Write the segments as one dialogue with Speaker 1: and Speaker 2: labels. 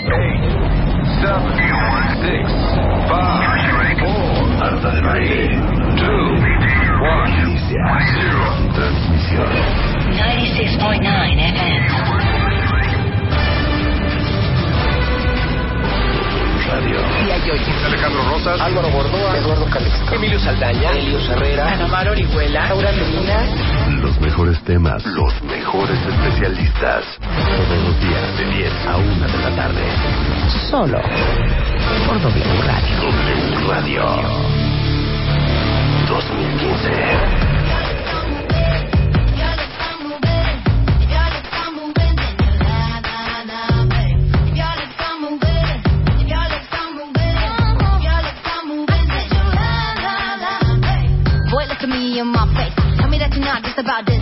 Speaker 1: Eight, seven, six, five, four,
Speaker 2: baile.
Speaker 1: two, one, zero.
Speaker 2: Transmisión.
Speaker 3: 96.9 FM.
Speaker 2: Radio.
Speaker 1: Alejandro Rosas.
Speaker 4: Álvaro Gordoa, Eduardo Calixto, Emilio Saldaña, Elio Herrera, Ana Mar Orihuela, Laura Medina.
Speaker 2: Los mejores temas. Los mejores especialistas. Todos los días de 10 a 1 de la tarde.
Speaker 4: Solo por W Radio.
Speaker 2: W Radio. 2015.
Speaker 5: In my face. Tell me that you're not just about this.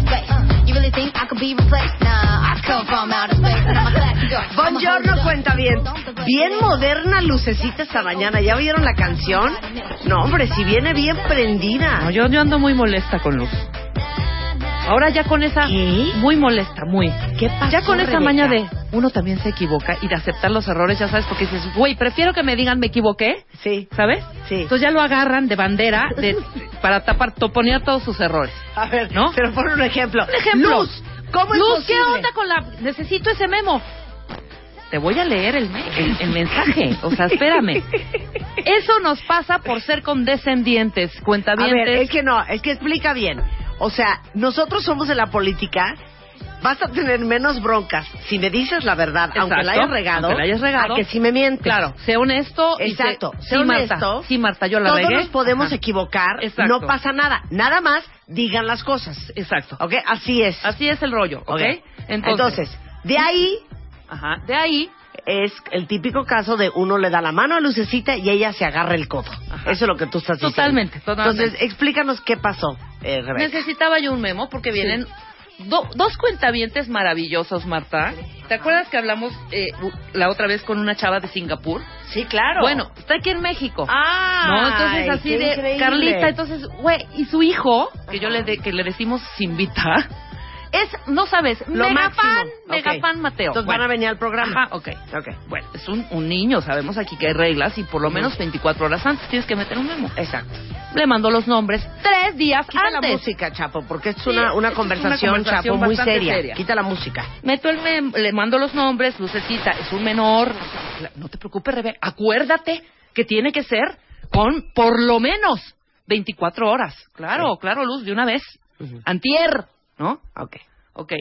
Speaker 5: You really think I could be replaced? Nah, I come from outer space. And I'm a classy girl. I'm a
Speaker 6: Buongiorno, cuenta bien. Bien moderna lucecita esta mañana. ¿Ya oyeron la canción? No, hombre, si viene bien prendida.
Speaker 7: No, yo, yo ando muy molesta con Luz. Ahora ya con esa...
Speaker 6: ¿Qué?
Speaker 7: Muy molesta, muy.
Speaker 6: ¿Qué pasó,
Speaker 7: Ya con esa
Speaker 6: Rebeca?
Speaker 7: maña de uno también se equivoca y de aceptar los errores, ya sabes, porque dices, güey, prefiero que me digan me equivoqué,
Speaker 6: Sí,
Speaker 7: ¿sabes?
Speaker 6: sí.
Speaker 7: Entonces ya lo agarran de bandera de, para tapar, toponear todos sus errores.
Speaker 6: A ver,
Speaker 7: ¿No?
Speaker 6: pero pon un ejemplo.
Speaker 7: Un ejemplo.
Speaker 6: Luz, ¿cómo es
Speaker 7: Luz,
Speaker 6: posible?
Speaker 7: ¿qué onda con la...? Necesito ese memo. Te voy a leer el, me- el, el mensaje. O sea, espérame. Eso nos pasa por ser condescendientes,
Speaker 6: A
Speaker 7: cuentavientes.
Speaker 6: ver, es que no, es que explica bien. O sea, nosotros somos de la política. Vas a tener menos broncas si me dices la verdad, aunque la hayas regado,
Speaker 7: aunque la hayas regado.
Speaker 6: a que si me mientes.
Speaker 7: Claro, sé honesto.
Speaker 6: Exacto, sé
Speaker 7: sí,
Speaker 6: honesto.
Speaker 7: Marta, sí, Marta, yo la
Speaker 6: Todos
Speaker 7: regué.
Speaker 6: nos podemos
Speaker 7: Ajá.
Speaker 6: equivocar,
Speaker 7: Exacto.
Speaker 6: no pasa nada. Nada más digan las cosas.
Speaker 7: Exacto.
Speaker 6: ¿Ok? Así es.
Speaker 7: Así es el rollo, ¿ok?
Speaker 6: Ok.
Speaker 7: Entonces,
Speaker 6: Entonces, de ahí
Speaker 7: ajá, de ahí,
Speaker 6: es el típico caso de uno le da la mano a Lucecita y ella se agarra el codo.
Speaker 7: Ajá.
Speaker 6: Eso es lo que tú estás diciendo.
Speaker 7: Totalmente, totalmente.
Speaker 6: Entonces, explícanos qué pasó, eh,
Speaker 7: necesitaba yo un memo porque vienen do- dos cuentavientes maravillosos, Marta. ¿Te acuerdas que hablamos eh, la otra vez con una chava de Singapur?
Speaker 6: Sí, claro.
Speaker 7: Bueno, está aquí en México.
Speaker 6: Ah,
Speaker 7: No, entonces así de
Speaker 6: increíble.
Speaker 7: Carlita, entonces, güey, y su hijo, que yo le de- que le decimos Simbita, es, no sabes,
Speaker 6: Lo
Speaker 7: mega
Speaker 6: máximo.
Speaker 7: fan, mega
Speaker 6: Ok.
Speaker 7: fan Mateo.
Speaker 6: Entonces van a venir al programa.
Speaker 7: Ajá, ok.
Speaker 6: Ok.
Speaker 7: Bueno, es un, un niño, sabemos aquí que hay reglas y por lo menos 24 horas antes tienes que meter un memo.
Speaker 6: Exacto.
Speaker 7: Le mando los nombres tres días
Speaker 6: Quita la música, Chapo, porque es
Speaker 7: Sí,
Speaker 6: una, una
Speaker 7: es una
Speaker 6: conversación,
Speaker 7: conversación
Speaker 6: Chapo, muy
Speaker 7: bastante
Speaker 6: seria.
Speaker 7: seria.
Speaker 6: Quita la música.
Speaker 7: Meto el mem, le mando los nombres, Lucecita, es un menor. La- No te preocupes, Rebe, acuérdate que tiene que ser con por lo menos 24 horas. Claro, claro, Luz, de una vez.
Speaker 6: Ujú.
Speaker 7: Antier, ¿no?
Speaker 6: Ok.
Speaker 7: Ok.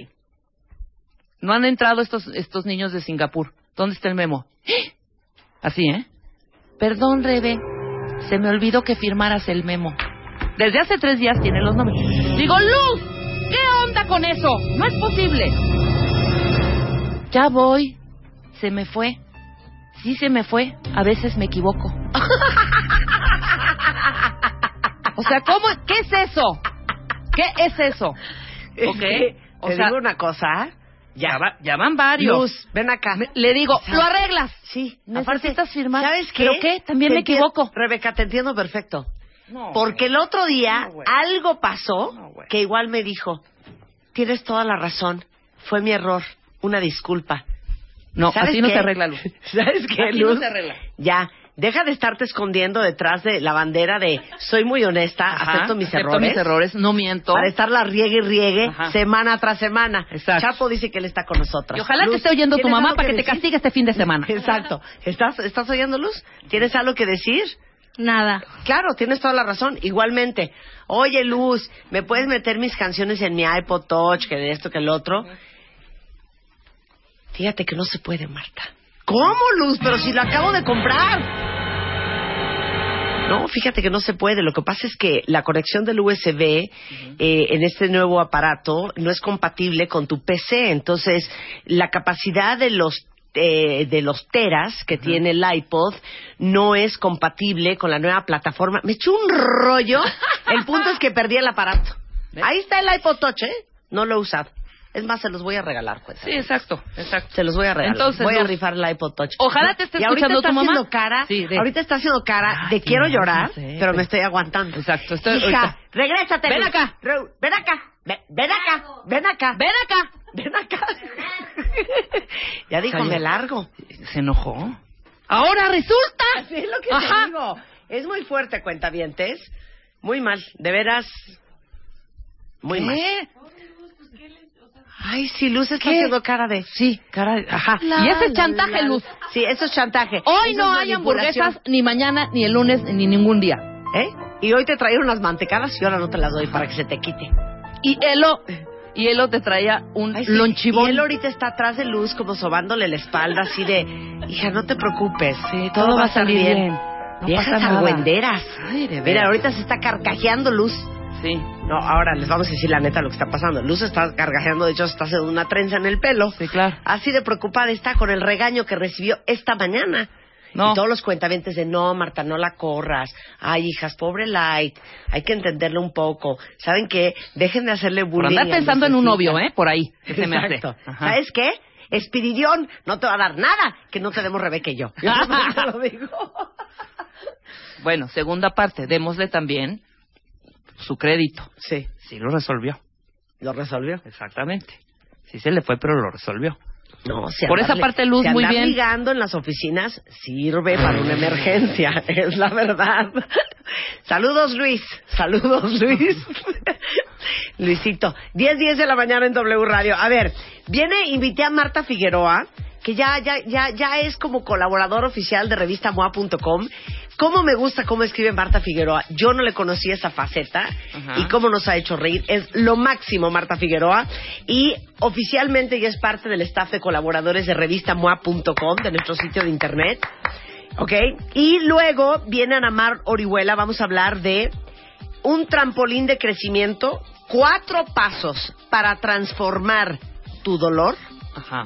Speaker 7: No han entrado estos, estos niños de Singapur. ¿Dónde está el memo? Así, ¿eh? Perdón, Rebe. Se me olvidó que firmaras el memo. Desde hace tres días tiene los nombres. Digo, Luz, ¿qué onda con eso? No es posible. Ya voy. Se me fue. Sí se me fue. A veces me equivoco. o sea, ¿cómo? ¿Qué es eso? ¿Qué es eso? ¿Ok? O
Speaker 6: Te
Speaker 7: sea,
Speaker 6: digo una cosa.
Speaker 7: ya, va- ya van varios.
Speaker 6: Luz, ven acá.
Speaker 7: Me- le digo, lo arreglas.
Speaker 6: Sí,
Speaker 7: Necesitas firmar.
Speaker 6: ¿Sabes qué?
Speaker 7: ¿Pero qué? También
Speaker 6: Te
Speaker 7: me equivoco.
Speaker 6: Rebeca, te entiendo perfecto.
Speaker 7: No,
Speaker 6: Porque el otro día
Speaker 7: No,
Speaker 6: algo pasó
Speaker 7: No,
Speaker 6: que igual me dijo, tienes toda la razón, fue mi error, una disculpa.
Speaker 7: no
Speaker 6: ¿Sabes
Speaker 7: así no
Speaker 6: qué?
Speaker 7: se arregla, Luz.
Speaker 6: ¿Sabes qué,
Speaker 7: Así no se arregla.
Speaker 6: Ya, deja de estarte escondiendo detrás de la bandera de soy muy honesta,
Speaker 7: Ajá,
Speaker 6: acepto mis
Speaker 7: acepto
Speaker 6: errores.
Speaker 7: mis errores, no miento.
Speaker 6: Para estarla riegue y riegue
Speaker 7: Ajá.
Speaker 6: semana tras semana.
Speaker 7: Exacto.
Speaker 6: Chapo dice que él está con nosotros.
Speaker 7: Y ojalá
Speaker 6: Luz,
Speaker 7: te esté oyendo tu
Speaker 6: ¿tienes
Speaker 7: mamá para que te castigue este fin de semana.
Speaker 6: Exacto. ¿Estás, ¿Estás oyendo, Luz? ¿Tienes algo que decir?
Speaker 8: Nada.
Speaker 6: Claro, tienes toda la razón. Igualmente. Oye, Luz, ¿me puedes meter mis canciones en mi iPod Touch, que de esto, que el otro? Fíjate que no se puede, Marta. ¿Cómo, Luz? Pero si lo acabo de comprar. No, fíjate que no se puede. Lo que pasa es que la conexión del USB eh, en este nuevo aparato no es compatible con tu PC. Entonces, la capacidad de los eh, de los teras que tiene el iPod no es compatible con la nueva plataforma. Me echó un rollo. El punto es que perdí el aparato.
Speaker 7: ¿Ves?
Speaker 6: Ahí está el iPod Touch, ¿eh? No lo he usado. Es más, se los voy a regalar, pues.
Speaker 7: Sí, exacto, exacto.
Speaker 6: Se los voy a regalar.
Speaker 7: Entonces,
Speaker 6: voy a rifar el iPod Touch.
Speaker 7: Ojalá te esté
Speaker 6: y
Speaker 7: escuchando
Speaker 6: está
Speaker 7: tu mamá.
Speaker 6: haciendo cara,
Speaker 7: Sí, de-
Speaker 6: ahorita está haciendo cara de quiero
Speaker 7: no,
Speaker 6: llorar,
Speaker 7: no sé,
Speaker 6: pero me estoy aguantando.
Speaker 7: Exacto, estoy
Speaker 6: Hija, regrésate.
Speaker 7: Ven acá.
Speaker 6: Ven acá. Ven, ven acá. Ven acá.
Speaker 7: Ven acá.
Speaker 6: Ven acá. ya dijo, me largo.
Speaker 7: Se enojó. Ahora resulta.
Speaker 6: Así es lo que
Speaker 7: Ajá.
Speaker 6: te digo. Es muy fuerte, cuentavientes. Muy mal. De veras. Muy mal. Ay, sí, Luz está
Speaker 7: ¿Qué?
Speaker 6: haciendo cara de...
Speaker 7: Sí, cara. de- Ajá.
Speaker 6: La,
Speaker 7: y ese es chantaje,
Speaker 6: la.
Speaker 7: Luz.
Speaker 6: Sí, eso es chantaje.
Speaker 7: Hoy
Speaker 6: Eso
Speaker 7: no hay hamburguesas ni mañana, ni el lunes, ni ningún día.
Speaker 6: ¿Eh? Y hoy te trajeron unas mantecadas y ahora no te las doy para que se te quite.
Speaker 7: Y Elo, y Elo te traía un
Speaker 6: Ay, sí.
Speaker 7: lonchibón.
Speaker 6: Y él ahorita está atrás de Luz como sobándole la espalda así de, hija, no te preocupes.
Speaker 7: Sí, todo va a salir bien. No
Speaker 6: Viejas.
Speaker 7: Ay, de
Speaker 6: Mira, ahorita se está carcajeando Luz.
Speaker 7: Sí.
Speaker 6: No, ahora les vamos a decir la neta lo que está pasando. Luz está carcajeando, de hecho, está haciendo una trenza en el pelo.
Speaker 7: Sí, claro.
Speaker 6: Así de preocupada está con el regaño que recibió esta mañana.
Speaker 7: No.
Speaker 6: Y todos los cuentavientes de no, Marta, no la corras. Ay, hijas, pobre Light. Hay que entenderlo un poco. ¿Saben qué? Dejen de hacerle
Speaker 7: Por
Speaker 6: bullying.
Speaker 7: andar
Speaker 6: a
Speaker 7: pensando en un novio, ¿eh? Por ahí. que se me hace.
Speaker 6: ¿Sabes qué? Espiridión no te va a dar nada que no te demos Rebeca y yo. Yo te lo digo.
Speaker 7: Bueno, segunda parte, démosle también su crédito.
Speaker 6: Sí,
Speaker 7: Sí lo resolvió.
Speaker 6: lo resolvió.
Speaker 7: Exactamente. Sí se le fue, pero lo resolvió.
Speaker 6: No, si
Speaker 7: Por esa
Speaker 6: andarle-
Speaker 7: parte, Luz,
Speaker 6: si
Speaker 7: muy bien.
Speaker 6: ligando en las oficinas sirve para una emergencia, es la verdad. Saludos, Luis. Saludos, Luis. Luisito. 10, 10 de la mañana en W Radio. A ver, viene, invité a Marta Figueroa, que ya, ya, ya, ya es como colaborador oficial de revista MOA.com. ¿Cómo me gusta cómo escribe Marta Figueroa? Yo no le conocía esa faceta
Speaker 7: Ajá.
Speaker 6: y cómo nos ha hecho reír. Es lo máximo Marta Figueroa y oficialmente ya es parte del staff de colaboradores de revista MOA.com, de nuestro sitio de internet. ¿Ok? Y luego viene Ana Mar Orihuela, vamos a hablar de un trampolín de crecimiento, cuatro pasos para transformar tu dolor
Speaker 7: Ajá.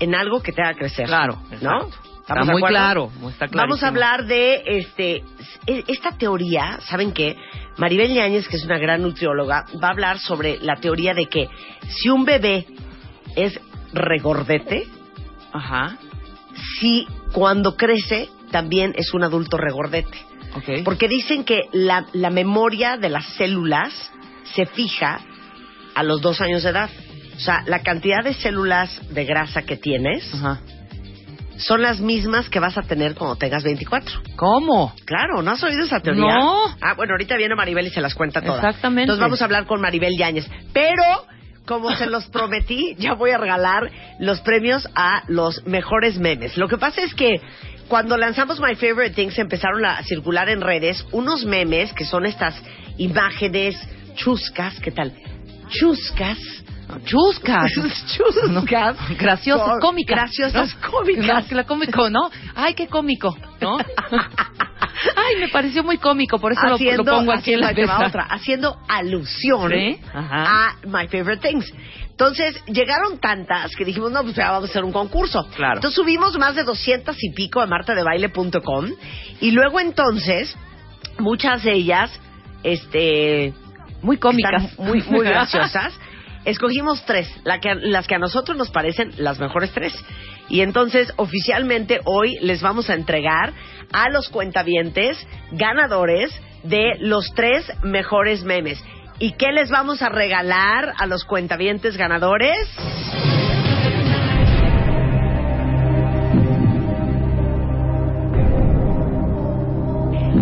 Speaker 6: en algo que te haga crecer.
Speaker 7: Claro,
Speaker 6: ¿no?
Speaker 7: exacto.
Speaker 6: ¿Estamos
Speaker 7: Está muy claro, está
Speaker 6: Vamos a hablar de este e- esta teoría, ¿saben qué? Maribel Ñáñez, que es una gran nutrióloga, va a hablar sobre la teoría de que si un bebé es regordete,
Speaker 7: Ajá.
Speaker 6: si cuando crece también es un adulto regordete. Porque dicen que la, la memoria de las células se fija a los dos años de edad. O sea, la cantidad de células de grasa que tienes
Speaker 7: Ajá.
Speaker 6: Son las mismas que vas a tener cuando tengas 24.
Speaker 7: ¿Cómo?
Speaker 6: Claro, ¿no has oído esa teoría?
Speaker 7: No.
Speaker 6: Ah, bueno, ahorita viene Maribel y se las cuenta todas.
Speaker 7: Exactamente.
Speaker 6: Entonces vamos a hablar con Maribel Yáñez. Pero, como se los prometí, ya voy a regalar los premios a los mejores memes. Lo que pasa es que cuando lanzamos My Favorite Things empezaron a circular en redes unos memes que son estas imágenes chuscas, ¿qué tal? Chuscas.
Speaker 7: Chuscas.
Speaker 6: Chuscas.
Speaker 7: No, graciosas, cómicas.
Speaker 6: graciosas, cómicas.
Speaker 7: La, cómico, ¿no? Ay, qué cómico, ¿no? Ay, me pareció muy cómico, por eso
Speaker 6: haciendo,
Speaker 7: lo, pongo aquí en la mesa.
Speaker 6: otra, haciendo alusión
Speaker 7: Sí,
Speaker 6: a My Favorite Things. Entonces, llegaron tantas que dijimos, no, pues ya vamos a hacer un concurso.
Speaker 7: Claro.
Speaker 6: Entonces subimos más de 200 y pico a martadebaile.com y luego entonces, muchas de ellas, este...
Speaker 7: Muy cómicas.
Speaker 6: muy, muy graciosas. Escogimos tres, las que a nosotros nos parecen las mejores tres. Y entonces, oficialmente, hoy les vamos a entregar a los cuentavientes ganadores de los tres mejores memes. ¿Y qué les vamos a regalar a los cuentavientes ganadores?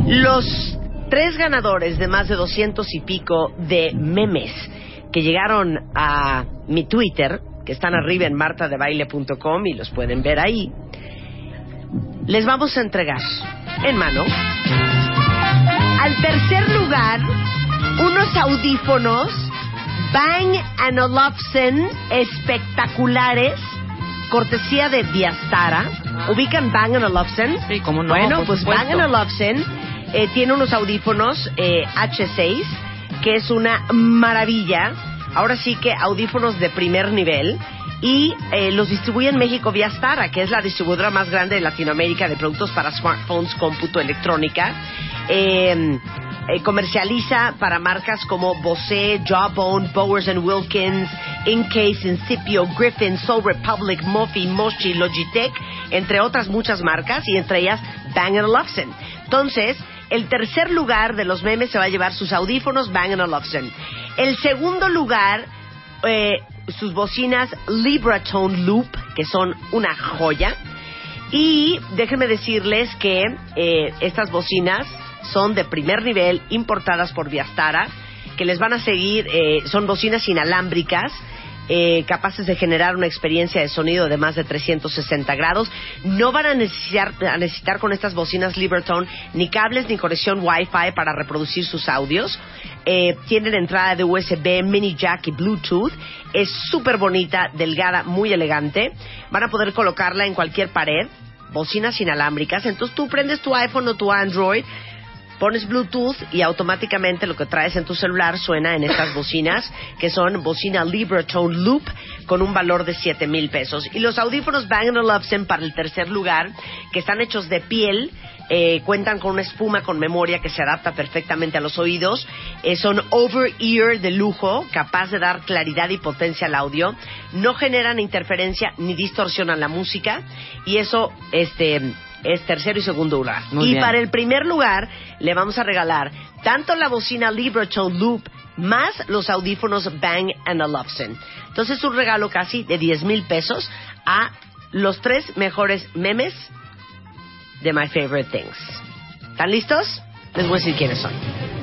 Speaker 6: Los tres ganadores de más de 200 y pico de memes que llegaron a mi Twitter, que están arriba en martadebaile.com y los pueden ver ahí, les vamos a entregar en mano al tercer lugar unos audífonos Bang Olufsen espectaculares, cortesía de Diastara. ¿Ubican Bang Olufsen?
Speaker 7: Sí, cómo no,
Speaker 6: Bueno, pues
Speaker 7: supuesto.
Speaker 6: Bang Olufsen eh, tiene unos audífonos eh, H6 que es una maravilla. ahora sí que audífonos de primer nivel y eh, los distribuye en México vía Stara, que es la distribuidora más grande de Latinoamérica de productos para smartphones, cómputo, electrónica. Eh, eh, comercializa para marcas como Bose, Jawbone, Bowers Wilkins, Incase, Incipio, Griffin, Soul Republic, Mofi, Moshi, Logitech, entre otras muchas marcas y entre ellas Bang Olufsen. Entonces, el tercer lugar de los memes se va a llevar sus audífonos Bang Olufsen. El segundo lugar, eh, sus bocinas Libratone Loop, que son una joya. Y déjenme decirles que eh, estas bocinas son de primer nivel, importadas por Viastara, que les van a seguir, eh, son bocinas inalámbricas, eh, capaces de generar una experiencia de sonido de más de 360 grados. No van a necesitar, con estas bocinas Libertone ni cables ni conexión Wi-Fi para reproducir sus audios. Eh, tienen entrada de USB, mini jack y Bluetooth. Es súper bonita, delgada, muy elegante. Van a poder colocarla en cualquier pared. Bocinas inalámbricas. Entonces tú prendes tu iPhone o tu Android pones Bluetooth y automáticamente lo que traes en tu celular suena en estas bocinas, que son bocina Libratone Loop con un valor de 7 mil pesos. Y los audífonos Bang Olufsen para el tercer lugar, que están hechos de piel, eh, cuentan con una espuma con memoria que se adapta perfectamente a los oídos. Eh, son over-ear de lujo, capaz de dar claridad y potencia al audio. No generan interferencia ni distorsionan la música. Y eso, este es tercero y segundo lugar.
Speaker 7: Muy
Speaker 6: y
Speaker 7: bien.
Speaker 6: para el primer lugar le vamos a regalar tanto la bocina Libratone Loop más los audífonos Bang Olufsen. Entonces un regalo casi de 10 mil pesos a los tres mejores memes de My Favorite Things. ¿Están listos? Les voy a decir quiénes son.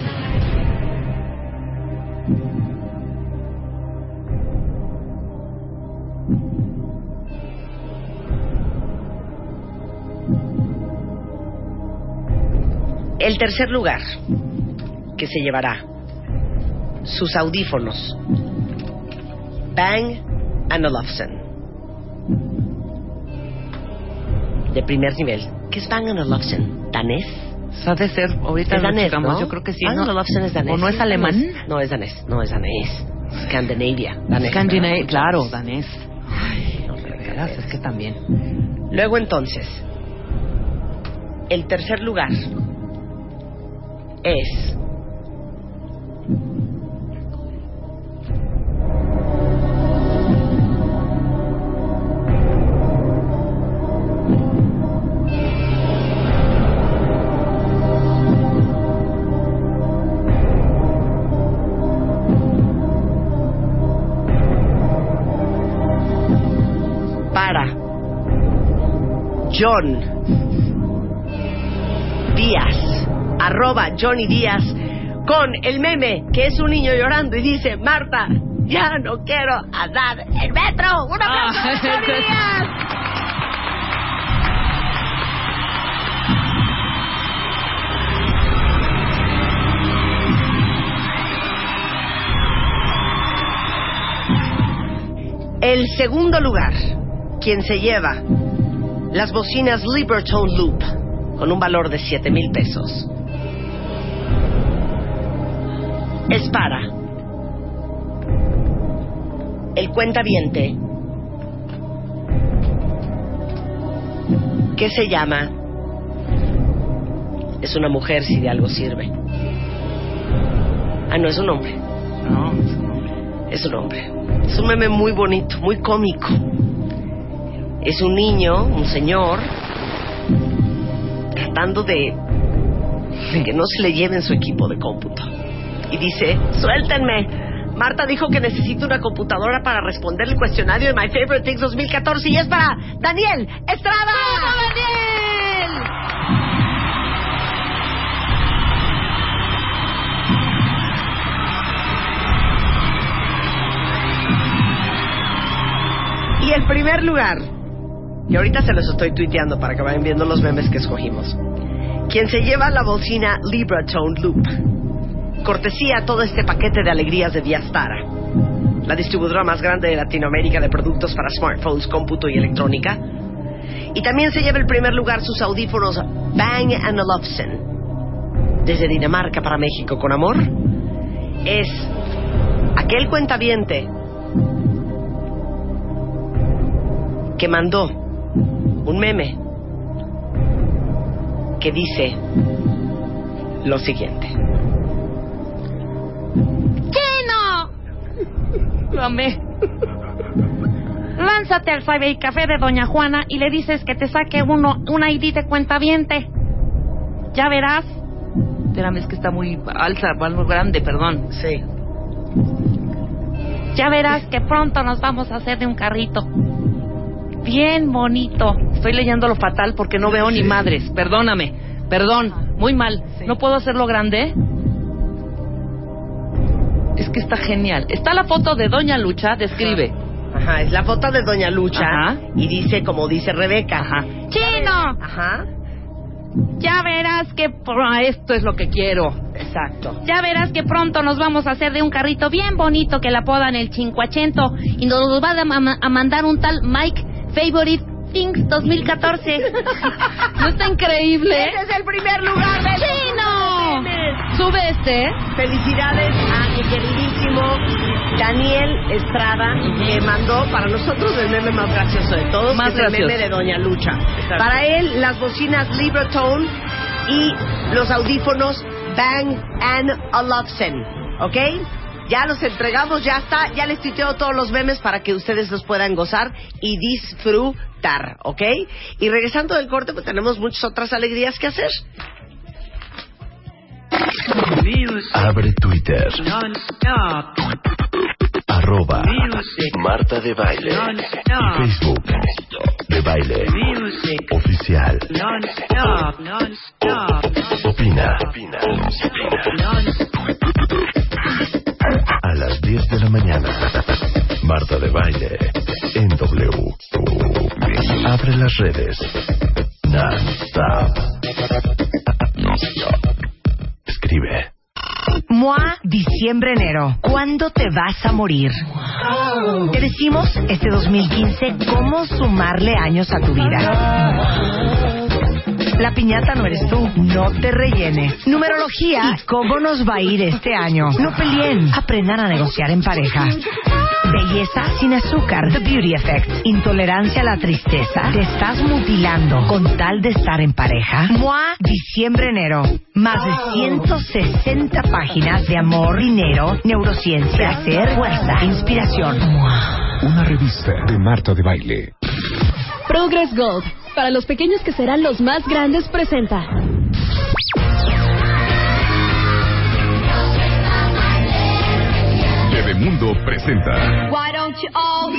Speaker 6: El tercer lugar que se llevará sus audífonos Bang Olufsen de primer nivel. ¿Qué es Bang Olufsen? ¿Danés?
Speaker 7: De ser, ahorita
Speaker 6: Es danés, ¿no?
Speaker 7: Yo creo que sí.
Speaker 6: Bang
Speaker 7: ¿no?
Speaker 6: Olufsen es danés.
Speaker 7: ¿O no es alemán?
Speaker 6: No es danés, no es danés. Scandinavia. Danés.
Speaker 7: Scandinavia, claro, danés.
Speaker 6: No,
Speaker 7: De veras, es que también.
Speaker 6: Luego entonces, el tercer lugar es. Para. John arroba Johnny Díaz, con el meme que es un niño llorando y dice, Marta, ya no quiero andar en metro. ¡Un aplauso
Speaker 7: Ah,
Speaker 6: para Johnny Díaz! El segundo lugar, quien se lleva las bocinas Libertone Loop con un valor de 7 mil pesos, es para el cuentaviente que se llama es una mujer si de algo sirve. Ah, no, es un hombre.
Speaker 7: No,
Speaker 6: Es un hombre. Es un meme muy bonito, muy cómico. Es un niño, un señor, tratando de, de que no se le lleven su equipo de cómputo. Y dice, suéltenme. Marta dijo que necesito una computadora para responder el cuestionario de My Favorite Things 2014 y es para Daniel Estrada. Daniel! Y el primer lugar, y ahorita se los estoy tuiteando para que vayan viendo los memes que escogimos. Quien se lleva la bocina Libratone Loop. Cortesía a todo este paquete de alegrías de Diastara. La distribuidora más grande de Latinoamérica de productos para smartphones, cómputo y electrónica. Y también se lleva el primer lugar sus audífonos Bang Olufsen. Desde Dinamarca para México con amor. Es aquel cuentaviente que mandó un meme que dice lo siguiente.
Speaker 7: Lo amé. Lánzate al Cyber Café de Doña Juana y le dices que te saque uno, un ID de cuentaviente. Ya verás. Espérame, es que está muy alta, muy grande, perdón.
Speaker 6: Sí.
Speaker 7: Ya verás que pronto nos vamos a hacer de un carrito. Bien bonito. Estoy leyendo lo fatal porque no veo ni madres. Perdóname. Perdón. Muy mal. ¿No puedo hacerlo grande? Es que está genial. Está la foto de Doña Lucha, describe.
Speaker 6: Ajá, es la foto de Doña Lucha
Speaker 7: Ajá.
Speaker 6: y dice como dice Rebeca.
Speaker 7: Ajá. ¡Chino!
Speaker 6: Ajá.
Speaker 7: Ya verás que pro- esto es lo que quiero.
Speaker 6: Exacto.
Speaker 7: Ya verás que pronto nos vamos a hacer de un carrito bien bonito que la apodan el Cincuachento y nos va a, ma- a mandar un tal Mike Favorite Things 2014. ¿No está increíble?
Speaker 6: Ese es el primer lugar de
Speaker 7: ¡Chino! Sube este.
Speaker 6: Felicidades a mi queridísimo Daniel Estrada, que mandó para nosotros el meme más gracioso de todos,
Speaker 7: Más
Speaker 6: que es el
Speaker 7: gracioso.
Speaker 6: meme de Doña Lucha.
Speaker 7: Exacto.
Speaker 6: Para él, las bocinas Libertone y los audífonos Bang and Olufsen, ¿ok? Ya los entregamos, ya está, ya les tuiteo todos los memes para que ustedes los puedan gozar y disfrutar, ¿ok? Y regresando del corte, pues tenemos muchas otras alegrías que hacer.
Speaker 2: Abre Twitter. Arroba Marta de Baile. Y Facebook. De Baile. Oficial. Opina. Opina. A las 10 de la mañana. Marta de Baile. En W. Abre las redes. Non-stop. Non-stop. Escribe.
Speaker 8: MOA Diciembre-Enero. ¿Cuándo te vas a morir? Te decimos este 2015 cómo sumarle años a tu vida. La piñata no eres tú, no te rellenes. Numerología cómo nos va a ir este año. No peleen, aprendan a negociar en pareja. Belleza sin azúcar, The Beauty Effect. Intolerancia a la tristeza. Te estás mutilando con tal de estar en pareja. MOA Diciembre-Enero. Más de 160 páginas de amor, dinero, neurociencia, placer, fuerza, inspiración. MOA.
Speaker 9: Una revista de Marta de Baile.
Speaker 10: Progress Gold, para los pequeños que serán los más grandes, presenta.
Speaker 9: Bebemundo presenta.
Speaker 5: Why don't you all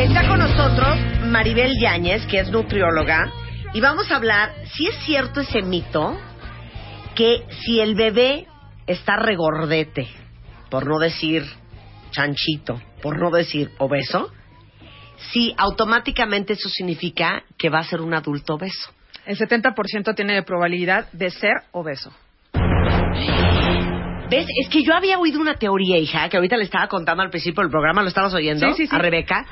Speaker 6: Está con nosotros Maribel Yáñez, que es nutrióloga, y vamos a hablar si es cierto ese mito que si el bebé está regordete, por no decir chanchito, por no decir obeso, si automáticamente eso significa que va a ser un adulto obeso.
Speaker 11: El 70% tiene probabilidad de ser obeso.
Speaker 6: ¿Ves? Es que yo había oído una teoría, hija, que ahorita le estaba contando al principio del programa, ¿lo estabas oyendo?
Speaker 11: Sí, sí, sí.
Speaker 6: A Rebeca.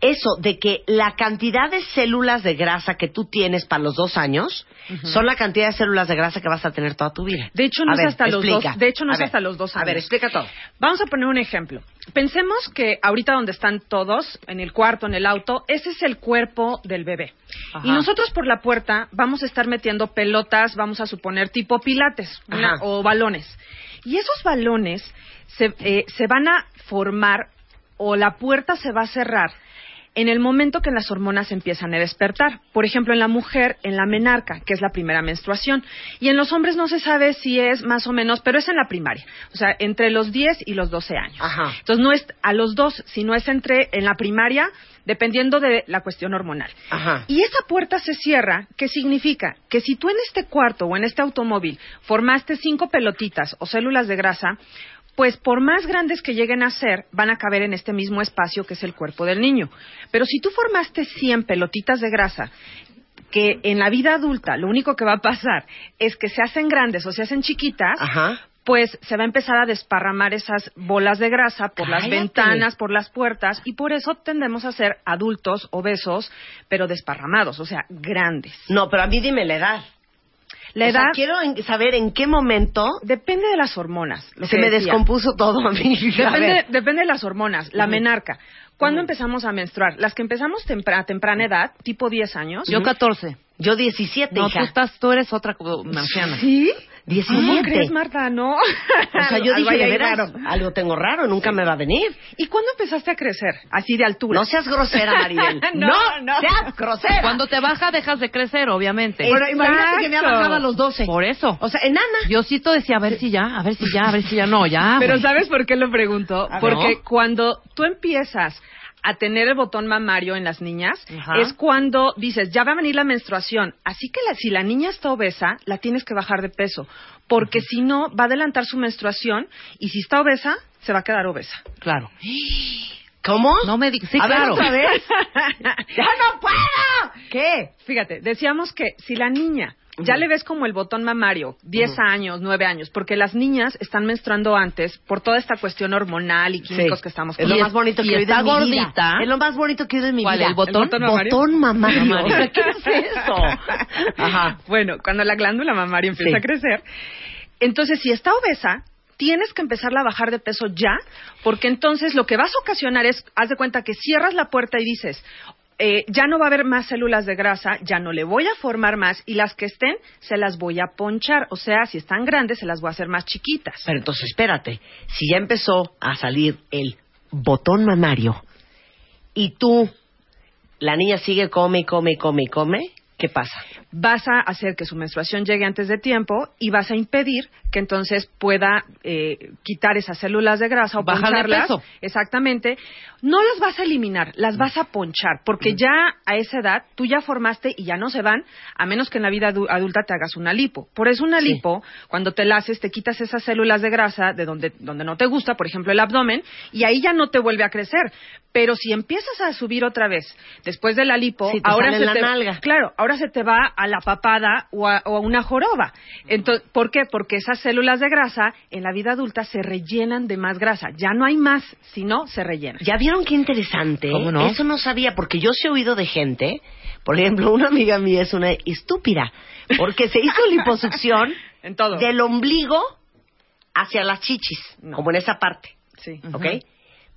Speaker 6: Eso de que la cantidad de células de grasa que tú tienes para los dos años son la cantidad de células de grasa que vas a tener toda tu vida.
Speaker 11: De hecho, no
Speaker 6: A
Speaker 11: es
Speaker 6: ver,
Speaker 11: hasta los dos. De hecho, no
Speaker 6: A
Speaker 11: es
Speaker 6: ver.
Speaker 11: hasta los dos años.
Speaker 6: A ver, explica todo.
Speaker 11: Vamos a poner un ejemplo. Pensemos que ahorita donde están todos, en el cuarto, en el auto, ese es el cuerpo del bebé.
Speaker 6: Ajá.
Speaker 11: Y nosotros por la puerta vamos a estar metiendo pelotas, vamos a suponer tipo pilates una- o balones. Y esos balones se, eh, se van a formar o la puerta se va a cerrar en el momento que las hormonas empiezan a despertar. Por ejemplo, en la mujer, en la menarca, que es la primera menstruación. Y en los hombres no se sabe si es más o menos, pero es en la primaria. O sea, entre los 10 y los 12 años.
Speaker 6: Ajá.
Speaker 11: Entonces, no es a los dos, sino es entre en la primaria, dependiendo de la cuestión hormonal.
Speaker 6: Ajá.
Speaker 11: Y esa puerta se cierra, ¿qué significa? Que si tú en este cuarto o en este automóvil formaste cinco pelotitas o células de grasa, pues por más grandes que lleguen a ser, van a caber en este mismo espacio que es el cuerpo del niño. Pero si tú formaste 100 pelotitas de grasa, que en la vida adulta lo único que va a pasar es que se hacen grandes o se hacen chiquitas,
Speaker 6: Ajá.
Speaker 11: Pues se va a empezar a desparramar esas bolas de grasa por las ventanas, por las puertas, y por eso tendemos a ser adultos obesos, pero desparramados, o sea, grandes.
Speaker 6: No, pero a mí dime la edad.
Speaker 11: La
Speaker 6: O
Speaker 11: edad
Speaker 6: sea, quiero saber en qué momento
Speaker 11: depende de las hormonas. Lo
Speaker 6: se
Speaker 11: que
Speaker 6: me
Speaker 11: decía.
Speaker 6: descompuso todo a mí.
Speaker 11: Depende, depende de las hormonas. La menarca. ¿Cuándo empezamos a menstruar? Las que empezamos tempra- a temprana edad, tipo 10 años.
Speaker 7: Yo 14.
Speaker 6: Yo 17,
Speaker 7: No,
Speaker 6: hija.
Speaker 7: tú, estás, tú eres otra como anciana.
Speaker 11: ¿Sí?
Speaker 6: 17.
Speaker 11: ¿Cómo crees, Marta? No.
Speaker 6: O sea, yo dije, de veras,
Speaker 11: raro.
Speaker 6: algo tengo raro, nunca me va a venir.
Speaker 11: ¿Y cuándo empezaste a crecer? Así de altura.
Speaker 6: No seas grosera, Maribel.
Speaker 11: No, no.
Speaker 6: seas grosera.
Speaker 7: Cuando te baja, dejas de crecer, obviamente.
Speaker 6: Bueno, imagínate que me ha bajado a los 12.
Speaker 7: Por eso.
Speaker 6: O sea, enana.
Speaker 7: Diosito decía, a ver si ya, a ver si ya, a ver si ya. No, ya.
Speaker 11: Pero
Speaker 7: güey.
Speaker 11: ¿sabes por qué lo pregunto? Porque
Speaker 7: ¿No?
Speaker 11: cuando tú empiezas a tener el botón mamario en las niñas,
Speaker 7: Ajá.
Speaker 11: es cuando dices, ya va a venir la menstruación. Así que la- si la niña está obesa, la tienes que bajar de peso. Porque si no, va a adelantar su menstruación y si está obesa, se va a quedar obesa.
Speaker 7: Claro.
Speaker 6: ¿Cómo?
Speaker 7: No me digas. Sí,
Speaker 6: a ver,
Speaker 7: claro.
Speaker 6: otra vez. ¡Ya no puedo! ¿Qué?
Speaker 11: Fíjate, decíamos que si la niña ya le ves como el botón mamario, 10 años, 9 años, porque las niñas están menstruando antes por toda esta cuestión hormonal y químicos
Speaker 6: Sí.
Speaker 11: que estamos
Speaker 6: Es lo más bonito que he oído en mi vida. Es lo más bonito que he oído en mi
Speaker 7: ¿Cuál,
Speaker 6: vida.
Speaker 7: el botón?
Speaker 11: ¿El botón mamario?
Speaker 6: Botón mamario.
Speaker 7: Mamario.
Speaker 6: ¿Qué es eso? Ajá.
Speaker 11: Bueno, cuando la glándula mamaria empieza
Speaker 6: Sí.
Speaker 11: a crecer, entonces si está obesa, tienes que empezarla a bajar de peso ya, porque entonces lo que vas a ocasionar es, haz de cuenta que cierras la puerta y dices, eh, ya no va a haber más células de grasa, ya no le voy a formar más y las que estén se las voy a ponchar, o sea, si están grandes se las voy a hacer más chiquitas.
Speaker 6: Pero entonces, espérate. Si ya empezó a salir el botón mamario y tú, la niña sigue come come come come, ¿qué pasa?
Speaker 11: vas a hacer que su menstruación llegue antes de tiempo y vas a impedir que entonces pueda eh, quitar esas células de grasa o
Speaker 7: Bajar de
Speaker 11: poncharlas.
Speaker 7: peso.
Speaker 11: Exactamente. No las vas a eliminar, las vas a ponchar,
Speaker 7: Mm.
Speaker 11: porque ya a esa edad tú ya formaste y ya no se van, a menos que en la vida adu- adulta te hagas una lipo. Por eso una
Speaker 6: Sí.
Speaker 11: lipo, cuando te la haces, te quitas esas células de grasa de donde, donde no te gusta, por ejemplo el abdomen, y ahí ya no te vuelve a crecer. Pero si empiezas a subir otra vez, después de la lipo,
Speaker 6: Sí,
Speaker 11: ahora
Speaker 6: sale
Speaker 11: se
Speaker 6: la
Speaker 11: te,
Speaker 6: nalga.
Speaker 11: Claro, ahora se te va a la papada o a, o a una joroba. Entonces, ¿Por qué? Porque esas células de grasa en la vida adulta se rellenan de más grasa. Ya no hay más, sino se rellenan.
Speaker 6: ¿Ya vieron qué interesante?
Speaker 7: ¿Cómo no?
Speaker 6: Eso no sabía, porque yo sí he oído de gente, por ejemplo, una amiga mía es una estúpida, porque se hizo liposucción
Speaker 11: En todo.
Speaker 6: del ombligo hacia las chichis,
Speaker 11: No.
Speaker 6: como en esa parte,
Speaker 11: Sí.
Speaker 6: ¿ok?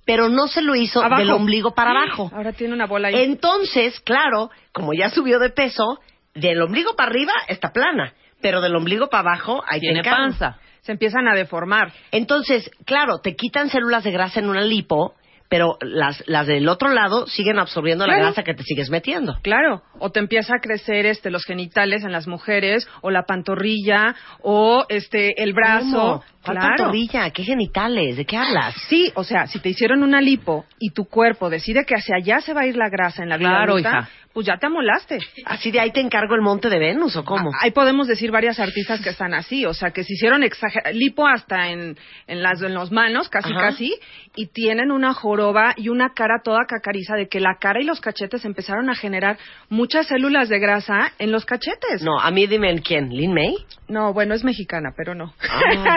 Speaker 6: Pero no se lo hizo
Speaker 11: Abajo.
Speaker 6: del ombligo para abajo.
Speaker 11: Ahora tiene una bola ahí.
Speaker 6: Entonces, claro, como ya subió de peso, del ombligo para arriba está plana, pero del ombligo para abajo ahí
Speaker 7: Tiene panza.
Speaker 11: Se empiezan a deformar.
Speaker 6: Entonces, claro, te quitan células de grasa en una lipo, pero las, las del otro lado siguen absorbiendo la grasa que te sigues metiendo.
Speaker 11: Claro, o te empieza a crecer este los genitales en las mujeres o la pantorrilla o este el brazo.
Speaker 6: ¿Cuál
Speaker 11: Claro.
Speaker 6: pantorrilla? ¿Qué genitales? ¿De qué hablas?
Speaker 11: Sí, o sea, si te hicieron una lipo y tu cuerpo decide que hacia allá se va a ir la grasa en la vida
Speaker 7: Claro, hija.
Speaker 11: Pues ya te amolaste.
Speaker 6: ¿Así de ahí te encargo el monte de Venus o cómo?
Speaker 11: Ahí podemos decir varias artistas que están así, o sea, que se hicieron exager- lipo hasta en, en las en los manos, casi
Speaker 6: Ajá.
Speaker 11: casi, y tienen una joroba y una cara toda cacariza de que la cara y los cachetes empezaron a generar muchas células de grasa en los cachetes.
Speaker 6: No, a mí dime en quién, ¿Lin May?
Speaker 11: No, bueno, es mexicana, pero no.
Speaker 6: Ah.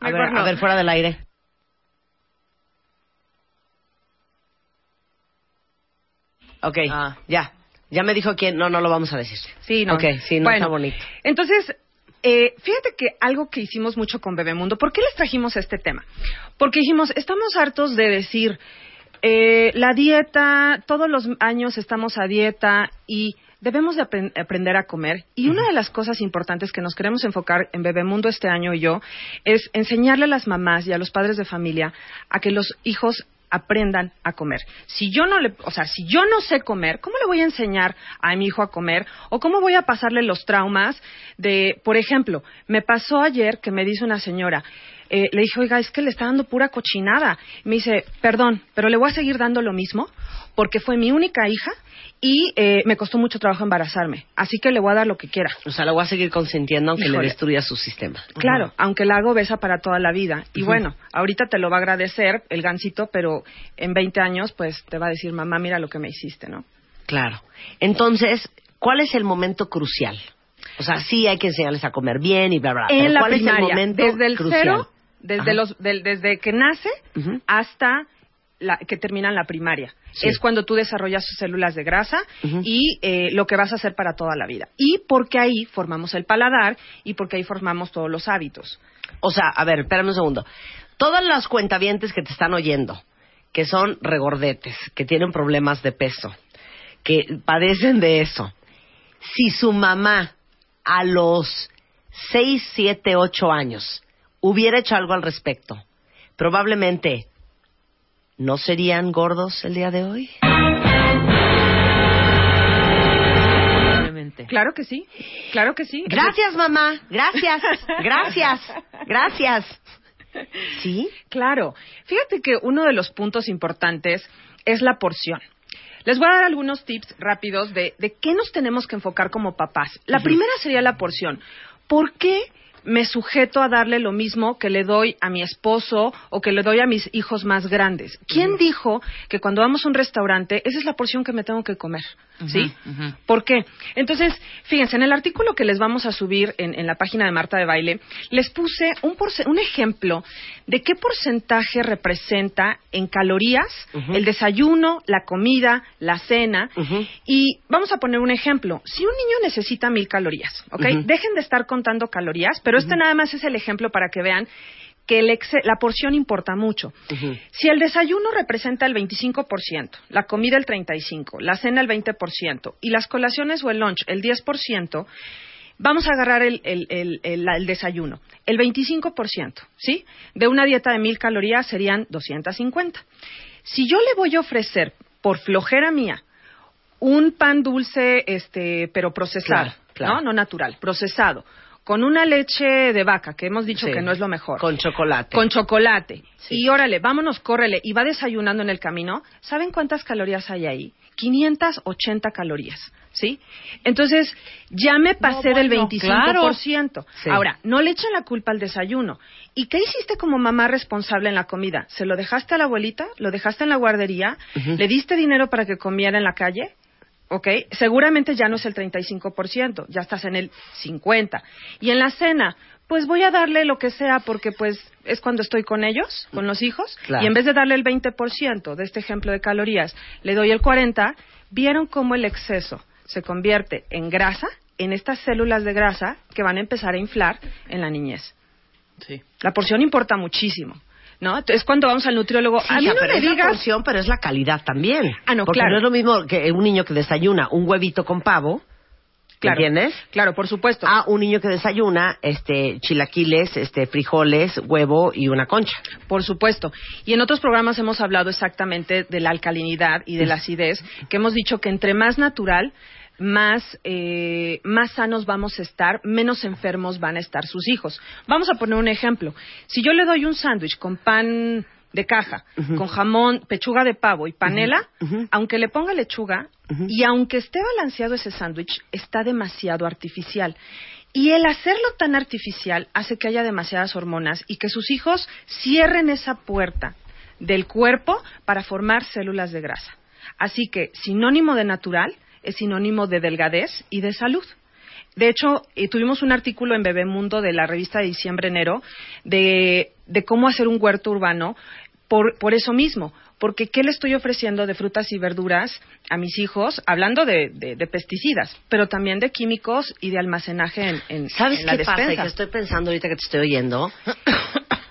Speaker 6: A
Speaker 11: Mejor
Speaker 6: ver,
Speaker 11: no.
Speaker 6: a ver, fuera del aire. Ok,
Speaker 7: Ah.
Speaker 6: ya. Ya me dijo quién. No, no lo vamos a decir.
Speaker 11: Sí, no.
Speaker 6: Ok, sí, no
Speaker 11: Bueno,
Speaker 6: está bonito.
Speaker 11: Entonces, eh, fíjate que algo que hicimos mucho con Bebemundo, ¿por qué les trajimos este tema? Porque dijimos, estamos hartos de decir, eh, la dieta, todos los años estamos a dieta y debemos de apren- aprender a comer. Y una de las cosas importantes que nos queremos enfocar en Bebemundo este año y yo es enseñarle a las mamás y a los padres de familia a que los hijos aprendan a comer. Si yo no le, o sea, si yo no sé comer, ¿cómo le voy a enseñar a mi hijo a comer? O cómo voy a pasarle los traumas de, por ejemplo, me pasó ayer que me dice una señora, eh, le dije, oiga, es que le está dando pura cochinada. Me dice, perdón, pero le voy a seguir dando lo mismo porque fue mi única hija y eh, me costó mucho trabajo embarazarme. Así que le voy a dar lo que quiera.
Speaker 6: O sea, la voy a seguir consintiendo aunque
Speaker 11: Híjole.
Speaker 6: le destruya su sistema.
Speaker 11: Claro, aunque la hago besa para toda la vida. Y bueno, ahorita te lo va a agradecer el gansito, pero en 20 años, pues te va a decir, mamá, mira lo que me hiciste, ¿no?
Speaker 6: Claro. Entonces, ¿cuál es el momento crucial? O sea, sí hay que enseñarles a comer bien y bla, bla.
Speaker 11: en
Speaker 6: pero
Speaker 11: la
Speaker 6: ¿Cuál es el momento
Speaker 11: desde el
Speaker 6: crucial?
Speaker 11: cero, desde,
Speaker 6: Ajá.
Speaker 11: los, del- desde que nace
Speaker 6: Ujú.
Speaker 11: hasta la, que terminan la primaria.
Speaker 6: Sí.
Speaker 11: Es cuando tú desarrollas tus células de grasa
Speaker 6: Ujú.
Speaker 11: y eh, lo que vas a hacer para toda la vida. Y porque ahí formamos el paladar y porque ahí formamos todos los hábitos.
Speaker 6: O sea, a ver, espérame un segundo. Todas las cuentavientes que te están oyendo, que son regordetes, que tienen problemas de peso, que padecen de eso, si su mamá a los 6, 7, 8 años hubiera hecho algo al respecto, probablemente no serían gordos el día de hoy.
Speaker 7: Probablemente.
Speaker 11: Claro que sí, claro que sí.
Speaker 6: Gracias, mamá. Gracias. Gracias. Gracias. ¿Sí?
Speaker 11: Claro. Fíjate que uno de los puntos importantes es la porción. Les voy a dar algunos tips rápidos de, de qué nos tenemos que enfocar como papás. La primera sería la porción. ¿Por qué me sujeto a darle lo mismo que le doy a mi esposo o que le doy a mis hijos más grandes? ¿Quién dijo que cuando vamos a un restaurante esa es la porción que me tengo que comer? ¿Sí?
Speaker 7: Ujú.
Speaker 11: ¿Por qué? Entonces, fíjense, en el artículo que les vamos a subir en, en la página de Marta de Baile, les puse un, un ejemplo de qué porcentaje representa en calorías el desayuno, la comida, la cena. Y vamos a poner un ejemplo. Si un niño necesita mil calorías, ¿ok? Dejen de estar contando calorías, pero este nada más es el ejemplo para que vean que el la porción importa mucho. Si el desayuno representa el 25%, la comida el 35%, la cena el 20% y las colaciones o el lunch el 10%, vamos a agarrar el, el- el- el- desayuno, el 25%, ¿sí? De una dieta de mil calorías serían 250. Si yo le voy a ofrecer, por flojera mía, un pan dulce, este, pero procesado,
Speaker 6: Claro, claro.
Speaker 11: ¿no? No natural, procesado, con una leche de vaca, que hemos dicho
Speaker 6: Sí.
Speaker 11: que no es lo mejor.
Speaker 6: Con chocolate.
Speaker 11: Con chocolate.
Speaker 6: Sí.
Speaker 11: Y órale, vámonos, córrele. Y va desayunando en el camino. ¿Saben cuántas calorías hay ahí? 580 calorías. ¿Sí? Entonces, ya me pasé del
Speaker 7: bueno,
Speaker 11: 25%.
Speaker 6: Sí.
Speaker 11: Ahora, no le echen la culpa al desayuno. ¿Y qué hiciste como mamá responsable en la comida? ¿Se lo dejaste a la abuelita? ¿Lo dejaste en la guardería? ¿Le diste dinero para que comiera en la calle? ¿Ok? Seguramente ya no es el 35%, ya estás en el 50%. Y en la cena, pues voy a darle lo que sea porque pues es cuando estoy con ellos, con los hijos,
Speaker 6: Claro.
Speaker 11: y en vez de darle el 20% de este ejemplo de calorías, le doy el 40%, ¿vieron cómo el exceso se convierte en grasa, en estas células de grasa que van a empezar a inflar en la niñez?
Speaker 7: Sí.
Speaker 11: La porción importa muchísimo. ¿No? Es cuando vamos al nutriólogo.
Speaker 6: Sí,
Speaker 11: a mí no
Speaker 6: pero
Speaker 11: me
Speaker 6: es la
Speaker 11: digas
Speaker 6: porción, pero es la calidad también.
Speaker 11: Ah, no,
Speaker 6: Porque
Speaker 11: claro.
Speaker 6: no es lo mismo que un niño que desayuna un huevito con pavo,
Speaker 11: Claro.
Speaker 6: ¿entiendes?
Speaker 11: Claro, por supuesto.
Speaker 6: A un niño que desayuna este chilaquiles, este frijoles, huevo y una concha.
Speaker 11: Por supuesto. Y en otros programas hemos hablado exactamente de la alcalinidad y de la acidez, que hemos dicho que entre más natural, más, eh, más sanos vamos a estar, menos enfermos van a estar sus hijos. Vamos a poner un ejemplo. Si yo le doy un sándwich con pan de caja, con jamón, pechuga de pavo y panela, aunque le ponga lechuga, y aunque esté balanceado ese sándwich, está demasiado artificial. Y el hacerlo tan artificial hace que haya demasiadas hormonas y que sus hijos cierren esa puerta del cuerpo para formar células de grasa. Así que sinónimo de natural es sinónimo de delgadez y de salud. De hecho, eh, tuvimos un artículo en Bebemundo de la revista de diciembre-enero de, de cómo hacer un huerto urbano por, por eso mismo. Porque ¿qué le estoy ofreciendo de frutas y verduras a mis hijos? Hablando de, de- de pesticidas, pero también de químicos y de almacenaje en, en,
Speaker 6: ¿Sabes
Speaker 11: en la
Speaker 6: qué pasa? Y
Speaker 11: despensa.
Speaker 6: que estoy pensando ahorita que te estoy oyendo.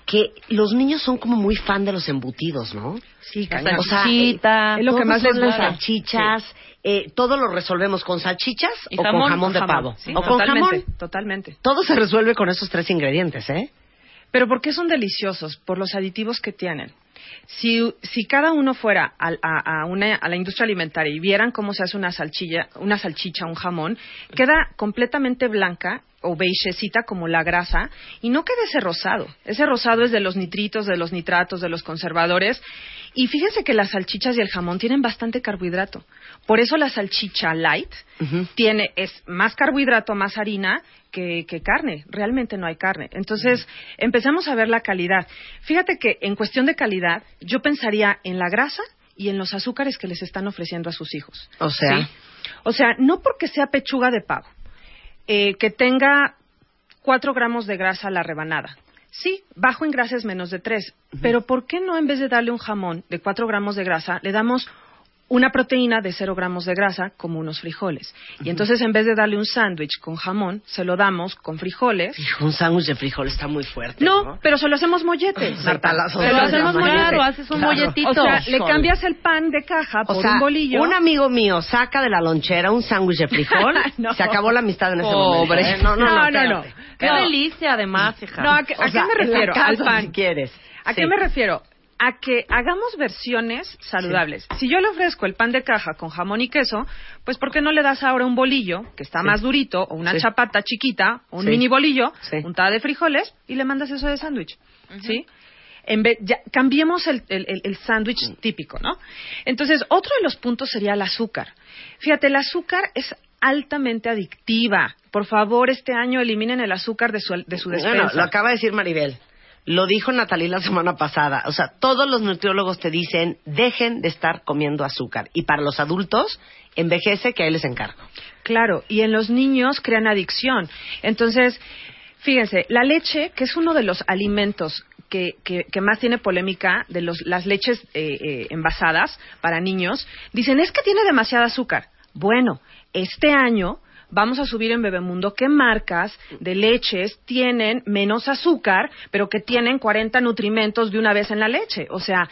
Speaker 6: Que los niños son como muy fan de los embutidos, ¿no?
Speaker 11: Sí.
Speaker 6: O sea,
Speaker 7: salchichita.
Speaker 11: es lo que más les gusta.
Speaker 6: salchichas, eh, todo lo resolvemos con salchichas
Speaker 7: Y
Speaker 6: o
Speaker 7: jamón,
Speaker 6: con jamón de
Speaker 11: Jamón,
Speaker 6: pavo.
Speaker 11: sí,
Speaker 6: o con
Speaker 11: totalmente,
Speaker 6: jamón.
Speaker 11: Totalmente.
Speaker 6: Todo se resuelve con esos tres ingredientes, ¿eh?
Speaker 11: Pero ¿por qué son deliciosos? Por los aditivos que tienen. Si, si cada uno fuera a, a una- a la industria alimentaria y vieran cómo se hace una salchicha, una salchicha, un jamón, queda completamente blanca o beigecita como la grasa y no queda ese rosado. Ese rosado es de los nitritos, de los nitratos, de los conservadores. Y fíjense que las salchichas y el jamón tienen bastante carbohidrato. Por eso la salchicha light tiene es más carbohidrato, más harina que, que carne. Realmente no hay carne. Entonces, empezamos a ver la calidad. Fíjate que en cuestión de calidad, yo pensaría en la grasa y en los azúcares que les están ofreciendo a sus hijos.
Speaker 6: O sea,
Speaker 11: ¿Sí? O sea, no porque sea pechuga de pavo, eh, que tenga cuatro gramos de grasa a la rebanada. Sí, bajo en grasa es menos de 3. Pero ¿por qué no en vez de darle un jamón de 4 gramos de grasa, le damos una proteína de 0 gramos de grasa, como unos frijoles? Y entonces en vez de darle un sándwich con jamón, se lo damos con frijoles.
Speaker 6: Un sándwich de frijol está muy fuerte.
Speaker 11: No, pero se lo hacemos molletes.
Speaker 6: Marta, las
Speaker 11: Se lo hacemos mollete.
Speaker 7: Claro, haces un molletito.
Speaker 11: O sea, le
Speaker 6: Sol.
Speaker 11: cambias el pan de caja por
Speaker 6: O sea,
Speaker 11: un bolillo.
Speaker 6: un amigo mío saca de la lonchera un sándwich de frijol,
Speaker 11: No.
Speaker 6: se acabó la amistad en ese
Speaker 7: Pobre.
Speaker 6: momento. ¿eh? No, no, no,
Speaker 11: No, no, no.
Speaker 7: Qué
Speaker 11: No.
Speaker 7: delicia, además, hija.
Speaker 11: No, ¿a qué, a
Speaker 6: sea,
Speaker 11: qué me refiero?
Speaker 6: casa,
Speaker 11: Al pan.
Speaker 6: si quieres.
Speaker 11: ¿A
Speaker 6: Sí.
Speaker 11: qué me refiero? A que hagamos versiones saludables. Si yo le ofrezco el pan de caja con jamón y queso, pues ¿por qué no le das ahora un bolillo que está
Speaker 6: Sí.
Speaker 11: más durito o una
Speaker 6: Sí.
Speaker 11: chapata chiquita o un mini bolillo, untada de frijoles y le mandas eso de sándwich? ¿Sí? En vez, ya, cambiemos el, el- el- el sándwich típico, ¿no? Entonces, otro de los puntos sería el azúcar. Fíjate, el azúcar es altamente adictiva. Por favor, este año eliminen el azúcar de su, de su despensa.
Speaker 6: Bueno, lo acaba de decir Maribel. Lo dijo Natalie la semana pasada. O sea, todos los nutriólogos te dicen, dejen de estar comiendo azúcar. Y para los adultos, envejece que ahí les encargo.
Speaker 11: Claro, y en los niños crean adicción. Entonces, fíjense, la leche, que es uno de los alimentos que, que- que más tiene polémica de los, las leches eh, eh, envasadas para niños, dicen, es que tiene demasiada azúcar. Bueno, este año vamos a subir en Bebemundo qué marcas de leches tienen menos azúcar, pero que tienen 40 nutrimentos de una vez en la leche. O sea,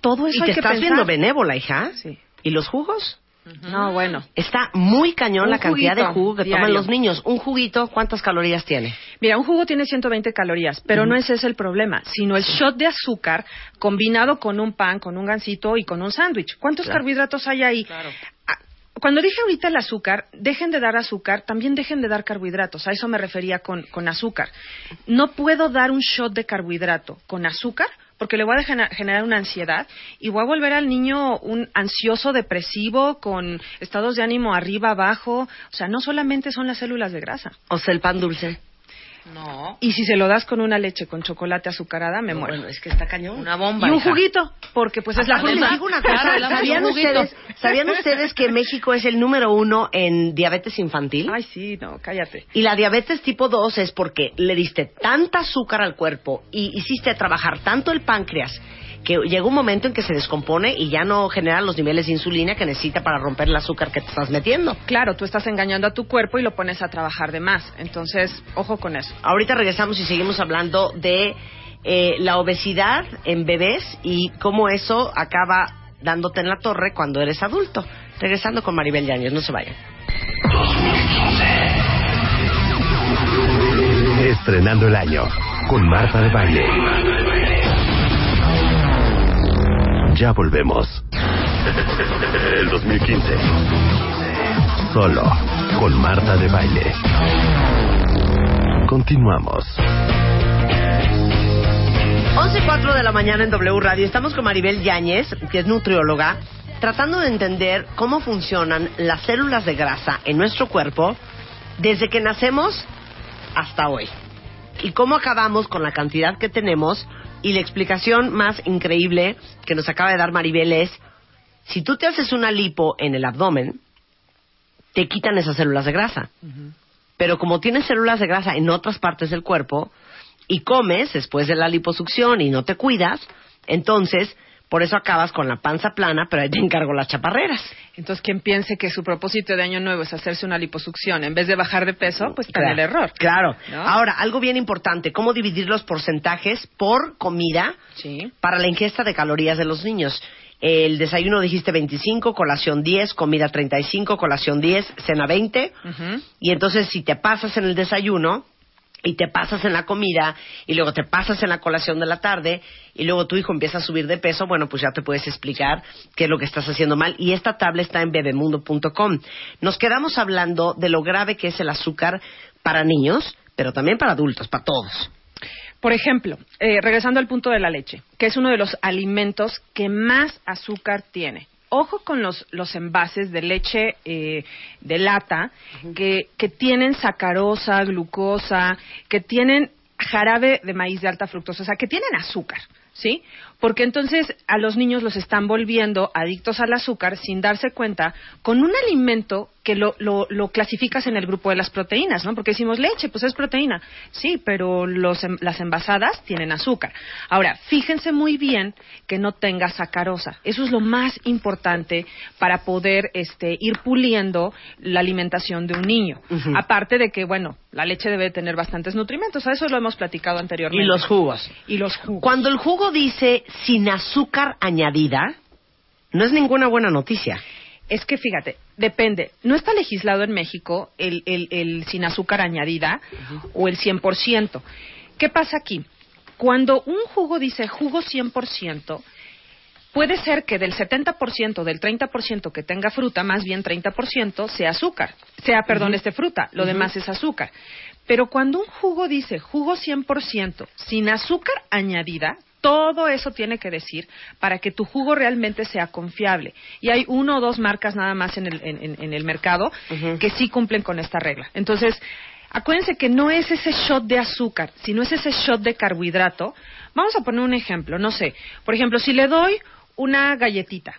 Speaker 11: todo eso
Speaker 6: Y
Speaker 11: hay
Speaker 6: te
Speaker 11: que
Speaker 6: estás
Speaker 11: pensar.
Speaker 6: viendo benévola, hija.
Speaker 11: Sí.
Speaker 6: ¿Y los jugos?
Speaker 11: No, bueno.
Speaker 6: Está muy cañón
Speaker 11: Un
Speaker 6: la cantidad de jugo que toman los niños. Un juguito, ¿cuántas calorías tiene?
Speaker 11: Mira, un jugo tiene 120 calorías, pero no ese es el problema, sino el shot de azúcar combinado con un pan, con un gansito y con un sándwich. ¿Cuántos
Speaker 6: Claro.
Speaker 11: carbohidratos hay ahí? Ah, Cuando dije ahorita el azúcar, dejen de dar azúcar, también dejen de dar carbohidratos. A eso me refería con, con azúcar. No puedo dar un shot de carbohidrato con azúcar porque le voy a gener- generar una ansiedad y voy a volver al niño un ansioso, depresivo, con estados de ánimo arriba, abajo. O sea, no solamente son las células de grasa.
Speaker 6: O sea, el pan dulce.
Speaker 7: No.
Speaker 11: Y si se lo das con una leche con chocolate azucarada, me muero.
Speaker 6: Bueno, es que está cañón.
Speaker 7: Una bomba.
Speaker 11: y un
Speaker 7: hija.
Speaker 11: juguito, porque pues es la
Speaker 6: les
Speaker 11: fruta.
Speaker 6: digo una cosa, ¿sabían ustedes, ¿sabían ustedes que México es el número uno en diabetes infantil?
Speaker 11: Ay, sí, no, cállate.
Speaker 6: Y la diabetes tipo 2 es porque le diste tanta azúcar al cuerpo y hiciste trabajar tanto el páncreas que llega un momento en que se descompone y ya no genera los niveles de insulina que necesita para romper el azúcar que te estás metiendo.
Speaker 11: Claro, tú estás engañando a tu cuerpo y lo pones a trabajar de más. Entonces, ojo con eso.
Speaker 6: Ahorita regresamos y seguimos hablando de eh, la obesidad en bebés y cómo eso acaba dándote en la torre cuando eres adulto. Regresando con Maribel Yáñez, no se vayan.
Speaker 2: Estrenando el año con Marta de Baile. Ya volvemos. El 2015. Solo con Marta de Baile. Continuamos.
Speaker 6: 11.04 de la mañana en W Radio. Estamos con Maribel Yáñez, que es nutrióloga, tratando de entender cómo funcionan las células de grasa en nuestro cuerpo desde que nacemos hasta hoy. Y cómo acabamos con la cantidad que tenemos. Y la explicación más increíble que nos acaba de dar Maribel es, si tú te haces una lipo en el abdomen, te quitan esas células de grasa. Pero como tienes células de grasa en otras partes del cuerpo y comes después de la liposucción y no te cuidas, entonces por eso acabas con la panza plana, pero ahí te encargo las chaparreras.
Speaker 11: Entonces, quien piense que su propósito de año nuevo es hacerse una liposucción en vez de bajar de peso, pues está en el error.
Speaker 6: Claro.
Speaker 11: ¿No?
Speaker 6: Ahora, algo bien importante, cómo dividir los porcentajes por comida
Speaker 11: Sí.
Speaker 6: para la ingesta de calorías de los niños. El desayuno dijiste 25, colación 10, comida 35, colación 10, cena 20.
Speaker 11: Ujú.
Speaker 6: Y entonces si te pasas en el desayuno y te pasas en la comida y luego te pasas en la colación de la tarde y luego tu hijo empieza a subir de peso, bueno, pues ya te puedes explicar qué es lo que estás haciendo mal. Y esta tabla está en bebemundo.com. Nos quedamos hablando de lo grave que es el azúcar para niños, pero también para adultos, para todos.
Speaker 11: Por ejemplo, eh, regresando al punto de la leche, que es uno de los alimentos que más azúcar tiene. Ojo con los, los envases de leche eh, de lata que, que tienen sacarosa, glucosa, que tienen jarabe de maíz de alta fructosa, o sea, que tienen azúcar. ¿sí? Porque entonces a los niños los están volviendo adictos al azúcar sin darse cuenta con un alimento que lo, lo, lo clasificas en el grupo de las proteínas, ¿no? Porque decimos leche, pues es proteína. Sí, pero los, em- las envasadas tienen azúcar. Ahora, fíjense muy bien que no tenga sacarosa. Eso es lo más importante para poder este, ir puliendo la alimentación de un niño. Aparte de que, bueno, la leche debe tener bastantes nutrimentos. A eso lo hemos platicado anteriormente.
Speaker 6: Y los jugos.
Speaker 11: Y los jugos.
Speaker 6: Cuando el jugo dice sin azúcar añadida, no es ninguna buena noticia.
Speaker 11: Es que fíjate, depende. No está legislado en México el, el- el sin azúcar añadida o el 100%. ¿Qué pasa aquí? Cuando un jugo dice jugo 100%, puede ser que del 70%, del 30% que tenga fruta, más bien 30% sea azúcar. Sea, perdón, este fruta. Lo demás es azúcar. Pero cuando un jugo dice jugo 100% sin azúcar añadida, todo eso tiene que decir para que tu jugo realmente sea confiable. Y hay uno o dos marcas nada más en el, en- el mercado que sí cumplen con esta regla. Entonces, acuérdense que no es ese shot de azúcar, sino es ese shot de carbohidrato. Vamos a poner un ejemplo, no sé. Por ejemplo, si le doy una galletita.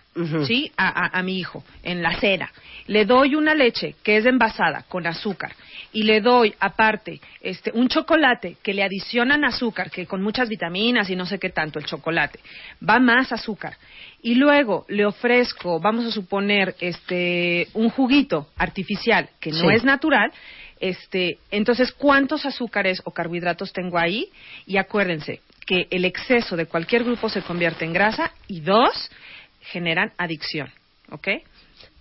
Speaker 11: ¿sí? A, a- a mi hijo en la cena. Le doy una leche que es envasada con azúcar y le doy aparte este un chocolate que le adicionan azúcar, que con muchas vitaminas y no sé qué tanto el chocolate. Va más azúcar. Y luego le ofrezco, vamos a suponer, este un juguito artificial que no
Speaker 6: Sí.
Speaker 11: es natural, este, entonces, ¿cuántos azúcares o carbohidratos tengo ahí? Y acuérdense que el exceso de cualquier grupo se convierte en grasa y dos, generan adicción, ¿ok?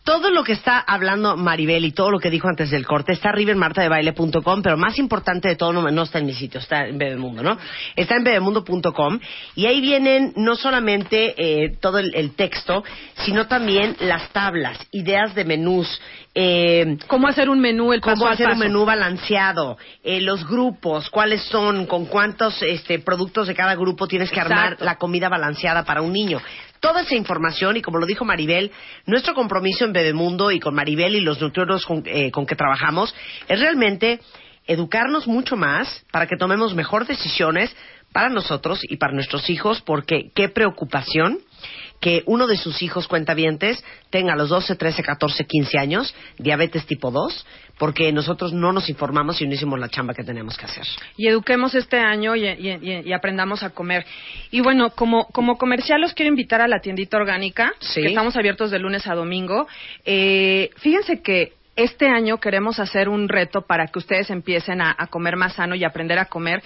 Speaker 6: Todo lo que está hablando Maribel y todo lo que dijo antes del corte está arriba en martadebaile.com, pero más importante de todo no, no está en mi sitio, está en Bebemundo, ¿no? Está en bebemundo.com y ahí vienen no solamente eh, todo el, el texto, sino también las tablas, ideas de menús, eh,
Speaker 11: cómo hacer un menú, el
Speaker 6: cómo
Speaker 11: paso a
Speaker 6: hacer un menú balanceado, eh, los grupos, cuáles son, con cuántos este, productos de cada grupo tienes que armar la comida balanceada para un niño. Toda esa información, y como lo dijo Maribel, nuestro compromiso en Bebemundo y con Maribel y los nutriólogos con, eh, con que trabajamos es realmente educarnos mucho más para que tomemos mejor decisiones para nosotros y para nuestros hijos, porque qué preocupación que uno de sus hijos cuentavientes tenga a los 12, 13, 14, 15 años diabetes tipo 2, porque nosotros no nos informamos y no hicimos la chamba que tenemos que hacer.
Speaker 11: y eduquemos este año y, y- y- y aprendamos a comer. Y bueno, como, como comercial los quiero invitar a la tiendita orgánica,
Speaker 6: Sí.
Speaker 11: que estamos abiertos de lunes a domingo. Eh, fíjense que este año queremos hacer un reto para que ustedes empiecen a, a comer más sano y aprender a comer.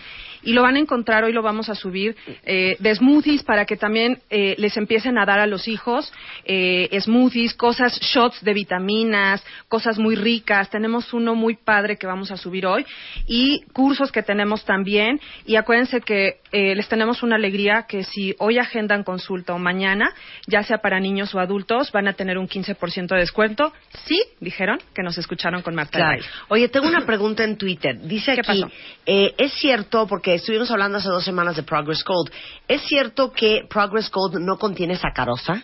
Speaker 11: Y lo van a encontrar, hoy lo vamos a subir, eh, de smoothies para que también eh, les empiecen a dar a los hijos eh, smoothies, cosas, shots de vitaminas, cosas muy ricas. Tenemos uno muy padre que vamos a subir hoy y cursos que tenemos también. Y acuérdense que eh, les tenemos una alegría que si hoy agendan consulta o mañana, ya sea para niños o adultos, van a tener un 15% de descuento. Sí, dijeron que nos escucharon con Marta.
Speaker 6: Claro. Oye, tengo una pregunta en Twitter. Dice
Speaker 11: ¿Qué
Speaker 6: aquí,
Speaker 11: pasó?
Speaker 6: eh, es cierto, porque estuvimos hablando hace dos semanas de Progress Gold, ¿es cierto que Progress Gold no contiene sacarosa?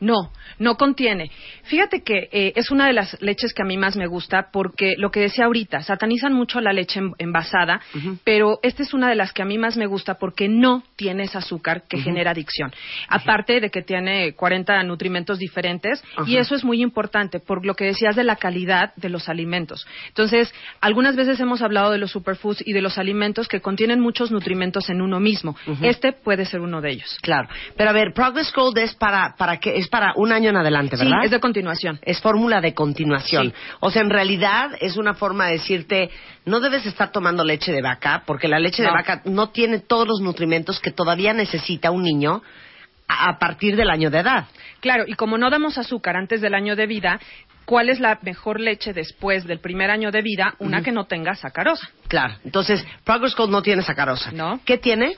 Speaker 11: No, no contiene. Fíjate que eh, es una de las leches que a mí más me gusta porque lo que decía ahorita, satanizan mucho la leche en- envasada, pero esta es una de las que a mí más me gusta porque no tiene ese azúcar que genera adicción. Aparte de que tiene 40 nutrimentos diferentes y eso es muy importante por lo que decías de la calidad de los alimentos. Entonces, algunas veces hemos hablado de los superfoods y de los alimentos que contienen muchos nutrimentos en uno mismo. Este puede ser uno de ellos.
Speaker 6: Claro. Pero a ver, Progress Gold es para, para que, es para un año en adelante,
Speaker 11: Sí,
Speaker 6: ¿verdad?
Speaker 11: es de continuación.
Speaker 6: Es fórmula de continuación.
Speaker 11: Sí.
Speaker 6: O sea, en realidad es una forma de decirte, no debes estar tomando leche de vaca, porque la leche de vaca no tiene todos los nutrimentos que todavía necesita un niño a, partir del año de edad.
Speaker 11: Claro, y como no damos azúcar antes del año de vida, ¿cuál es la mejor leche después del primer año de vida? Una que no tenga sacarosa.
Speaker 6: Claro. Entonces, Progress Gold no tiene sacarosa.
Speaker 11: No.
Speaker 6: ¿Qué tiene?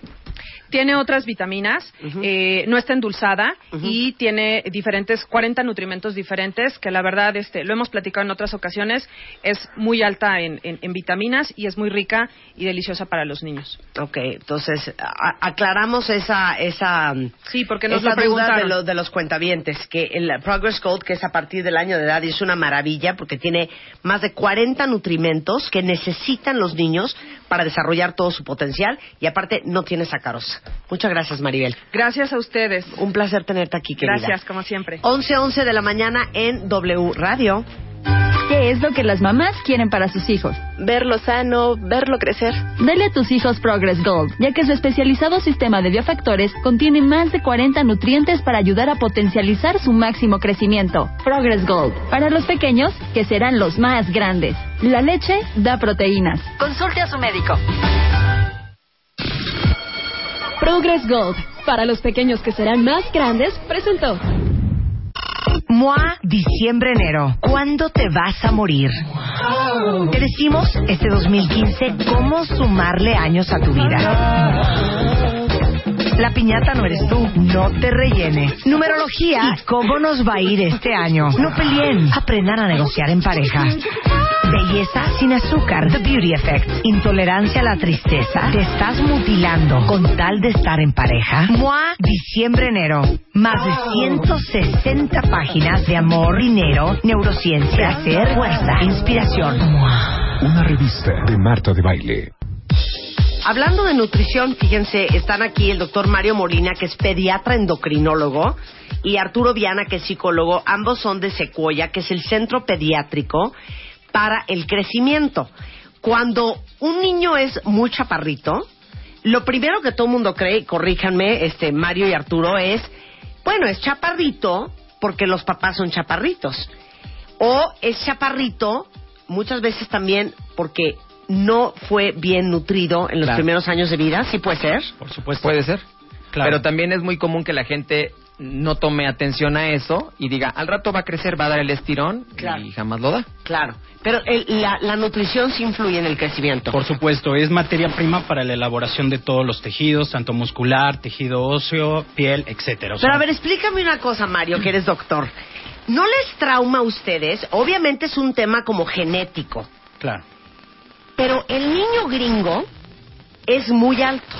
Speaker 11: Tiene otras vitaminas, eh, no está endulzada y tiene diferentes, 40 nutrimentos diferentes que la verdad, este, lo hemos platicado en otras ocasiones, es muy alta en, en- en vitaminas y es muy rica y deliciosa para los niños.
Speaker 6: Ok, entonces a- aclaramos esa esa
Speaker 11: Sí, porque nos lo
Speaker 6: duda de, lo- de los cuentavientes que el Progress Gold que es a partir del año de edad y es una maravilla porque tiene más de 40 nutrimentos que necesitan los niños para desarrollar todo su potencial y aparte no tiene sacarosa. Muchas gracias, Maribel.
Speaker 11: Gracias a ustedes.
Speaker 6: Un placer tenerte aquí, querida.
Speaker 11: Gracias, como siempre.
Speaker 6: 11, 11 de la mañana en W Radio.
Speaker 10: ¿Qué es lo que las mamás quieren para sus hijos?
Speaker 12: Verlo sano, verlo crecer.
Speaker 10: Dale a tus hijos Progress Gold, ya que su especializado sistema de biofactores contiene más de 40 nutrientes para ayudar a potencializar su máximo crecimiento. Progress Gold, para los pequeños, que serán los más grandes. La leche da proteínas. Consulte a su médico. Progress Gold, para los pequeños que serán más grandes, presentó.
Speaker 8: MOA Diciembre-Enero. ¿Cuándo te vas a morir? Te decimos este 2015 cómo sumarle años a tu vida. La piñata no eres tú, no te rellenes. Numerología cómo nos va a ir este año. No peleen, aprendan a negociar en pareja. Belleza sin azúcar, The Beauty Effect. Intolerancia a la tristeza. Te estás mutilando con tal de estar en pareja. MOA Diciembre-Enero. Más de 160 páginas de amor, dinero, neurociencia, placer, fuerza, inspiración. MOA.
Speaker 9: Una revista de Marta de Baile.
Speaker 6: Hablando de nutrición, fíjense, están aquí el doctor Mario Molina, que es pediatra endocrinólogo, y Arturo Viana, que es psicólogo. Ambos son de Secuoya, que es el centro pediátrico para el crecimiento. Cuando un niño es muy chaparrito, lo primero que todo el mundo cree, y corríjanme, este, Mario y Arturo, es, bueno, es chaparrito porque los papás son chaparritos. O es chaparrito muchas veces también porque no fue bien nutrido en los
Speaker 13: Claro.
Speaker 6: primeros años de vida, sí puede ser.
Speaker 13: Por supuesto. Puede ser. Pero también es muy común que la gente no tome atención a eso y diga, al rato va a crecer, va a dar el estirón
Speaker 6: Claro.
Speaker 13: y jamás lo da.
Speaker 6: Claro, pero el- la, la nutrición sí influye en el crecimiento.
Speaker 14: Por supuesto, es materia prima para la elaboración de todos los tejidos, tanto muscular, tejido óseo, piel, etcétera. O sea,
Speaker 6: Pero a ver, explícame una cosa, Mario, que eres doctor. ¿No les trauma a ustedes? Obviamente es un tema como genético,
Speaker 14: claro.
Speaker 6: pero el niño gringo es muy alto.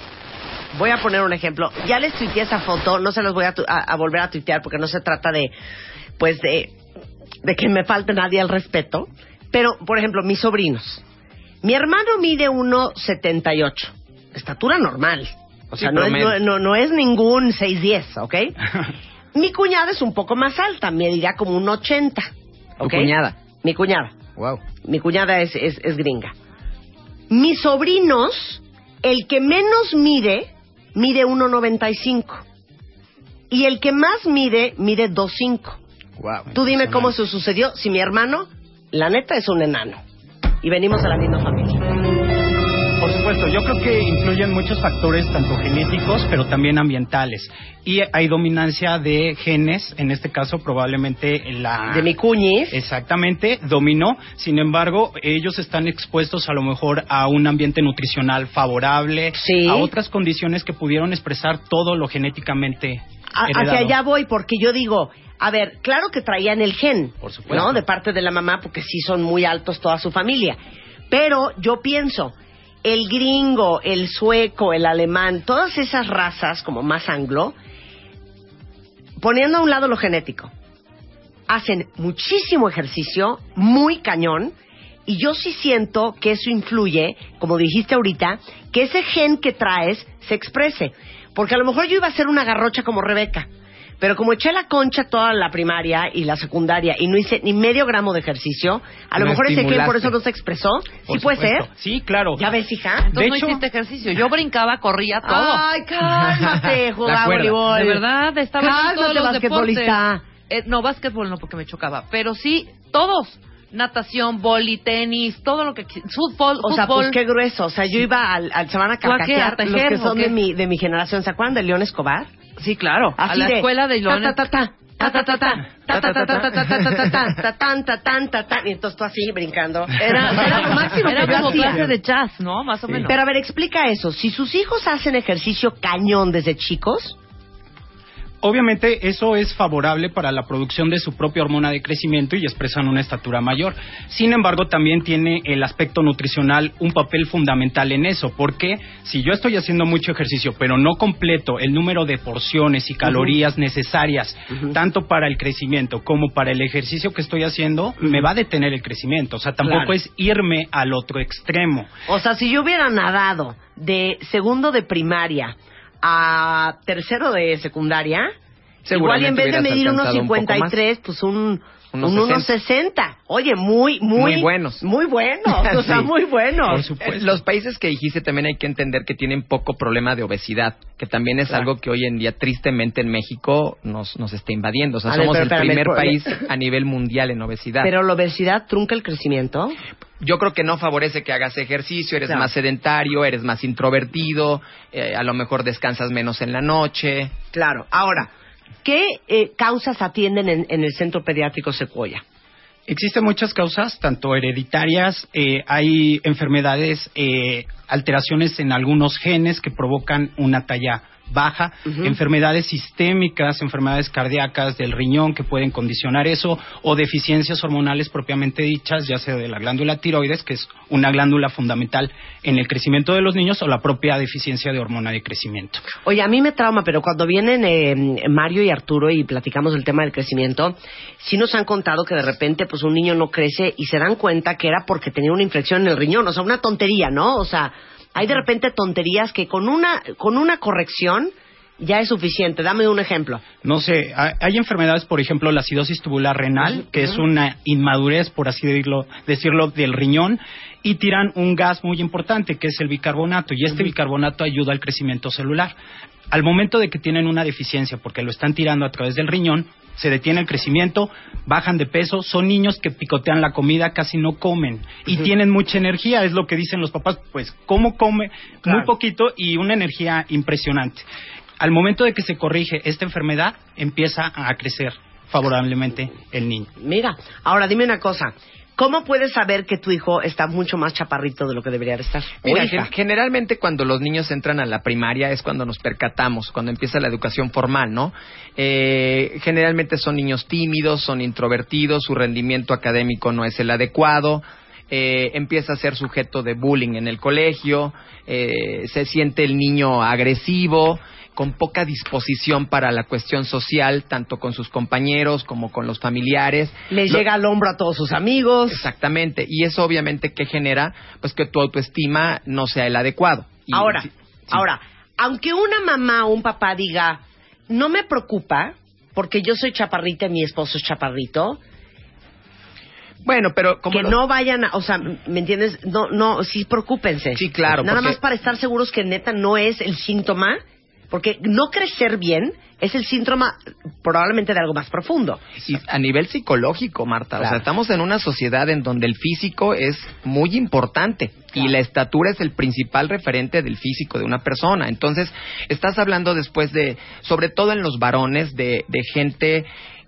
Speaker 6: Voy a poner un ejemplo. Ya les tuiteé esa foto, no se los voy a, tu- a- a volver a tuitear porque no se trata de, pues, de, de que me falte nadie al respeto. Pero, por ejemplo, mis sobrinos. Mi hermano mide 1,78. Estatura normal. O
Speaker 13: Sí,
Speaker 6: sea, no es, no, no- no es ningún 6'10, ¿ok? Mi cuñada es un poco más alta, medirá como un 80.
Speaker 13: ¿Tu
Speaker 6: ¿ok?
Speaker 13: cuñada?
Speaker 6: Mi cuñada.
Speaker 13: Wow.
Speaker 6: Mi cuñada es, es, es gringa. Mis sobrinos, el que menos mide, mide 1,95. Y el que más mide, mide 2,5.
Speaker 13: Wow.
Speaker 6: Tú dime cómo eso sucedió. Si mi hermano, la neta, es un enano. Y venimos de la misma familia.
Speaker 14: Por yo creo que influyen muchos factores, tanto genéticos, pero también ambientales. Y hay dominancia de genes, en este caso probablemente la...
Speaker 6: De mi cuñis.
Speaker 14: Exactamente, dominó. Sin embargo, ellos están expuestos a lo mejor a un ambiente nutricional favorable,
Speaker 6: Sí.
Speaker 14: a otras condiciones que pudieron expresar todo lo genéticamente
Speaker 6: A-
Speaker 14: heredado.
Speaker 6: hacia allá voy porque yo digo, a ver, claro que traían el gen,
Speaker 14: supuesto.
Speaker 6: ¿no? De parte de la mamá porque sí son muy altos toda su familia. Pero yo pienso, el gringo, el sueco, el alemán, todas esas razas como más anglo, poniendo a un lado lo genético, hacen muchísimo ejercicio, muy cañón, y yo sí siento que eso influye, como dijiste ahorita, que ese gen que traes se exprese. Porque a lo mejor yo iba a ser una garrocha como Rebeca, pero como eché la concha toda la primaria y la secundaria y no hice ni medio gramo de ejercicio, a lo
Speaker 14: No
Speaker 6: mejor ese gen por eso no se expresó.
Speaker 14: Por
Speaker 6: ¿Sí puede
Speaker 14: supuesto.
Speaker 6: ser?
Speaker 14: Sí, claro.
Speaker 6: ¿Ya ves, hija?
Speaker 7: Entonces
Speaker 14: De
Speaker 7: no
Speaker 14: hecho-
Speaker 7: hiciste ejercicio. Yo brincaba, corría todo.
Speaker 6: Ay, cálmate, jugaba voleibol.
Speaker 7: De verdad, estaba
Speaker 6: Cálmate,
Speaker 7: todos los
Speaker 6: basquetbolista.
Speaker 7: Eh, no, básquetbol no, porque me chocaba. Pero sí, todos. Natación, boli, tenis, todo lo que... Fútbol,
Speaker 6: O sea,
Speaker 7: fútbol.
Speaker 6: pues qué grueso. O sea, yo iba al, al se van a
Speaker 7: ¿Tú a qué? ¿A
Speaker 6: carcajear los que son de mi, de mi generación. ¿Se acuerdan de León Escobar?
Speaker 7: Sí, claro. A la escuela de Ilones.
Speaker 6: Ta, ta, y entonces tú así brincando. Era, lo máximo
Speaker 7: como de jazz, ¿no? Más o menos.
Speaker 6: Pero a ver, explica eso. Si sus hijos hacen ejercicio cañón desde chicos,
Speaker 14: Obviamente eso es favorable para la producción de su propia hormona de crecimiento y expresan una estatura mayor. Sin embargo, también tiene el aspecto nutricional un papel fundamental en eso, porque si yo estoy haciendo mucho ejercicio, pero no completo el número de porciones y calorías necesarias, tanto para el crecimiento como para el ejercicio que estoy haciendo, me va a detener el crecimiento. O sea, tampoco
Speaker 6: Claro.
Speaker 14: es irme al otro extremo.
Speaker 6: o sea, si yo hubiera nadado de segundo de primaria a tercero de secundaria, igual y en vez de medir
Speaker 13: alcanzado un poco
Speaker 6: 1.53, pues un,
Speaker 13: Unos
Speaker 6: un 1.60. Oye, muy, muy,
Speaker 13: Muy buenos.
Speaker 6: Muy buenos, o sea,
Speaker 13: Sí.
Speaker 6: muy buenos.
Speaker 13: Eh, Los países que dijiste también hay que entender que tienen poco problema de obesidad, que también es
Speaker 6: Claro.
Speaker 13: algo que hoy en día tristemente en México nos, nos está invadiendo. O sea,
Speaker 6: A ver,
Speaker 13: somos
Speaker 6: pero
Speaker 13: el primer
Speaker 6: por-
Speaker 13: país a nivel mundial en obesidad.
Speaker 6: Pero la obesidad trunca el crecimiento.
Speaker 13: Yo creo que no favorece que hagas ejercicio, eres
Speaker 6: Claro.
Speaker 13: más sedentario, eres más introvertido, eh, a lo mejor descansas menos en la noche.
Speaker 6: Claro. Ahora, ¿qué eh, causas atienden en, en el centro pediátrico Secuoya?
Speaker 14: Existen muchas causas, tanto hereditarias, eh, hay enfermedades, eh, alteraciones en algunos genes que provocan una talla baja, enfermedades sistémicas, enfermedades cardíacas del riñón que pueden condicionar eso, o deficiencias hormonales propiamente dichas, ya sea de la glándula tiroides, que es una glándula fundamental en el crecimiento de los niños, o la propia deficiencia de hormona de crecimiento.
Speaker 6: Oye, a mí me trauma, pero cuando vienen eh, Mario y Arturo y platicamos del tema del crecimiento, sí nos han contado que de repente pues un niño no crece y se dan cuenta que era porque tenía una infección en el riñón, o sea, una tontería, ¿no? O sea, hay de repente tonterías que con una con una corrección ya es suficiente. Dame un ejemplo.
Speaker 14: No sé, hay, enfermedades, por ejemplo, la acidosis tubular renal, que es una inmadurez, por así decirlo, decirlo, del riñón, y tiran un gas muy importante, que es el bicarbonato, y este bicarbonato ayuda al crecimiento celular. Al momento de que tienen una deficiencia, porque lo están tirando a través del riñón, se detiene el crecimiento, bajan de peso, son niños que picotean la comida, casi no comen y tienen mucha energía, es lo que dicen los papás, pues cómo come muy poquito y una energía impresionante. Al momento de que se corrige esta enfermedad, empieza a crecer favorablemente el niño.
Speaker 6: Mira, ahora dime una cosa. ¿Cómo puedes saber que tu hijo está mucho más chaparrito de lo que debería de estar?
Speaker 13: Mira,
Speaker 6: hija.
Speaker 13: generalmente cuando los niños entran a la primaria es cuando nos percatamos, cuando empieza la educación formal, ¿no? Eh, generalmente son niños tímidos, son introvertidos, su rendimiento académico no es el adecuado, eh, empieza a ser sujeto de bullying en el colegio, eh, se siente el niño agresivo, con poca disposición para la cuestión social, tanto con sus compañeros como con los familiares.
Speaker 6: Les
Speaker 13: Lo-
Speaker 6: llega al hombro a todos sus amigos.
Speaker 13: Exactamente, y eso obviamente que genera pues que tu autoestima no sea el adecuado. Y-
Speaker 6: ahora,
Speaker 13: sí,
Speaker 6: ahora, aunque una mamá o un papá diga, no me preocupa, porque yo soy chaparrita y mi esposo es chaparrito,
Speaker 13: Bueno, pero como
Speaker 6: que
Speaker 13: los-
Speaker 6: no vayan a, o sea, ¿me entiendes? No, no, sí, preocúpense.
Speaker 13: Sí, claro,
Speaker 6: Nada
Speaker 13: porque-
Speaker 6: más para estar seguros que neta no es el síntoma, porque no crecer bien es el síntoma probablemente de algo más profundo.
Speaker 13: y a nivel psicológico, Marta, o sea, estamos en una sociedad en donde el físico es muy importante y la estatura es el principal referente del físico de una persona. Entonces, estás hablando después de, sobre todo en los varones, de, de gente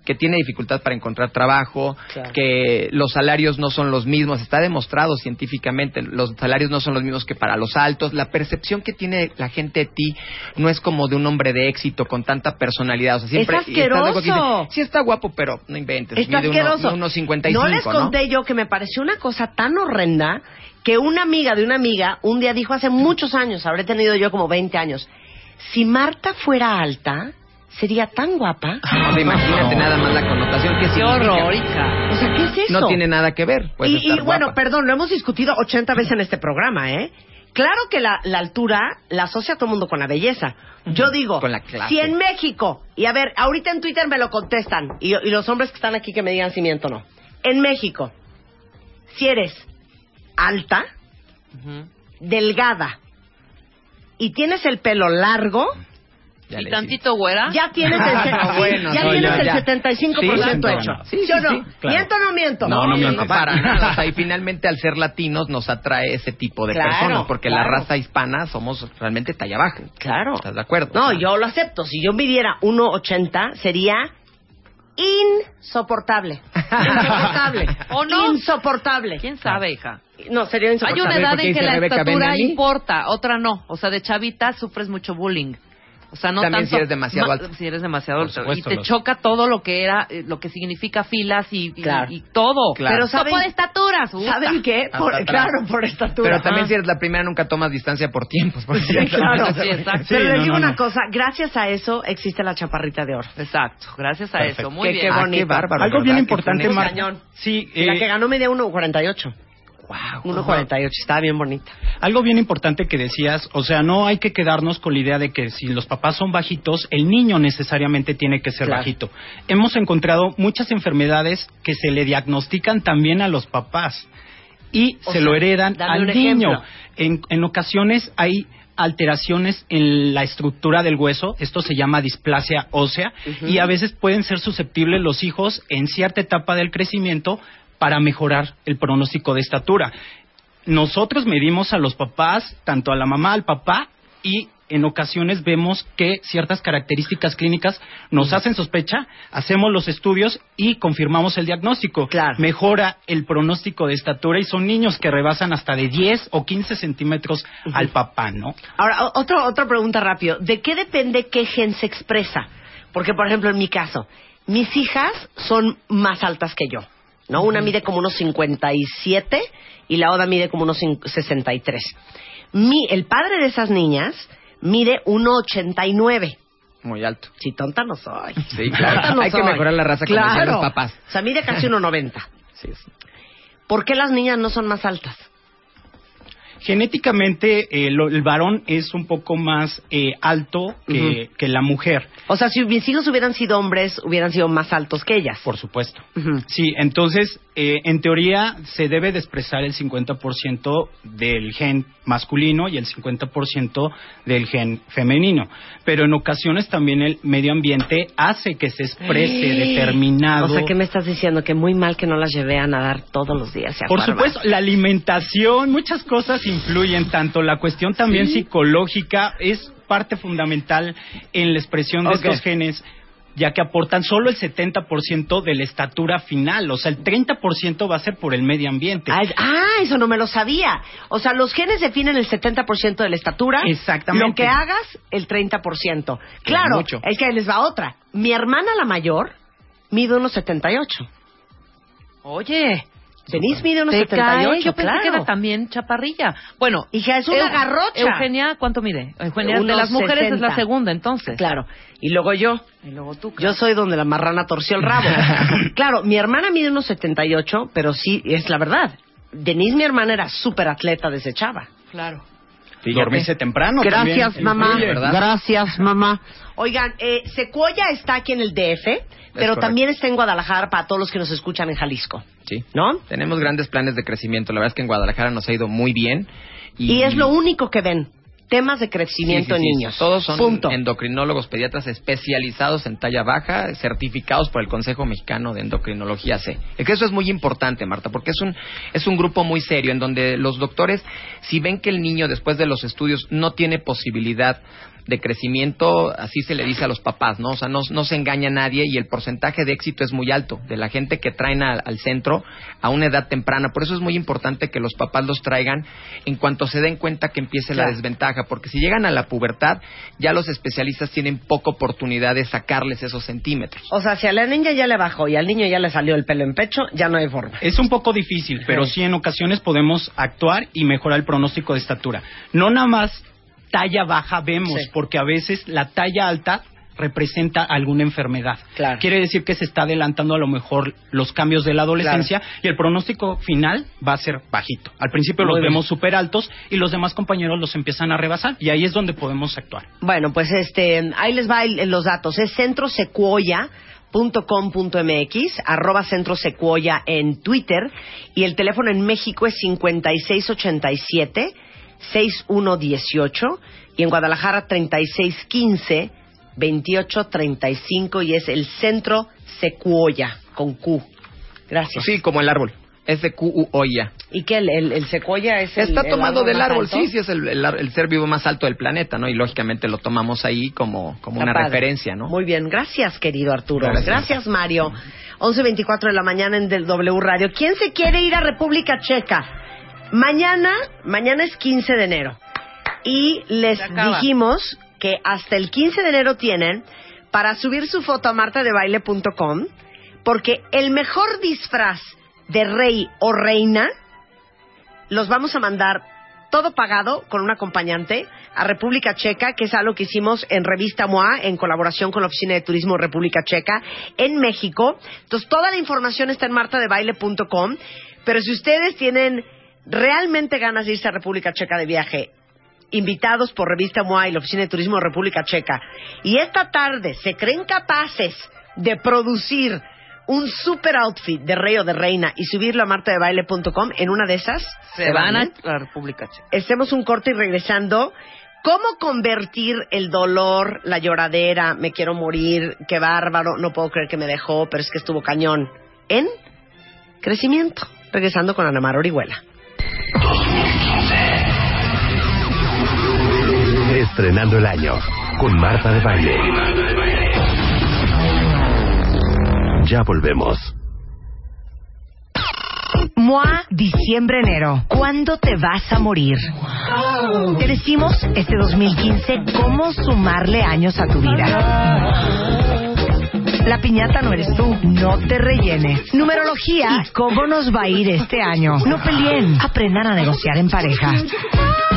Speaker 13: que tiene dificultad para encontrar trabajo,
Speaker 6: Claro.
Speaker 13: que los salarios no son los mismos, está demostrado científicamente, los salarios no son los mismos que para los altos, la percepción que tiene la gente de ti no es como de un hombre de éxito con tanta personalidad, o sea, siempre
Speaker 6: Es
Speaker 13: y está
Speaker 6: asqueroso.
Speaker 13: dice, sí está guapo, pero no inventes,
Speaker 6: Está
Speaker 13: mide uno-
Speaker 6: asqueroso.
Speaker 13: unos 55,
Speaker 6: no les conté yo que me pareció una cosa tan horrenda que una amiga de una amiga un día dijo hace muchos años, habré tenido yo como 20 años, si Marta fuera alta, sería tan guapa.
Speaker 13: O sea, imagínate nada más la connotación que
Speaker 7: Qué
Speaker 13: significa.
Speaker 7: horror.
Speaker 6: O sea, ¿qué es eso?
Speaker 13: No tiene nada que ver. puedes
Speaker 6: y, bueno,
Speaker 13: guapa.
Speaker 6: perdón, lo hemos discutido 80 veces en este programa, ¿eh? Claro que la, la altura la asocia todo el mundo con la belleza. Yo digo,
Speaker 13: Con la clase.
Speaker 6: si en México, y a ver, ahorita en Twitter me lo contestan, y, y los hombres que están aquí que me digan si miento o no. En México, si eres alta, delgada, y tienes el pelo largo,
Speaker 13: Ya
Speaker 7: Y tantito güera.
Speaker 6: ya tienes el, se-
Speaker 13: No, bueno,
Speaker 6: ya
Speaker 13: no,
Speaker 6: tienes
Speaker 13: ya,
Speaker 6: el
Speaker 13: ya.
Speaker 6: 75%
Speaker 14: Sí,
Speaker 6: hecho.
Speaker 14: no,
Speaker 13: Sí,
Speaker 6: ¿Sí o
Speaker 13: sí,
Speaker 6: no?
Speaker 14: claro.
Speaker 6: ¿Miento o no miento?
Speaker 14: No, no miento.
Speaker 13: para nada. O sea, y finalmente al ser latinos nos atrae ese tipo de
Speaker 6: Claro,
Speaker 13: personas, porque la raza hispana somos realmente talla baja.
Speaker 6: Claro.
Speaker 13: ¿Estás de acuerdo?
Speaker 6: No,
Speaker 13: O sea,
Speaker 6: yo lo acepto. Si yo midiera 1.80, sería insoportable. Insoportable.
Speaker 7: ¿O no?
Speaker 6: Insoportable.
Speaker 7: ¿Quién sabe, hija?
Speaker 6: No, sería
Speaker 7: Hay
Speaker 6: insoportable.
Speaker 7: una edad en que la estatura importa, otra no. O sea, de chavita sufres mucho bullying. O sea, no
Speaker 13: También
Speaker 7: tanto,
Speaker 13: si eres demasiado
Speaker 7: ma-
Speaker 13: alto.
Speaker 7: Si eres demasiado alto.
Speaker 14: supuesto,
Speaker 7: y te
Speaker 14: los-
Speaker 7: choca todo lo que era, eh, lo que significa filas y, y-
Speaker 6: Claro.
Speaker 7: y todo.
Speaker 13: Claro.
Speaker 6: Pero
Speaker 7: Topo
Speaker 6: ¿saben-
Speaker 7: de estaturas. puta.
Speaker 6: ¿Saben qué? Por- claro, por estatura.
Speaker 13: Pero también
Speaker 6: Ajá.
Speaker 13: si eres la primera nunca tomas distancia por tiempos. por
Speaker 6: Sí,
Speaker 13: cierto.
Speaker 6: claro.
Speaker 7: Sí, exacto.
Speaker 6: Pero
Speaker 14: Sí,
Speaker 6: les
Speaker 14: no,
Speaker 6: digo
Speaker 14: no,
Speaker 6: una
Speaker 14: no.
Speaker 6: cosa, gracias a eso existe la chaparrita de oro.
Speaker 7: Exacto, gracias a
Speaker 14: Perfecto.
Speaker 7: eso. Muy
Speaker 6: Qué-
Speaker 7: bien.
Speaker 6: qué
Speaker 13: Ah, qué bárbaro.
Speaker 14: Algo bien importante,
Speaker 6: cañón.
Speaker 14: Sí,
Speaker 6: Y la
Speaker 14: eh,
Speaker 6: que ganó media 1.48. 1.48, estaba bien bonita.
Speaker 14: Algo bien importante que decías, o sea, no hay que quedarnos con la idea de que si los papás son bajitos, el niño necesariamente tiene que ser
Speaker 6: Claro.
Speaker 14: bajito. Hemos encontrado muchas enfermedades que se le diagnostican también a los papás y
Speaker 6: O
Speaker 14: se
Speaker 6: sea,
Speaker 14: lo heredan al niño. En, en ocasiones hay alteraciones en la estructura del hueso, esto se llama displasia ósea, y a veces pueden ser susceptibles los hijos en cierta etapa del crecimiento para mejorar el pronóstico de estatura. Nosotros medimos a los papás, tanto a la mamá, al papá, y en ocasiones vemos que ciertas características clínicas nos hacen sospecha, hacemos los estudios y confirmamos el diagnóstico. Mejora el pronóstico de estatura y son niños que rebasan hasta de 10 o 15 centímetros al papá, ¿no?
Speaker 6: Ahora, otro, otra pregunta rápido. ¿De qué depende qué gen se expresa? Porque, por ejemplo, en mi caso, mis hijas son más altas que yo, ¿no? Una mide como unos 57 y la otra mide como unos cin- 63. Mi, el padre de esas niñas mide 1,89.
Speaker 13: Muy alto.
Speaker 6: Si tonta no soy.
Speaker 13: Sí, claro.
Speaker 6: No
Speaker 13: Hay que mejorar la raza como
Speaker 6: Claro.
Speaker 13: los papás.
Speaker 6: O sea, mide casi 1,90. ¿Por qué las niñas no son más altas?
Speaker 14: Genéticamente, eh, lo- el varón es un poco más eh, alto que, que la mujer.
Speaker 6: O sea, si mis hijos hubieran sido hombres, hubieran sido más altos que ellas.
Speaker 14: Por supuesto. Sí, entonces, eh, en teoría, se debe de expresar el 50% del gen masculino y el 50% del gen femenino. Pero en ocasiones también el medio ambiente hace que se exprese determinado.
Speaker 6: O sea, ¿qué me estás diciendo? Que muy mal que no las llevé a nadar todos los días.
Speaker 14: Por supuesto, la alimentación, muchas cosas influyen, tanto la cuestión también
Speaker 6: Sí.
Speaker 14: psicológica es parte fundamental en la expresión de
Speaker 6: Ok.
Speaker 14: estos genes, ya que aportan solo el 70% de la estatura final, o sea, el 30% va a ser por el medio ambiente.
Speaker 6: Ah, ah, eso no me lo sabía. O sea, los genes definen el 70% de la estatura.
Speaker 14: Exactamente.
Speaker 6: Lo que hagas, el 30%. Claro,
Speaker 14: mucho.
Speaker 6: es que les va otra. Mi hermana, la mayor, mide unos 78.
Speaker 7: Oye.
Speaker 6: Denise mide unos
Speaker 7: Te
Speaker 6: 78,
Speaker 7: cae, yo pensé
Speaker 6: claro.
Speaker 7: que era también chaparrilla. Bueno,
Speaker 6: Hija, es una garrocha.
Speaker 7: Eugenia, ¿cuánto mide? Eugenia de las mujeres es
Speaker 6: 60.
Speaker 7: la segunda, entonces.
Speaker 6: Claro. Y luego yo.
Speaker 7: Y luego tú.
Speaker 6: Yo soy donde la marrana torció el rabo. claro, mi hermana mide unos 78, pero sí, es la verdad. Denise, mi hermana, era súper atleta desde chava.
Speaker 7: Claro.
Speaker 14: Dormirse temprano.
Speaker 6: Gracias,
Speaker 14: también
Speaker 6: mamá. Gracias, mamá. Oigan, eh, Secuoya está aquí en el DF, pero también está en Guadalajara para todos los que nos escuchan en Jalisco.
Speaker 13: Sí.
Speaker 6: ¿No?
Speaker 13: Tenemos grandes planes de crecimiento. La verdad es que en Guadalajara nos ha ido muy bien.
Speaker 6: Y, es lo único que ven. Temas de crecimiento
Speaker 13: Sí, sí,
Speaker 6: en niños.
Speaker 13: Todos son
Speaker 6: Punto.
Speaker 13: endocrinólogos pediatras especializados en talla baja, certificados por el Consejo Mexicano de Endocrinología C. Es que eso es muy importante, Marta, porque es un, es un grupo muy serio en donde los doctores, si ven que el niño después de los estudios no tiene posibilidad de crecimiento, así se le dice a los papás, ¿no? O sea, no, no se engaña a nadie y el porcentaje de éxito es muy alto de la gente que traen al, al centro a una edad temprana. Por eso es muy importante que los papás los traigan en cuanto se den cuenta que empiece la desventaja, porque si llegan a la pubertad, ya los especialistas tienen poca oportunidad de sacarles esos centímetros.
Speaker 6: O sea, si a la niña ya le bajó y al niño ya le salió el pelo en pecho, ya no hay forma.
Speaker 14: Es un poco difícil, pero sí en ocasiones podemos actuar y mejorar el pronóstico de estatura. No nada más talla baja vemos,
Speaker 6: Sí.
Speaker 14: porque a veces la talla alta representa alguna enfermedad.
Speaker 6: Claro.
Speaker 14: Quiere decir que se está adelantando a lo mejor los cambios de la adolescencia y el pronóstico final va a ser bajito. Al principio
Speaker 6: Muy
Speaker 14: los
Speaker 6: bien.
Speaker 14: vemos súper altos y los demás compañeros los empiezan a rebasar y ahí es donde podemos actuar.
Speaker 6: Bueno, pues este, ahí les va el- los datos. Es centrosecuoya.com.mx, arroba centrosecuoya en Twitter y el teléfono en México es 5687 6118 y en Guadalajara 3615 2835 y es el Centro Secuoya con Q. Gracias.
Speaker 13: Sí, como el árbol. Es de QUOIA.
Speaker 6: ¿Y qué? ¿El, el, el secuoya es el
Speaker 13: Está
Speaker 6: el
Speaker 13: tomado del árbol,
Speaker 6: alto?
Speaker 13: sí, sí, es el, ser vivo más alto del planeta, ¿no? Y lógicamente lo tomamos ahí como, como una
Speaker 6: padre.
Speaker 13: referencia, ¿no?
Speaker 6: Muy bien, gracias querido Arturo. Gracias,
Speaker 13: Gracias.
Speaker 6: Mario. 11.24 de la mañana en del W Radio. ¿Quién se quiere ir a República Checa? Mañana, mañana es 15 de enero. Y les dijimos que hasta el 15 de enero tienen para subir su foto a martadebaile.com porque el mejor disfraz de rey o reina los vamos a mandar todo pagado con un acompañante a República Checa, que es algo que hicimos en Revista MOA en colaboración con la Oficina de Turismo República Checa en México. Entonces, toda la información está en martadebaile.com, pero si ustedes tienen realmente ganas de irse a República Checa de viaje, invitados por Revista MOA y la Oficina de Turismo de República Checa, y esta tarde se creen capaces de producir un super outfit de rey o de reina y subirlo a martadebaile.com, en una de esas
Speaker 7: Se van a
Speaker 6: ¿eh?
Speaker 7: la República Checa.
Speaker 6: Hacemos un corte y regresando. ¿Cómo convertir el dolor, la lloradera, me quiero morir, qué bárbaro, no puedo creer que me dejó, pero es que estuvo cañón, en crecimiento? Regresando con Ana Mar Orihuela.
Speaker 2: Estrenando el año con Marta de Baile. Ya volvemos.
Speaker 8: MOA diciembre-enero. ¿Cuándo te vas a morir? Te decimos este 2015 cómo sumarle años a tu vida. La piñata no eres tú. No te rellenes. Numerología. ¿Y cómo nos va a ir este año? No peleen. Aprendan a negociar en pareja.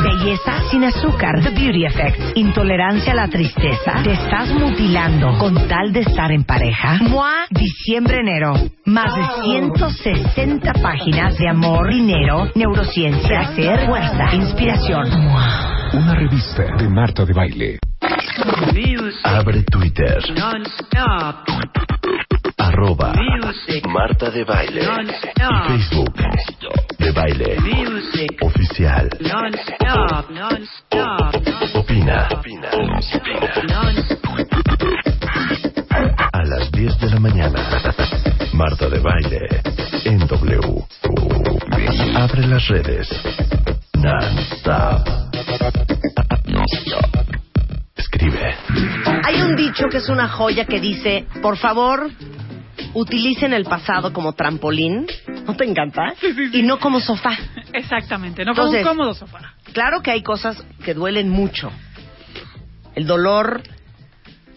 Speaker 8: Belleza sin azúcar. The Beauty Effect. Intolerancia a la tristeza. Te estás mutilando con tal de estar en pareja. MOA diciembre-enero. Más de 160 páginas de amor, dinero, neurociencia, hacer, fuerza, inspiración.
Speaker 9: Una revista de Marta de Baile.
Speaker 2: Abre Twitter. Arroba Marta de Baile. Y Facebook. De Baile. Oficial. Opina. A las 10 de la mañana. Marta de Baile. En W. Abre las redes. Non-stop.
Speaker 6: Hay un dicho que es una joya que dice, por favor, utilicen el pasado como trampolín. ¿No te encanta? Y no como sofá.
Speaker 15: Exactamente, no como un cómodo sofá.
Speaker 6: Claro que hay cosas que duelen mucho. El dolor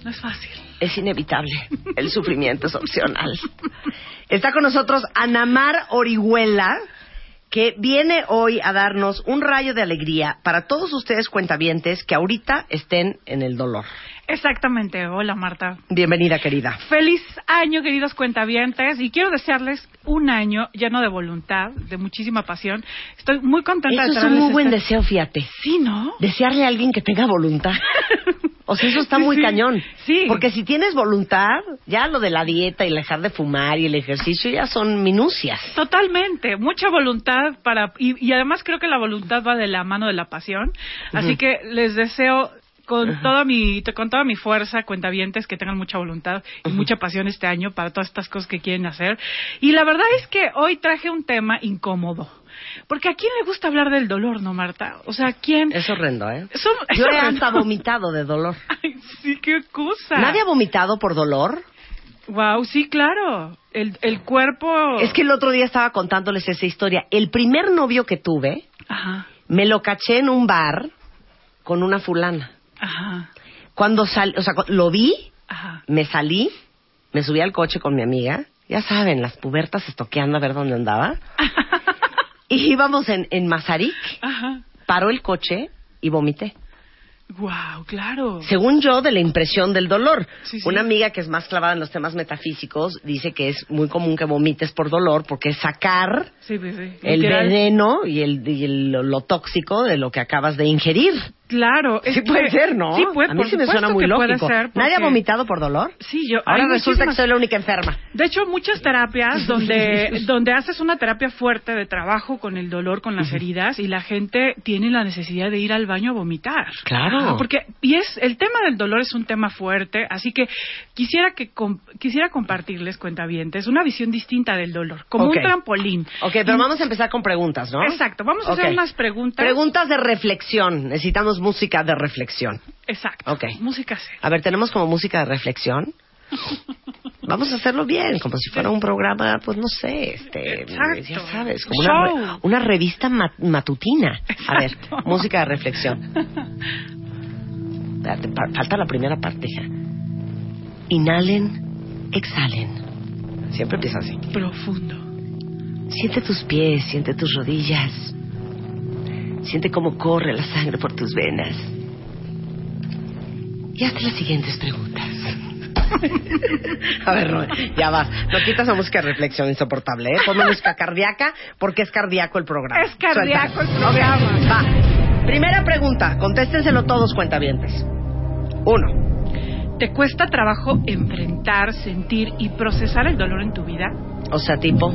Speaker 15: No es fácil.
Speaker 6: es inevitable. El sufrimiento es opcional. Está con nosotros Anamar Orihuela, que viene hoy a darnos un rayo de alegría para todos ustedes cuentavientes que ahorita estén en el dolor.
Speaker 15: Exactamente. Hola, Marta.
Speaker 6: Bienvenida, querida.
Speaker 15: Feliz año, queridos cuentavientes, y quiero desearles un año lleno de voluntad, de muchísima pasión. Estoy muy contenta
Speaker 6: Eso
Speaker 15: de
Speaker 6: es un muy buen
Speaker 15: este-
Speaker 6: deseo, fíjate.
Speaker 15: Sí, ¿no?
Speaker 6: Desearle a alguien que tenga voluntad. O sea, eso está muy
Speaker 15: sí.
Speaker 6: cañón.
Speaker 15: Sí.
Speaker 6: Porque si tienes voluntad, ya lo de la dieta y dejar de fumar y el ejercicio ya son minucias.
Speaker 15: Totalmente, mucha voluntad para y, y además creo que la voluntad va de la mano de la pasión, así que les deseo con toda mi con toda mi fuerza cuentavientes que tengan mucha voluntad y mucha pasión este año para todas estas cosas que quieren hacer y la verdad es que hoy traje un tema incómodo porque a quién le gusta hablar del dolor no Marta o sea quién
Speaker 6: Es horrendo, ¿eh?
Speaker 15: Son- es
Speaker 6: Yo he hasta vomitado de dolor.
Speaker 15: Ay, sí qué cosa
Speaker 6: ¿Nadie ha vomitado por dolor?
Speaker 15: wow sí claro el el cuerpo
Speaker 6: Es que el otro día estaba contándoles esa historia. El primer novio que tuve,
Speaker 15: ajá
Speaker 6: me lo caché en un bar con una fulana.
Speaker 15: Ajá
Speaker 6: Cuando sal, o sea, lo vi,
Speaker 15: ajá
Speaker 6: me salí, me subí al coche con mi amiga. Ya saben, las pubertas estoqueando a ver dónde andaba. y íbamos en, en Mazarik,
Speaker 15: ajá
Speaker 6: paró el coche y vomité.
Speaker 15: wow claro
Speaker 6: Según yo, de la impresión del dolor.
Speaker 15: Sí, sí.
Speaker 6: Una amiga que es más clavada en los temas metafísicos dice que es muy común que vomites por dolor porque es sacar
Speaker 15: Sí,
Speaker 6: el veneno y, el, y el- lo tóxico de lo que acabas de ingerir.
Speaker 15: Claro. es
Speaker 6: Sí puede ser, ¿no?
Speaker 15: Sí puede,
Speaker 6: A mí
Speaker 15: por
Speaker 6: sí me suena muy lógico.
Speaker 15: ser,
Speaker 6: ¿Nadie ha vomitado por dolor?
Speaker 15: Sí, yo.
Speaker 6: Ahora resulta que soy la única enferma.
Speaker 15: De hecho, muchas terapias donde, donde haces una terapia fuerte de trabajo con el dolor, con las heridas, y la gente tiene la necesidad de ir al baño a vomitar.
Speaker 6: Claro.
Speaker 15: Ah, Porque, y es, el tema del dolor es un tema fuerte, así que quisiera que com- quisiera compartirles, cuentavientes, una visión distinta del dolor, como un trampolín.
Speaker 6: Ok, pero vamos a empezar con preguntas, ¿no?
Speaker 15: Exacto, vamos a hacer unas preguntas.
Speaker 6: Preguntas de reflexión. Necesitamos música de reflexión.
Speaker 15: Exacto.
Speaker 6: Ok.
Speaker 15: Música seria.
Speaker 6: A ver, tenemos como música de reflexión. Vamos a hacerlo bien, como si fuera un programa, pues no sé, este,
Speaker 15: Exacto.
Speaker 6: ya sabes, como una, revista ma- matutina. A ver, música de reflexión. Falta la primera parte. Inhalen, exhalen. Siempre empieza así.
Speaker 15: Profundo.
Speaker 6: Siente tus pies, siente tus rodillas. Siente cómo corre la sangre por tus venas. Y hazte las siguientes preguntas. A ver, no, ya vas. No quitas la música de reflexión insoportable, ¿eh? Ponme música cardíaca porque es cardíaco el programa.
Speaker 11: Es cardíaco
Speaker 6: Suelta.
Speaker 11: el programa.
Speaker 6: Va. Primera pregunta, contéstenselo todos cuentavientes. Uno.
Speaker 15: ¿Te cuesta trabajo enfrentar, sentir y procesar el dolor en tu vida?
Speaker 6: O sea, tipo.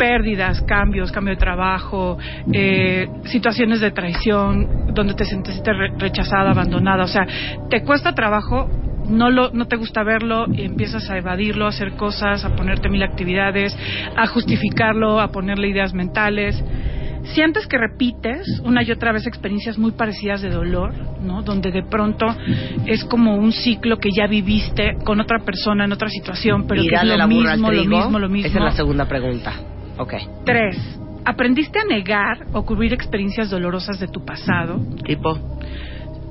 Speaker 15: Pérdidas, cambios, cambio de trabajo, eh, situaciones de traición, donde te sentiste re- rechazada, abandonada. O sea, te cuesta trabajo, no, lo, no te gusta verlo, y empiezas a evadirlo, a hacer cosas, a ponerte mil actividades, a justificarlo, a ponerle ideas mentales. Sientes que repites una y otra vez experiencias muy parecidas de dolor, ¿no? Donde de pronto es como un ciclo que ya viviste con otra persona en otra situación, pero que es lo mismo, lo mismo, lo mismo.
Speaker 6: Esa es la segunda pregunta. Ok.
Speaker 15: Tres. ¿Aprendiste a negar o cubrir experiencias dolorosas de tu pasado?
Speaker 6: Tipo.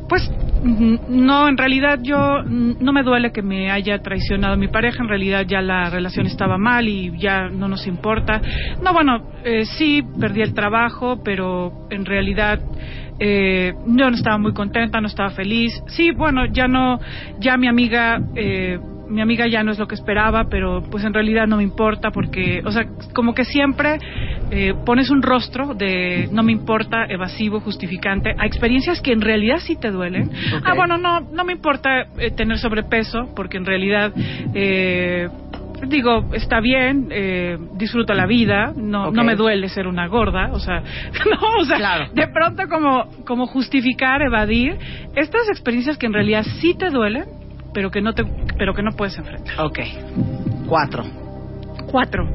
Speaker 15: Pues mm, no, en realidad yo mm, no me duele que me haya traicionado mi pareja, en realidad ya la relación estaba mal y ya no nos importa. No, bueno, eh, sí, perdí el trabajo, pero en realidad eh, yo no estaba muy contenta, no estaba feliz. Sí, bueno, ya no, ya mi amiga... Eh, mi amiga ya no es lo que esperaba, pero pues en realidad no me importa porque, o sea, como que siempre eh, pones un rostro de no me importa, evasivo, justificante, a experiencias que en realidad sí te duelen. Ah, bueno, no, no me importa eh, tener sobrepeso porque en realidad... Eh, Digo, está bien, eh, disfruto la vida, no, no me duele ser una gorda, o sea, no, o sea, de pronto como, como justificar, evadir estas experiencias que en realidad sí te duelen, pero que no te, pero que no puedes enfrentar.
Speaker 6: Ok. Cuatro.
Speaker 15: Cuatro.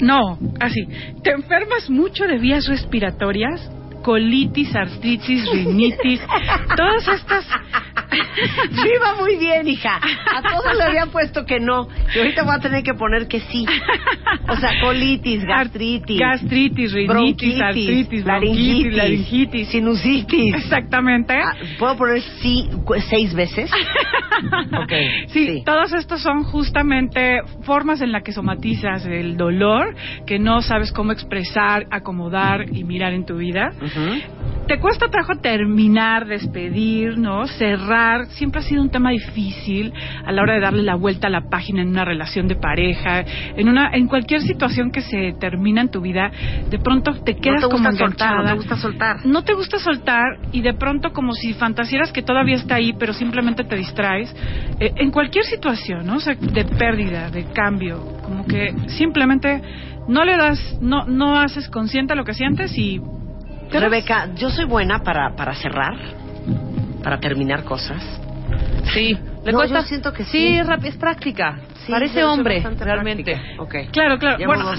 Speaker 15: No, así. ¿Te enfermas mucho de vías respiratorias? Colitis, artritis, rinitis, todas estas...
Speaker 6: Sí, va muy bien, hija. A todos le habían puesto que no. Y ahorita voy a tener que poner que sí. O sea, colitis, gastritis.
Speaker 15: Gastritis, rinitis, artritis,
Speaker 6: laringitis,
Speaker 15: laringitis.
Speaker 6: sinusitis.
Speaker 15: Exactamente.
Speaker 6: Ah, ¿Puedo poner sí seis veces? ok.
Speaker 15: Sí, todos estos son justamente formas en las que somatizas el dolor que no sabes cómo expresar, acomodar y mirar en tu vida. Te cuesta trabajo terminar, despedir, ¿no? Cerrar. Siempre ha sido un tema difícil a la hora de darle la vuelta a la página en una relación de pareja, en una, en cualquier situación que se termina en tu vida. De pronto te quedas
Speaker 6: te
Speaker 15: como
Speaker 6: soltar, no
Speaker 15: enganchada.
Speaker 6: te gusta soltar.
Speaker 15: No te gusta soltar y de pronto como si fantasieras que todavía está ahí, pero simplemente te distraes. Eh, en cualquier situación, ¿no? O sea, de pérdida, de cambio, como que simplemente no le das, no, no haces consciente lo que sientes y
Speaker 6: Rebeca, yo soy buena para, para cerrar, para terminar cosas.
Speaker 7: Sí, le
Speaker 6: No,
Speaker 7: cuesta.
Speaker 6: yo siento que
Speaker 7: sí.
Speaker 6: sí.
Speaker 7: es práctica.
Speaker 6: Sí,
Speaker 7: Parece hombre, realmente.
Speaker 6: práctica. Ok.
Speaker 15: Claro, claro.
Speaker 6: Llevo
Speaker 15: Bueno,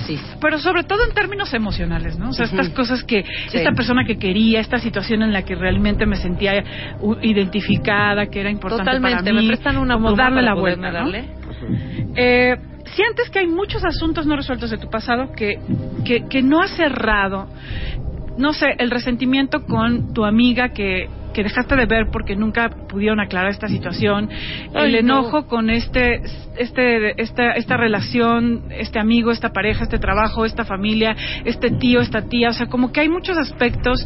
Speaker 15: pero sobre todo en términos emocionales, ¿no? O sea, estas cosas que
Speaker 6: Sí.
Speaker 15: esta persona que quería, esta situación en la que realmente me sentía identificada, que era importante
Speaker 7: Totalmente.
Speaker 15: para mí,
Speaker 7: ¿Me prestan una
Speaker 15: como darle la vuelta, ¿no? Eh, sientes que hay muchos asuntos no resueltos de tu pasado que, que, que no has cerrado. No sé, el resentimiento con tu amiga que, que dejaste de ver porque nunca pudieron aclarar esta situación,
Speaker 7: Ay,
Speaker 15: el
Speaker 7: no.
Speaker 15: enojo con este, este, esta, esta relación, este amigo, esta pareja, este trabajo, esta familia, este tío, esta tía, o sea, como que hay muchos aspectos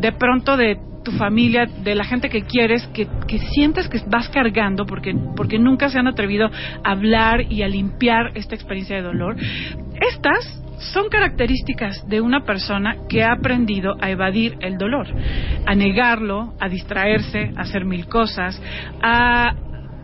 Speaker 15: de pronto de tu familia, de la gente que quieres, que, que sientes que vas cargando porque, porque nunca se han atrevido a hablar y a limpiar esta experiencia de dolor. Estas son características de una persona que ha aprendido a evadir el dolor, a negarlo, a distraerse, a hacer mil cosas, a,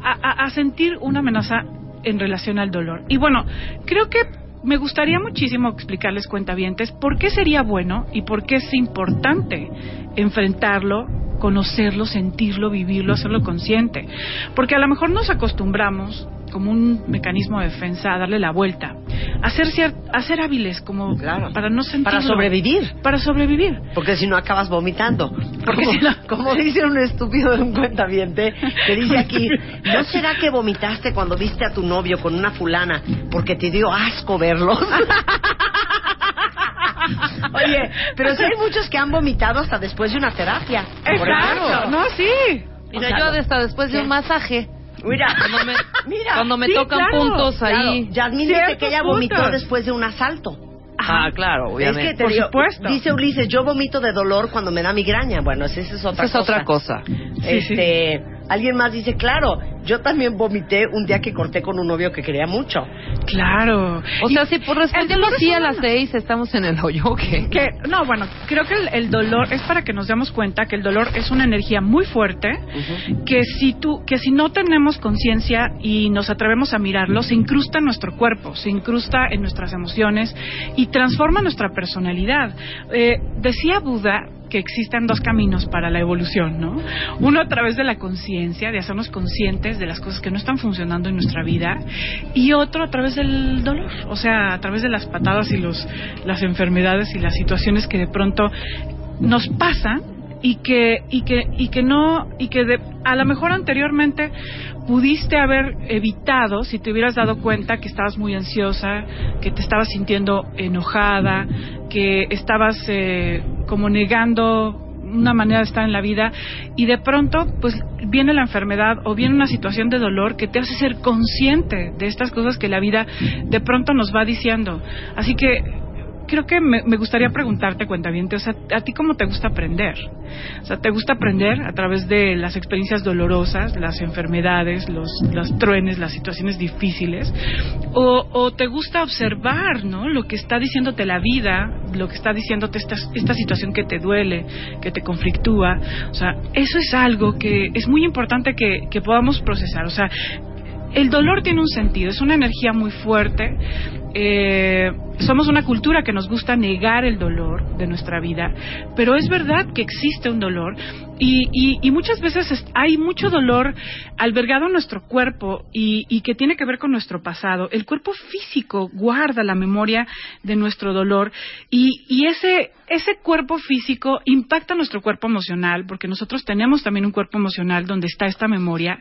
Speaker 15: a- sentir una amenaza en relación al dolor. Y bueno, creo que me gustaría muchísimo explicarles cuentavientes por qué sería bueno y por qué es importante enfrentarlo, conocerlo, sentirlo, vivirlo, hacerlo consciente. Porque a lo mejor nos acostumbramos como un mecanismo de defensa a darle la vuelta, a ser, a ser hábiles como para no sentirlo.
Speaker 6: Para sobrevivir.
Speaker 15: Para sobrevivir.
Speaker 6: Porque si no acabas vomitando.
Speaker 15: Porque
Speaker 6: como,
Speaker 15: si no-
Speaker 6: como dice un estúpido de un cuentaviente que dice aquí, ¿no será que vomitaste cuando viste a tu novio con una fulana porque te dio asco verlo? Oye, pero sí hay muchos que han vomitado hasta después de una terapia.
Speaker 15: Exacto, no, sí.
Speaker 7: Mira,
Speaker 6: O sea,
Speaker 7: yo hasta después de un masaje.
Speaker 6: Mira,
Speaker 7: Cuando me,
Speaker 6: mira.
Speaker 7: cuando me
Speaker 15: Sí,
Speaker 7: tocan
Speaker 15: claro,
Speaker 7: puntos
Speaker 6: Claro,
Speaker 7: ahí.
Speaker 6: Yasmín dice que ella vomitó
Speaker 15: puntos.
Speaker 6: después de un asalto.
Speaker 7: Ah, claro, obviamente.
Speaker 6: Es que te
Speaker 15: Por
Speaker 6: digo,
Speaker 15: supuesto.
Speaker 6: dice Ulises, yo vomito de dolor cuando me da migraña. Bueno, esa es otra
Speaker 7: Esa es
Speaker 6: cosa.
Speaker 7: otra cosa.
Speaker 15: Sí,
Speaker 6: este, Alguien más dice, claro, yo también vomité un día que corté con un novio que quería mucho.
Speaker 15: Claro.
Speaker 7: O sea, si por así
Speaker 15: es
Speaker 7: a las seis estamos en el hoyo, ¿o qué?
Speaker 15: Que, no, bueno, creo que el, el dolor es para que nos demos cuenta que el dolor es una energía muy fuerte, que si tú, que si no tenemos conciencia y nos atrevemos a mirarlo, se incrusta en nuestro cuerpo, se incrusta en nuestras emociones y transforma nuestra personalidad. Eh, decía Buda que existen dos caminos para la evolución, ¿no? Uno a través de la conciencia, de hacernos conscientes de las cosas que no están funcionando en nuestra vida, y otro a través del dolor, o sea, a través de las patadas y los, las enfermedades y las situaciones que de pronto nos pasan y que y que y que no y que de- a lo mejor anteriormente pudiste haber evitado si te hubieras dado cuenta que estabas muy ansiosa, que te estabas sintiendo enojada, que estabas eh, como negando una manera de estar en la vida y de pronto pues viene la enfermedad o viene una situación de dolor que te hace ser consciente de estas cosas que la vida de pronto nos va diciendo. Así que creo que me, me gustaría preguntarte, cuentaviente, o sea, ¿a ti cómo te gusta aprender? O sea, ¿te gusta aprender a través de las experiencias dolorosas, las enfermedades, los, los truenes, las situaciones difíciles? O, o te gusta observar, ¿no? Lo que está diciéndote la vida, lo que está diciéndote esta, esta situación que te duele, que te conflictúa. O sea, eso es algo que es muy importante que, que podamos procesar. O sea, el dolor tiene un sentido, es una energía muy fuerte. Eh, somos una cultura que nos gusta negar el dolor de nuestra vida, pero es verdad que existe un dolor y, y- y muchas veces es- hay mucho dolor albergado en nuestro cuerpo y, que tiene que ver con nuestro pasado. El cuerpo físico guarda la memoria de nuestro dolor y, y ese, ese cuerpo físico impacta nuestro cuerpo emocional, porque nosotros tenemos también un cuerpo emocional donde está esta memoria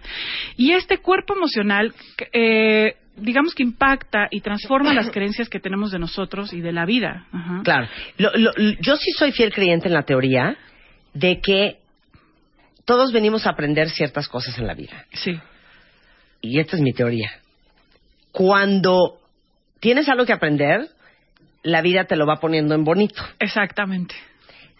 Speaker 15: y este cuerpo emocional eh, digamos que impacta y transforma las creencias que tenemos de nosotros y de la vida. Ajá.
Speaker 6: Claro. Lo- lo- lo- yo sí soy fiel creyente en la teoría de que todos venimos a aprender ciertas cosas en la vida.
Speaker 15: Sí.
Speaker 6: Y esta es mi teoría. Cuando tienes algo que aprender, la vida te lo va poniendo en bonito.
Speaker 15: Exactamente.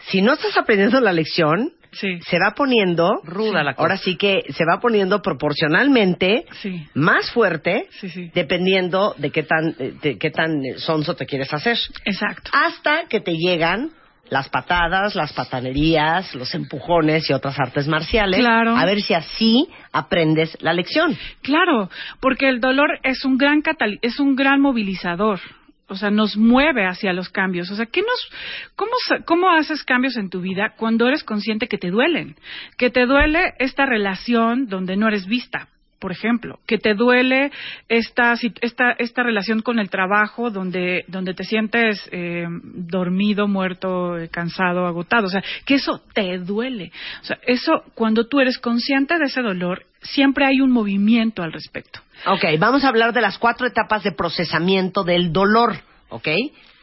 Speaker 6: Si no estás aprendiendo la lección,
Speaker 15: Sí.
Speaker 6: se va poniendo
Speaker 7: Ruda la cosa.
Speaker 6: Ahora sí que se va poniendo proporcionalmente
Speaker 15: Sí.
Speaker 6: más fuerte,
Speaker 15: Sí, sí.
Speaker 6: dependiendo de qué tan eh, de qué tan eh, sonso te quieres hacer.
Speaker 15: Exacto.
Speaker 6: Hasta que te llegan las patadas, las patanerías, los empujones y otras artes marciales.
Speaker 15: Claro.
Speaker 6: A ver si así aprendes la lección.
Speaker 15: Claro, porque el dolor es un gran catali- es un gran movilizador. O sea, nos mueve hacia los cambios. O sea, ¿qué nos, cómo, ¿cómo haces cambios en tu vida cuando eres consciente que te duelen? Que te duele esta relación donde no eres vista, por ejemplo. Que te duele esta, esta, esta relación con el trabajo donde, donde te sientes eh, dormido, muerto, eh, cansado, agotado. O sea, que eso te duele. O sea, eso, cuando tú eres consciente de ese dolor, siempre hay un movimiento al respecto.
Speaker 6: Ok, vamos a hablar de las cuatro etapas de procesamiento del dolor. ¿Ok?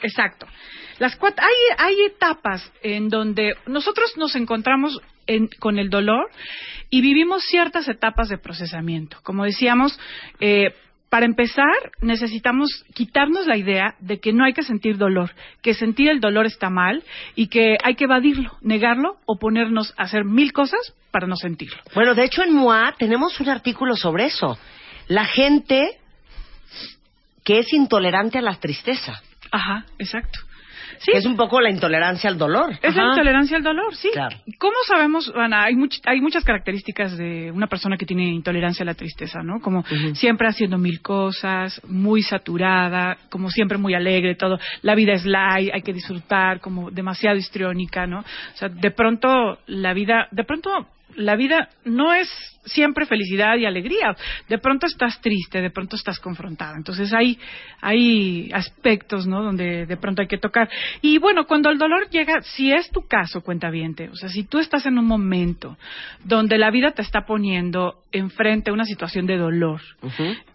Speaker 15: Exacto. Las cuat- hay, hay etapas en donde nosotros nos encontramos en- con el dolor y vivimos ciertas etapas de procesamiento. Como decíamos, eh, para empezar, necesitamos quitarnos la idea de que no hay que sentir dolor, que sentir el dolor está mal y que hay que evadirlo, negarlo o ponernos a hacer mil cosas para no sentirlo.
Speaker 6: Bueno, de hecho en MOA tenemos un artículo sobre eso. La gente que es intolerante a la tristeza.
Speaker 15: Ajá, exacto.
Speaker 6: Que es un poco la intolerancia al dolor.
Speaker 15: Es la intolerancia al dolor, sí.
Speaker 6: Claro.
Speaker 15: ¿Cómo sabemos, Ana? Hay, much- hay muchas características de una persona que tiene intolerancia a la tristeza, ¿no? Como siempre haciendo mil cosas, muy saturada, como siempre muy alegre, todo. La vida es light, hay que disfrutar, como demasiado histriónica, ¿no? O sea, de pronto la vida, de pronto la vida no es siempre felicidad y alegría. De pronto estás triste, de pronto estás confrontada. Entonces hay, hay aspectos, ¿no? Donde de pronto hay que tocar. Y bueno, cuando el dolor llega, si es tu caso, cuenta o sea, si tú estás en un momento donde la vida te está poniendo enfrente a una situación de dolor,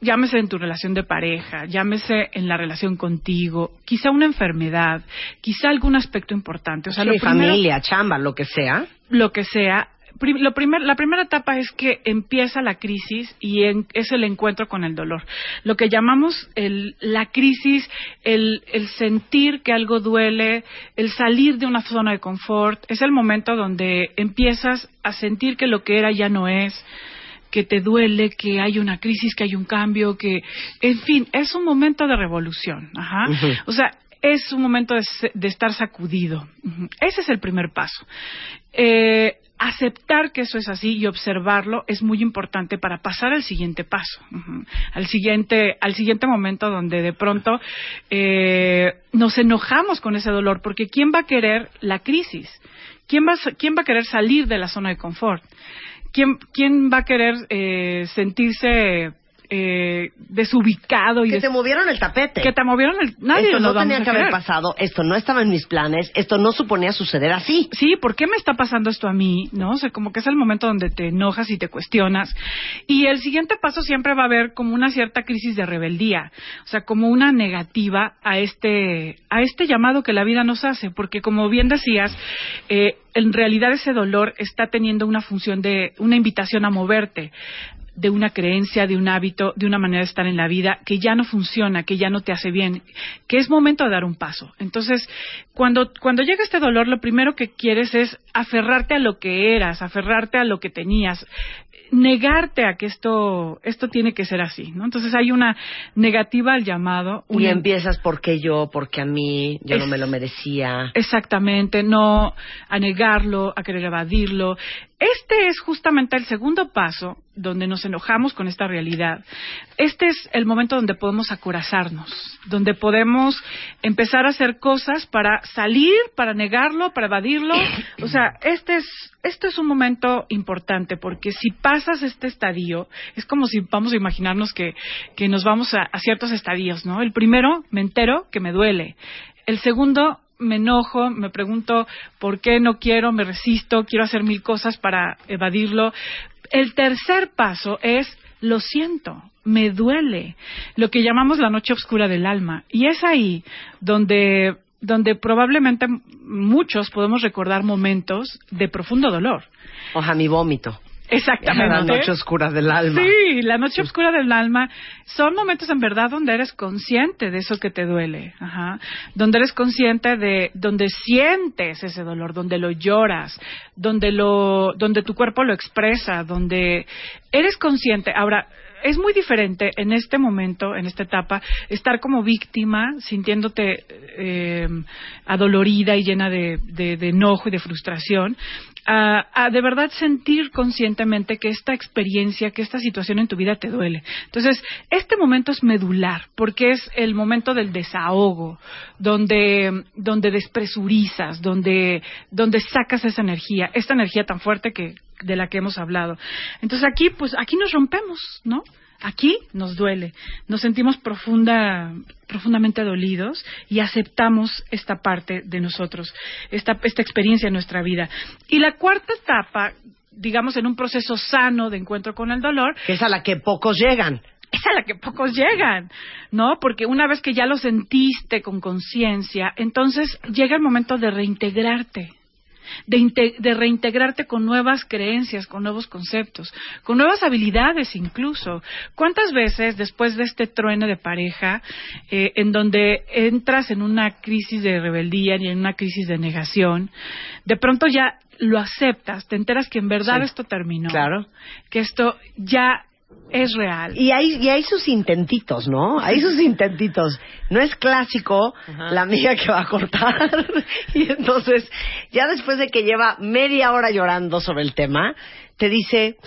Speaker 15: llámese en tu relación de pareja, llámese en la relación contigo, quizá una enfermedad, quizá algún aspecto importante. O sea,
Speaker 6: Sí,
Speaker 15: lo primero-
Speaker 6: familia, chamba, lo que sea.
Speaker 15: lo que sea. Pri- Lo primer, la primera etapa es que empieza la crisis y en- es el encuentro con el dolor. Lo que llamamos el- la crisis, el, el sentir que algo duele, el salir de una zona de confort, es el momento donde empiezas a sentir que lo que era ya no es, que te duele, que hay una crisis, que hay un cambio, que, en fin, es un momento de revolución. Ajá. O sea, es un momento de, de estar sacudido. Ese es el primer paso. Eh, aceptar que eso es así y observarlo es muy importante para pasar al siguiente paso, al siguiente, al siguiente momento donde de pronto eh, nos enojamos con ese dolor, porque ¿quién va a querer la crisis? ¿Quién va, quién va a querer salir de la zona de confort? ¿Quién, quién va a querer eh, sentirse eh, desubicado y
Speaker 6: Que
Speaker 15: des-
Speaker 6: te movieron el tapete.
Speaker 15: que te movieron el nadie
Speaker 6: esto no tenía que haber pasado, esto no estaba en mis planes, esto no suponía suceder así.
Speaker 15: Sí, ¿por qué me está pasando esto a mí? ¿No? O sea, como que es el momento donde te enojas y te cuestionas. Y el siguiente paso siempre va a haber como una cierta crisis de rebeldía, o sea, como una negativa a este a este llamado que la vida nos hace, porque como bien decías, eh, en realidad ese dolor está teniendo una función de una invitación a moverte de una creencia, de un hábito, de una manera de estar en la vida que ya no funciona, que ya no te hace bien, que es momento de dar un paso. Entonces, cuando, cuando llega este dolor, lo primero que quieres es aferrarte a lo que eras, aferrarte a lo que tenías, negarte a que esto, esto tiene que ser así, ¿no? Entonces hay una negativa al llamado.
Speaker 6: Y empiezas porque yo, porque a mí, yo no me lo merecía.
Speaker 15: Exactamente, no a negarlo, a querer evadirlo. Este es justamente el segundo paso donde nos enojamos con esta realidad. Este es el momento donde podemos acorazarnos, donde podemos empezar a hacer cosas para salir, para negarlo, para evadirlo. O sea, este es, este es un momento importante porque si pasas este estadio, es como si vamos a imaginarnos que, que nos vamos a, ciertos estadios, ¿no? El primero, me entero que me duele. El segundo, me enojo, me pregunto por qué no quiero, me resisto, quiero hacer mil cosas para evadirlo. El tercer paso es lo siento, me duele, lo que llamamos la noche oscura del alma. Y es ahí donde, donde probablemente muchos podemos recordar momentos de profundo dolor.
Speaker 6: Oja, mi vómito.
Speaker 15: Exactamente.
Speaker 6: La noche oscura del alma.
Speaker 15: Sí, la noche oscura del alma son momentos en verdad donde eres consciente de eso que te duele, ajá, donde eres consciente de, donde sientes ese dolor, donde lo lloras, donde lo, donde tu cuerpo lo expresa, donde eres consciente. Ahora, es muy diferente en este momento, en esta etapa, estar como víctima, sintiéndote eh, adolorida y llena de, de- de enojo y de frustración, a, a de verdad sentir conscientemente que esta experiencia, que esta situación en tu vida te duele. Entonces, este momento es medular, porque es el momento del desahogo, donde, donde despresurizas, donde, donde sacas esa energía, esta energía tan fuerte que, de la que hemos hablado. Entonces aquí, pues, aquí nos rompemos, ¿no? Aquí nos duele, nos sentimos profunda, profundamente dolidos y aceptamos esta parte de nosotros, esta, esta experiencia en nuestra vida. Y la cuarta etapa, digamos, en un proceso sano de encuentro con el dolor,
Speaker 6: Que es a la que pocos llegan.
Speaker 15: es a la que pocos llegan, ¿no? Porque una vez que ya lo sentiste con conciencia, entonces llega el momento de reintegrarte. De, inte- de reintegrarte con nuevas creencias, con nuevos conceptos, con nuevas habilidades incluso. ¿Cuántas veces después de este truene de pareja, eh, en donde entras en una crisis de rebeldía y en una crisis de negación, de pronto ya lo aceptas, te enteras que en verdad
Speaker 6: Sí.
Speaker 15: esto terminó,
Speaker 6: Claro.
Speaker 15: que esto ya es real.
Speaker 6: Y hay, y hay sus intentitos, ¿no? Hay sus intentitos. No es clásico la amiga que va a cortar. y entonces, ya después de que lleva media hora llorando sobre el tema, te dice,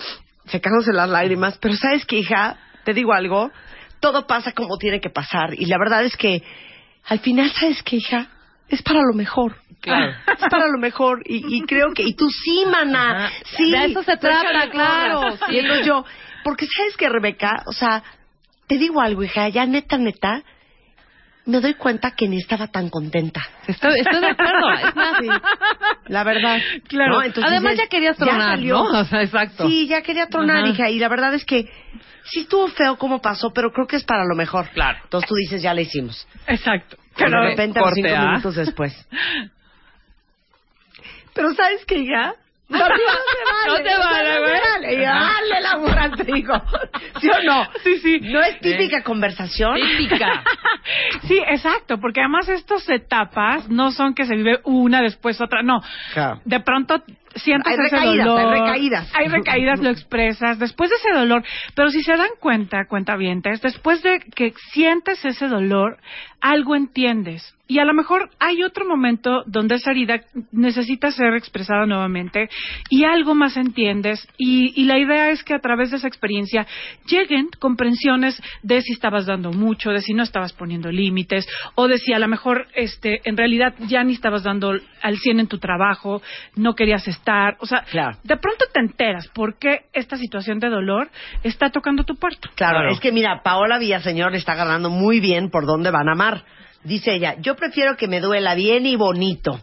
Speaker 6: secándose las lágrimas, pero ¿sabes qué, hija? Te digo algo, todo pasa como tiene que pasar. Y la verdad es que, al final, ¿sabes qué, hija? Es para lo mejor.
Speaker 7: Claro.
Speaker 6: Es para lo mejor. Y, y creo que, y tú sí, mana.
Speaker 7: Ajá.
Speaker 6: Sí.
Speaker 7: De eso se trata, claro, sí.
Speaker 6: Y entonces yo, porque sabes que Rebeca, o sea, te digo algo, hija, ya neta, neta, me doy cuenta que ni estaba tan contenta.
Speaker 7: Estoy, estoy de acuerdo. Es más,
Speaker 6: Sí, la verdad.
Speaker 7: Claro.
Speaker 6: ¿no? Entonces
Speaker 7: Además
Speaker 6: dices,
Speaker 7: ya querías tronar,
Speaker 6: salió.
Speaker 7: ¿no? O sea, exacto.
Speaker 6: Sí, ya quería tronar,
Speaker 7: Ajá.
Speaker 6: hija, y la verdad es que sí estuvo feo como pasó, pero creo que es para lo mejor.
Speaker 7: Claro.
Speaker 6: Entonces tú dices, ya le hicimos.
Speaker 15: Exacto.
Speaker 6: Pero de repente a los
Speaker 7: corte,
Speaker 6: cinco minutos después. Pero ¿sabes qué, hija? No, no,
Speaker 15: No te vale,
Speaker 6: no
Speaker 15: güey.
Speaker 6: vale. Y dale la burra, te digo. ¿Sí o no?
Speaker 15: Sí, sí.
Speaker 6: ¿No es típica conversación?
Speaker 7: Típica.
Speaker 15: Sí, exacto, porque además estas etapas no son que se vive una después otra, no.
Speaker 6: Claro.
Speaker 15: De pronto sientes
Speaker 6: Hay
Speaker 15: ese
Speaker 6: recaídas,
Speaker 15: dolor.
Speaker 6: hay recaídas.
Speaker 15: Hay recaídas, lo expresas. Después de ese dolor, pero si se dan cuenta, cuentavientes, después de que sientes ese dolor, algo entiendes. Y a lo mejor hay otro momento donde esa herida necesita ser expresada nuevamente y algo más entiendes. Y, y la idea es que a través de esa experiencia lleguen comprensiones de si estabas dando mucho, de si no estabas poniendo límites, o de si a lo mejor este, en realidad ya ni estabas dando al 100 en tu trabajo, no querías estar. O sea, de pronto te enteras por qué esta situación de dolor está tocando tu puerto.
Speaker 6: Claro, es que mira, Paola Villaseñor está agarrando muy bien por dónde van a amar. Dice ella, yo prefiero que me duela bien y bonito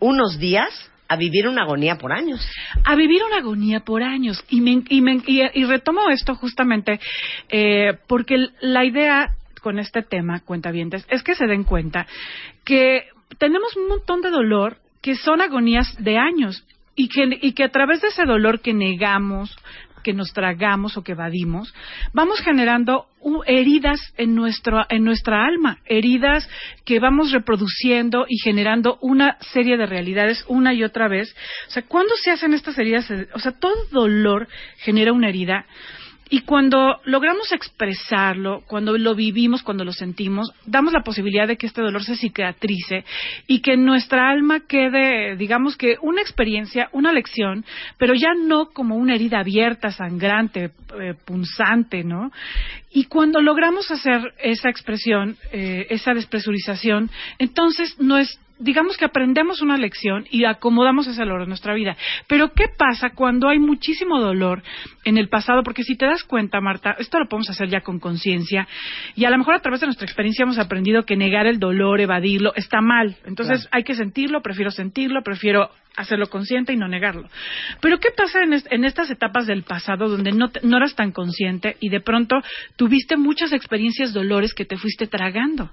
Speaker 6: unos días a vivir una agonía por años.
Speaker 15: a vivir una agonía por años. Y, me, y, me- y- y retomo esto justamente eh, porque la idea con este tema, cuentavientes, es que se den cuenta que tenemos un montón de dolor que son agonías de años y que, y que a través de ese dolor que negamos, que nos tragamos o que evadimos, vamos generando heridas en, nuestro, en nuestra alma, heridas que vamos reproduciendo y generando una serie de realidades una y otra vez. O sea, ¿cuándo se hacen estas heridas? O sea, todo dolor genera una herida. Y cuando logramos expresarlo, cuando lo vivimos, cuando lo sentimos, damos la posibilidad de que este dolor se cicatrice y que nuestra alma quede, digamos que una experiencia, una lección, pero ya no como una herida abierta, sangrante, eh, punzante, ¿no? Y cuando logramos hacer esa expresión, eh, esa despresurización, entonces no es digamos que aprendemos una lección y acomodamos ese dolor en nuestra vida. Pero ¿qué pasa cuando hay muchísimo dolor en el pasado? Porque si te das cuenta, Marta, esto lo podemos hacer ya con conciencia y a lo mejor a través de nuestra experiencia hemos aprendido que negar el dolor, evadirlo, está mal. Entonces
Speaker 6: Claro.
Speaker 15: hay que sentirlo, prefiero sentirlo, prefiero hacerlo consciente y no negarlo. Pero ¿qué pasa en, est- en estas etapas del pasado donde no, no eras tan consciente y de pronto tuviste muchas experiencias dolores que te fuiste tragando?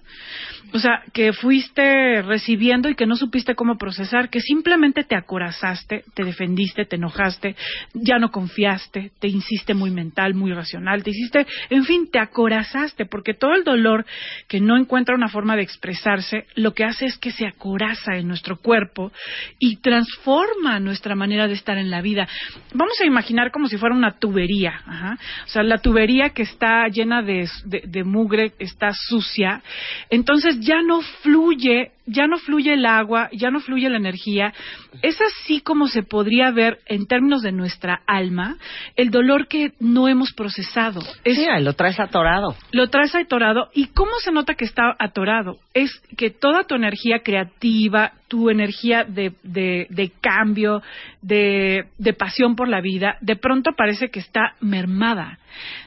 Speaker 15: O sea, que fuiste recibiendo y que no supiste cómo procesar, que simplemente te acorazaste, te defendiste, te enojaste, ya no confiaste, te hiciste muy mental, muy racional, te hiciste, en fin, te acorazaste, porque todo el dolor que no encuentra una forma de expresarse, lo que hace es que se acoraza en nuestro cuerpo y transforma nuestra manera de estar en la vida. Vamos a imaginar como si fuera una tubería, ajá. o sea, la tubería que está llena de, de- de mugre, está sucia, entonces ya no fluye, ya no fluye el agua, ya no fluye la energía. Es así como se podría ver en términos de nuestra alma el dolor que no hemos procesado. Es,
Speaker 6: Sí, lo traes atorado.
Speaker 15: lo traes atorado. ¿Y cómo se nota que está atorado? Es que toda tu energía creativa, tu energía de, de- de cambio, de, de pasión por la vida, de pronto parece que está mermada.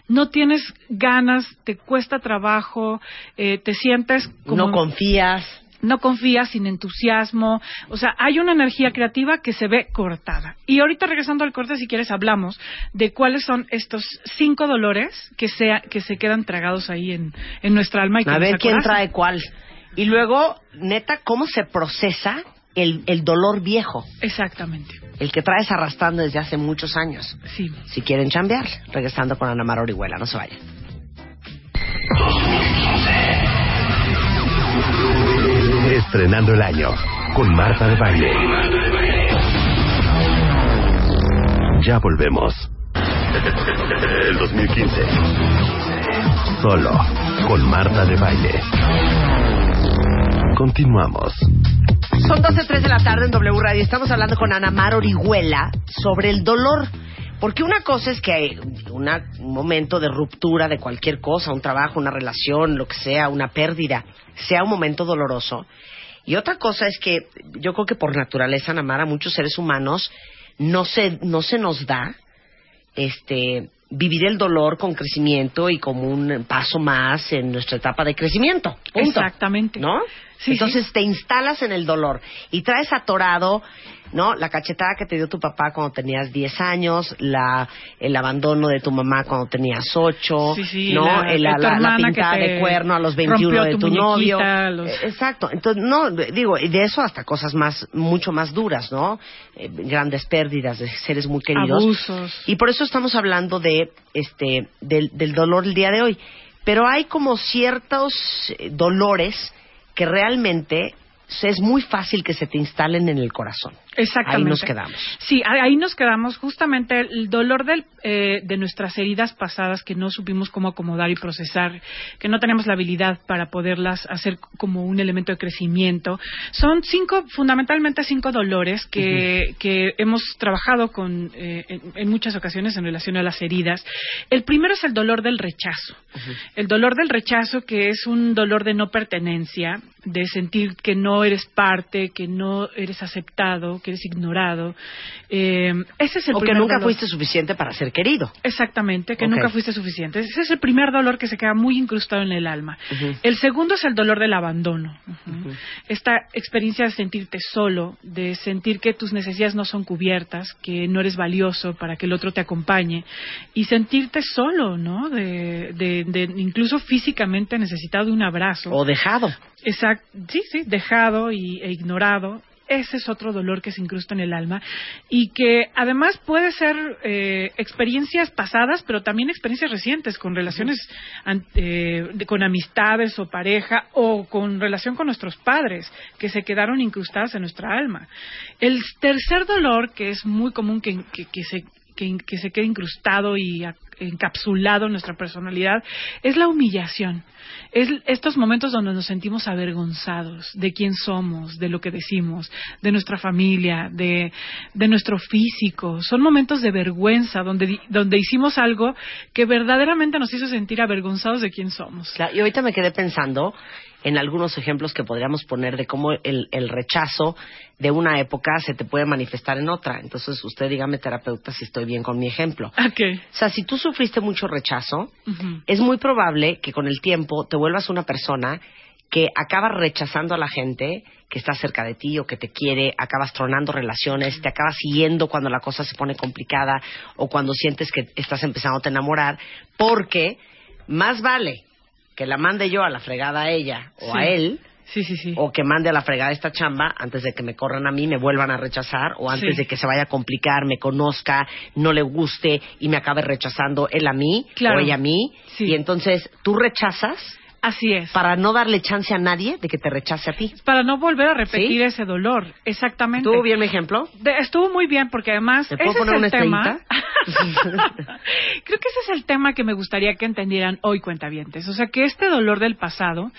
Speaker 15: No tienes ganas, te cuesta trabajo, eh, te sientes como...
Speaker 6: No confías.
Speaker 15: No confías, sin entusiasmo. O sea, hay una energía creativa que se ve cortada. Y ahorita regresando al corte, si quieres, hablamos de cuáles son estos cinco dolores que se, que se quedan tragados ahí en, en nuestra alma. Y que
Speaker 6: A ver quién trae cuál. Y luego, neta, ¿cómo se procesa el, el dolor viejo?
Speaker 15: Exactamente.
Speaker 6: El que traes arrastrando desde hace muchos años.
Speaker 15: Sí.
Speaker 6: Si quieren chambear, regresando con Ana Mara Orihuela, no se vayan.
Speaker 2: Estrenando el año con Marta de Baile. Ya volvemos. El 2015. Solo con Marta de Baile. Continuamos.
Speaker 6: Son 12.03 de la tarde en W Radio. Estamos hablando con Ana Mar Orihuela sobre el dolor. Porque una cosa es que hay una- un momento de ruptura de cualquier cosa, un trabajo, una relación, lo que sea, una pérdida, sea un momento doloroso. Y otra cosa es que yo creo que por naturaleza, Ana Mar, a muchos seres humanos no se, no se nos da este, vivir el dolor con crecimiento y como un paso más en nuestra etapa de crecimiento. Punto.
Speaker 15: Exactamente.
Speaker 6: ¿No?
Speaker 15: Sí,
Speaker 6: Entonces te instalas en el dolor y traes atorado, ¿no? La cachetada que te dio tu papá cuando tenías 10 años, la, el abandono de tu mamá cuando tenías 8,
Speaker 15: Sí, sí,
Speaker 6: ¿no?
Speaker 15: la-
Speaker 6: El- La, la- la pintada de cuerno a los 21
Speaker 15: rompió
Speaker 6: de
Speaker 15: tu
Speaker 6: tu, novio.
Speaker 15: los-
Speaker 6: Eh, Exacto. Entonces, no, digo, y de eso hasta cosas más, mucho más duras, ¿no? Eh, grandes pérdidas de seres muy queridos.
Speaker 15: Abusos.
Speaker 6: Y por eso estamos hablando de, este, del, del dolor el día de hoy. Pero hay como ciertos eh, dolores que realmente es muy fácil que se te instalen en el corazón.
Speaker 15: Exactamente.
Speaker 6: Ahí nos quedamos.
Speaker 15: Sí, ahí nos quedamos. Justamente el dolor del, eh, de nuestras heridas pasadas que no supimos cómo acomodar y procesar, que no tenemos la habilidad para poderlas hacer como un elemento de crecimiento. Son cinco, fundamentalmente cinco dolores que, que hemos trabajado con, eh, en, en muchas ocasiones en relación a las heridas. El primero es el dolor del rechazo. El dolor del rechazo, que es un dolor de no pertenencia, de sentir que no eres parte, que no eres aceptado, que eres ignorado. Eh, ese es el
Speaker 6: O que nunca
Speaker 15: dolor.
Speaker 6: fuiste suficiente para ser querido.
Speaker 15: Exactamente, que nunca fuiste suficiente. Ese es el primer dolor que se queda muy incrustado en el alma. El segundo es el dolor del abandono. Esta experiencia de sentirte solo, de sentir que tus necesidades no son cubiertas, que no eres valioso para que el otro te acompañe y sentirte solo, ¿no? De, de- de incluso físicamente necesitado de un abrazo.
Speaker 6: O dejado.
Speaker 15: Exacto, sí, sí, dejado y, e ignorado. Ese es otro dolor que se incrusta en el alma y que además puede ser eh, experiencias pasadas, pero también experiencias recientes con relaciones an- eh, con amistades o pareja o con relación con nuestros padres que se quedaron incrustadas en nuestra alma. El tercer dolor que es muy común que, que- que se que, se quede incrustado y encapsulado en nuestra personalidad es la humillación. Es estos momentos donde nos sentimos avergonzados de quién somos, de lo que decimos, de nuestra familia, de, de nuestro físico. Son momentos de vergüenza donde, donde hicimos algo que verdaderamente nos hizo sentir avergonzados de quién somos.
Speaker 6: Y ahorita me quedé pensando en algunos ejemplos que podríamos poner de cómo el, el rechazo de una época se te puede manifestar en otra. Entonces, usted dígame, terapeuta, si estoy bien con mi ejemplo.
Speaker 15: Ok.
Speaker 6: O sea, si tú sufriste mucho rechazo, es muy probable que con el tiempo te vuelvas una persona que acabas rechazando a la gente que está cerca de ti o que te quiere, acabas tronando relaciones, te acabas siguiendo cuando la cosa se pone complicada o cuando sientes que estás empezando a enamorar, porque más vale que la mande yo a la fregada a ella o a él,
Speaker 15: Sí, sí, sí.
Speaker 6: o que mande a la fregada esta chamba antes de que me corran a mí, me vuelvan a rechazar, o antes
Speaker 15: Sí.
Speaker 6: de que se vaya a complicar, me conozca, no le guste y me acabe rechazando él a mí
Speaker 15: Claro.
Speaker 6: o ella a mí. Y entonces tú rechazas
Speaker 15: Así es.
Speaker 6: para no darle chance a nadie de que te rechace a ti.
Speaker 15: Para no volver a repetir
Speaker 6: ¿Sí?
Speaker 15: ese dolor. Exactamente.
Speaker 6: ¿Estuvo bien mi ejemplo?
Speaker 15: De- estuvo muy bien porque además
Speaker 6: ¿Me puedo
Speaker 15: ese
Speaker 6: poner
Speaker 15: es
Speaker 6: una
Speaker 15: el tema. Creo que ese es el tema que me gustaría que entendieran hoy cuentavientes. O sea, que este dolor del pasado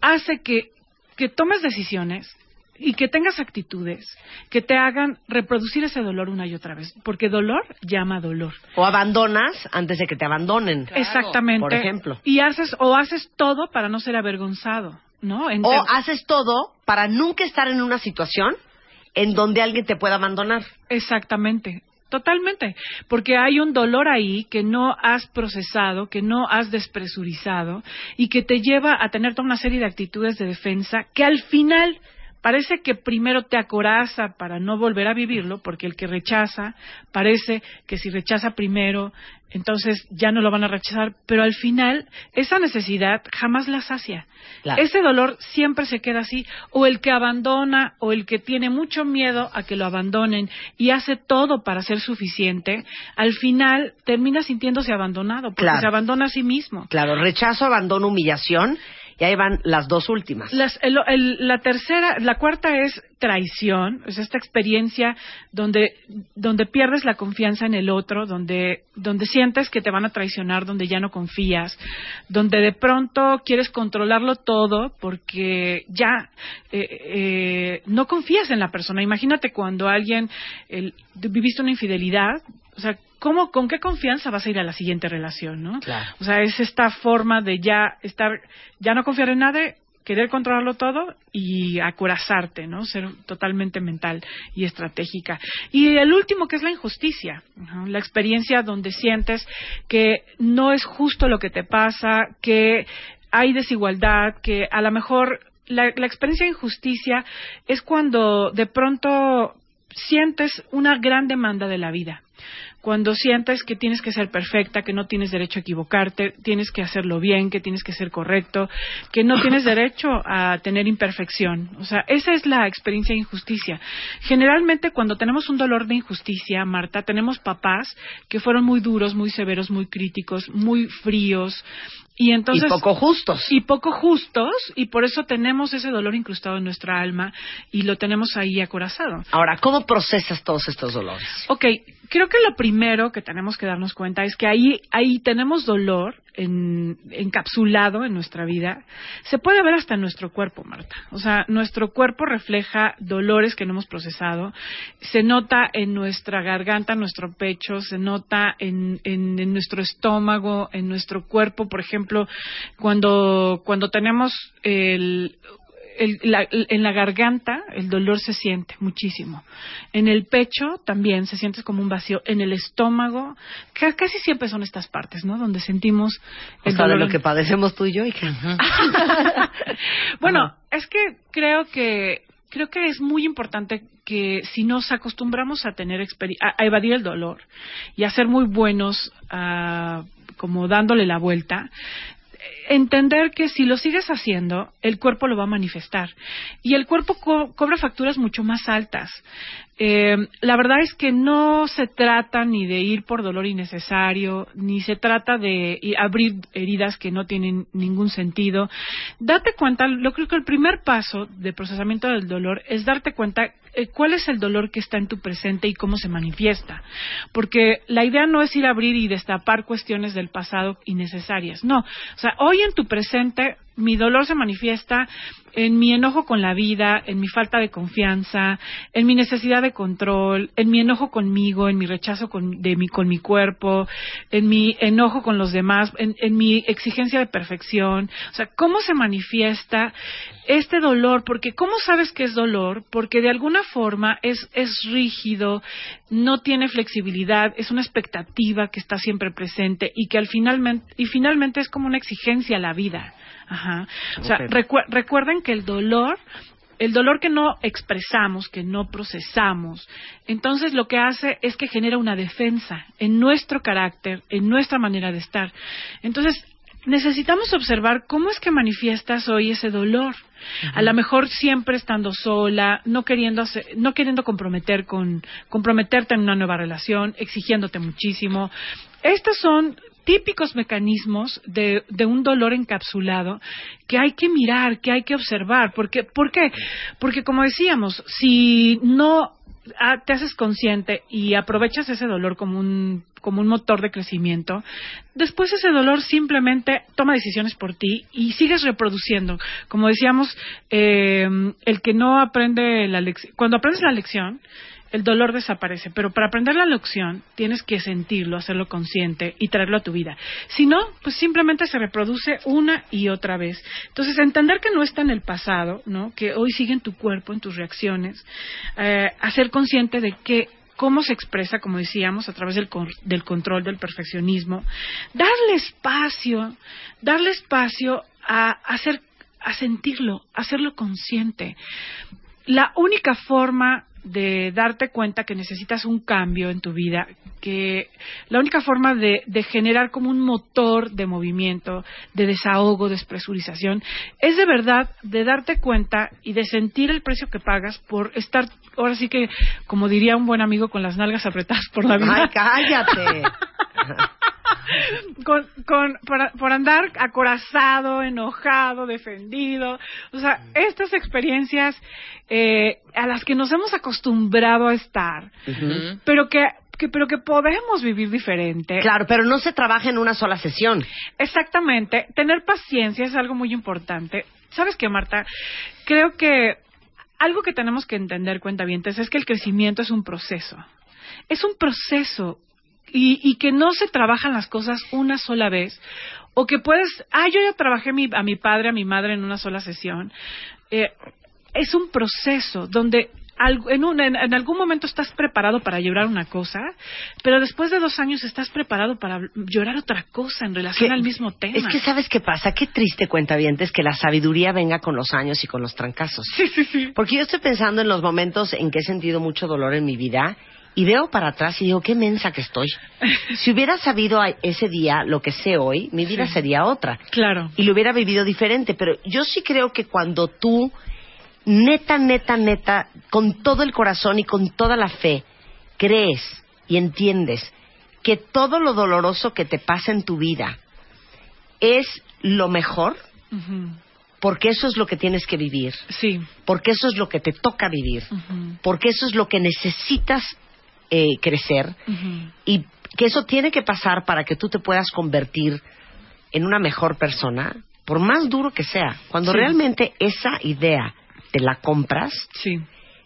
Speaker 15: hace que, que tomes decisiones y que tengas actitudes que te hagan reproducir ese dolor una y otra vez. Porque dolor llama dolor.
Speaker 6: O abandonas antes de que te abandonen.
Speaker 15: Exactamente.
Speaker 6: Por ejemplo.
Speaker 15: Y haces, o haces todo para no ser avergonzado, ¿no? En-
Speaker 6: O haces todo para nunca estar en una situación en donde alguien te pueda abandonar.
Speaker 15: Exactamente. Totalmente, porque hay un dolor ahí que no has procesado, que no has despresurizado y que te lleva a tener toda una serie de actitudes de defensa que al final parece que primero te acoraza para no volver a vivirlo, porque el que rechaza parece que si rechaza primero, entonces ya no lo van a rechazar, pero al final esa necesidad jamás la sacia.
Speaker 6: Claro.
Speaker 15: Ese dolor siempre se queda así, o el que abandona, o el que tiene mucho miedo a que lo abandonen y hace todo para ser suficiente, al final termina sintiéndose abandonado, porque
Speaker 6: Claro.
Speaker 15: se abandona a sí mismo.
Speaker 6: Claro, rechazo, abandono, humillación. Y ahí van las dos últimas.
Speaker 15: La tercera, la cuarta es traición, es esta experiencia donde, donde pierdes la confianza en el otro, donde, donde sientes que te van a traicionar, donde ya no confías, donde de pronto quieres controlarlo todo porque ya eh, eh, no confías en la persona. Imagínate cuando alguien el- viviste una infidelidad, o sea, ¿cómo, ¿con qué confianza vas a ir a la siguiente relación, no?
Speaker 6: Claro.
Speaker 15: O sea, es esta forma de ya estar, ya no confiar en nadie, querer controlarlo todo y acorazarte, ¿no? Ser totalmente mental y estratégica. Y el último que es la injusticia, ¿no? la experiencia donde sientes que no es justo lo que te pasa, que hay desigualdad, que a lo mejor la, la experiencia de injusticia es cuando de pronto sientes una gran demanda de la vida cuando sientes que tienes que ser perfecta, que no tienes derecho a equivocarte, tienes que hacerlo bien, que tienes que ser correcto, que no tienes derecho a tener imperfección. O sea, esa es la experiencia de injusticia. Generalmente cuando tenemos un dolor de injusticia, Marta, tenemos papás que fueron muy duros, muy severos, muy críticos, muy fríos Y entonces
Speaker 6: Y poco justos.
Speaker 15: y poco justos y por eso tenemos ese dolor incrustado en nuestra alma y lo tenemos ahí acorazado.
Speaker 6: Ahora, ¿cómo procesas todos estos dolores?
Speaker 15: Ok, creo que lo primero que tenemos que darnos cuenta es que ahí, ahí tenemos dolor en- encapsulado en nuestra vida. Se puede ver hasta en nuestro cuerpo, Marta. O sea, nuestro cuerpo refleja dolores que no hemos procesado. Se nota en nuestra garganta, en nuestro pecho, se nota en, en- en nuestro estómago, en nuestro cuerpo. Por ejemplo, cuando, cuando tenemos el, el- la- en la garganta el dolor se siente muchísimo. En el pecho también se siente como un vacío. En el estómago, ca- casi siempre son estas partes, ¿no? Donde sentimos
Speaker 6: O
Speaker 15: el
Speaker 6: sea, de
Speaker 15: dolor.
Speaker 6: lo que padecemos tú y yo, hija.
Speaker 15: bueno, es que creo que creo que es muy importante que si nos acostumbramos a tener a, a evadir el dolor y a ser muy buenos ah, como dándole la vuelta entender que si lo sigues haciendo, el cuerpo lo va a manifestar. Y el cuerpo co- cobra facturas mucho más altas. Eh, la verdad es que no se trata ni de ir por dolor innecesario, ni se trata de abrir heridas que no tienen ningún sentido. Date cuenta, yo creo que el primer paso de procesamiento del dolor es darte cuenta eh, cuál es el dolor que está en tu presente y cómo se manifiesta. Porque la idea no es ir a abrir y destapar cuestiones del pasado innecesarias. No. O sea, hoy en tu presente mi dolor se manifiesta en mi enojo con la vida, en mi falta de confianza, en mi necesidad de control, en mi enojo conmigo, en mi rechazo con, de mi, con mi cuerpo, en mi enojo con los demás, en, en mi exigencia de perfección. O sea, ¿cómo se manifiesta este dolor? Porque ¿cómo sabes que es dolor? Porque de alguna forma es, es rígido, no tiene flexibilidad, es una expectativa que está siempre presente y que al finalmente, y finalmente es como una exigencia a la vida. Ajá. O sea, recu- recuerden que el dolor, el dolor que no expresamos, que no procesamos, entonces lo que hace es que genera una defensa en nuestro carácter, en nuestra manera de estar. Entonces, necesitamos observar cómo es que manifiestas hoy ese dolor. A lo mejor siempre estando sola, no queriendo hacer- no queriendo comprometer con comprometerte en una nueva relación, exigiéndote muchísimo. Estos son típicos mecanismos de, de un dolor encapsulado que hay que mirar, que hay que observar. Porque, ¿Por qué? Porque como decíamos, si no ah, te haces consciente y aprovechas ese dolor como un como un motor de crecimiento, después ese dolor simplemente toma decisiones por ti y sigues reproduciendo. Como decíamos, eh, el que no aprende la lección, cuando aprendes la lección, el dolor desaparece, pero para aprender la lección tienes que sentirlo, hacerlo consciente y traerlo a tu vida. Si no, pues simplemente se reproduce una y otra vez. Entonces, entender que no está en el pasado, ¿no? Que hoy sigue en tu cuerpo, en tus reacciones, eh, hacer consciente de que cómo se expresa, como decíamos, a través del, del control, del perfeccionismo, darle espacio, darle espacio a, hacer, a sentirlo, a hacerlo consciente. La única forma de darte cuenta que necesitas un cambio en tu vida, que la única forma de, de generar como un motor de movimiento, de desahogo, de expresurización, es de verdad de darte cuenta y de sentir el precio que pagas por estar, ahora sí que, como diría un buen amigo, con las nalgas apretadas por la vida.
Speaker 6: Ay, cállate.
Speaker 15: con, con, por, por andar acorazado, enojado, defendido. O sea, estas experiencias eh, a las que nos hemos acostumbrado a estar, pero que, que, pero que podemos vivir diferente.
Speaker 6: Claro, pero no se trabaja en una sola sesión.
Speaker 15: Exactamente. Tener paciencia es algo muy importante. ¿Sabes qué, Marta? Creo que algo que tenemos que entender, cuentavientes, es que el crecimiento es un proceso. Es un proceso y, y que no se trabajan las cosas una sola vez o que puedes, ah, yo ya trabajé mi- a mi padre, a mi madre en una sola sesión. Eh, es un proceso donde en, un- en- en algún momento estás preparado para llorar una cosa, pero después de dos años estás preparado para llorar otra cosa en relación
Speaker 6: Que-
Speaker 15: al mismo tema.
Speaker 6: Es que sabes qué pasa, qué triste cuenta es que la sabiduría venga con los años y con los trancazos. Porque yo estoy pensando en los momentos en que he sentido mucho dolor en mi vida y veo para atrás y digo, qué mensa que estoy. Si hubiera sabido ese día lo que sé hoy, mi vida
Speaker 15: Sí.
Speaker 6: sería otra.
Speaker 15: Claro.
Speaker 6: Y lo hubiera vivido diferente. Pero yo sí creo que cuando tú, neta, neta, neta, con todo el corazón y con toda la fe, crees y entiendes que todo lo doloroso que te pasa en tu vida es lo mejor porque eso es lo que tienes que vivir.
Speaker 15: Sí.
Speaker 6: Porque eso es lo que te toca vivir. Porque eso es lo que necesitas eh, crecer. Y que eso tiene que pasar para que tú te puedas convertir en una mejor persona, por más duro que sea. Cuando
Speaker 15: Sí.
Speaker 6: realmente esa idea te la compras,
Speaker 15: Sí.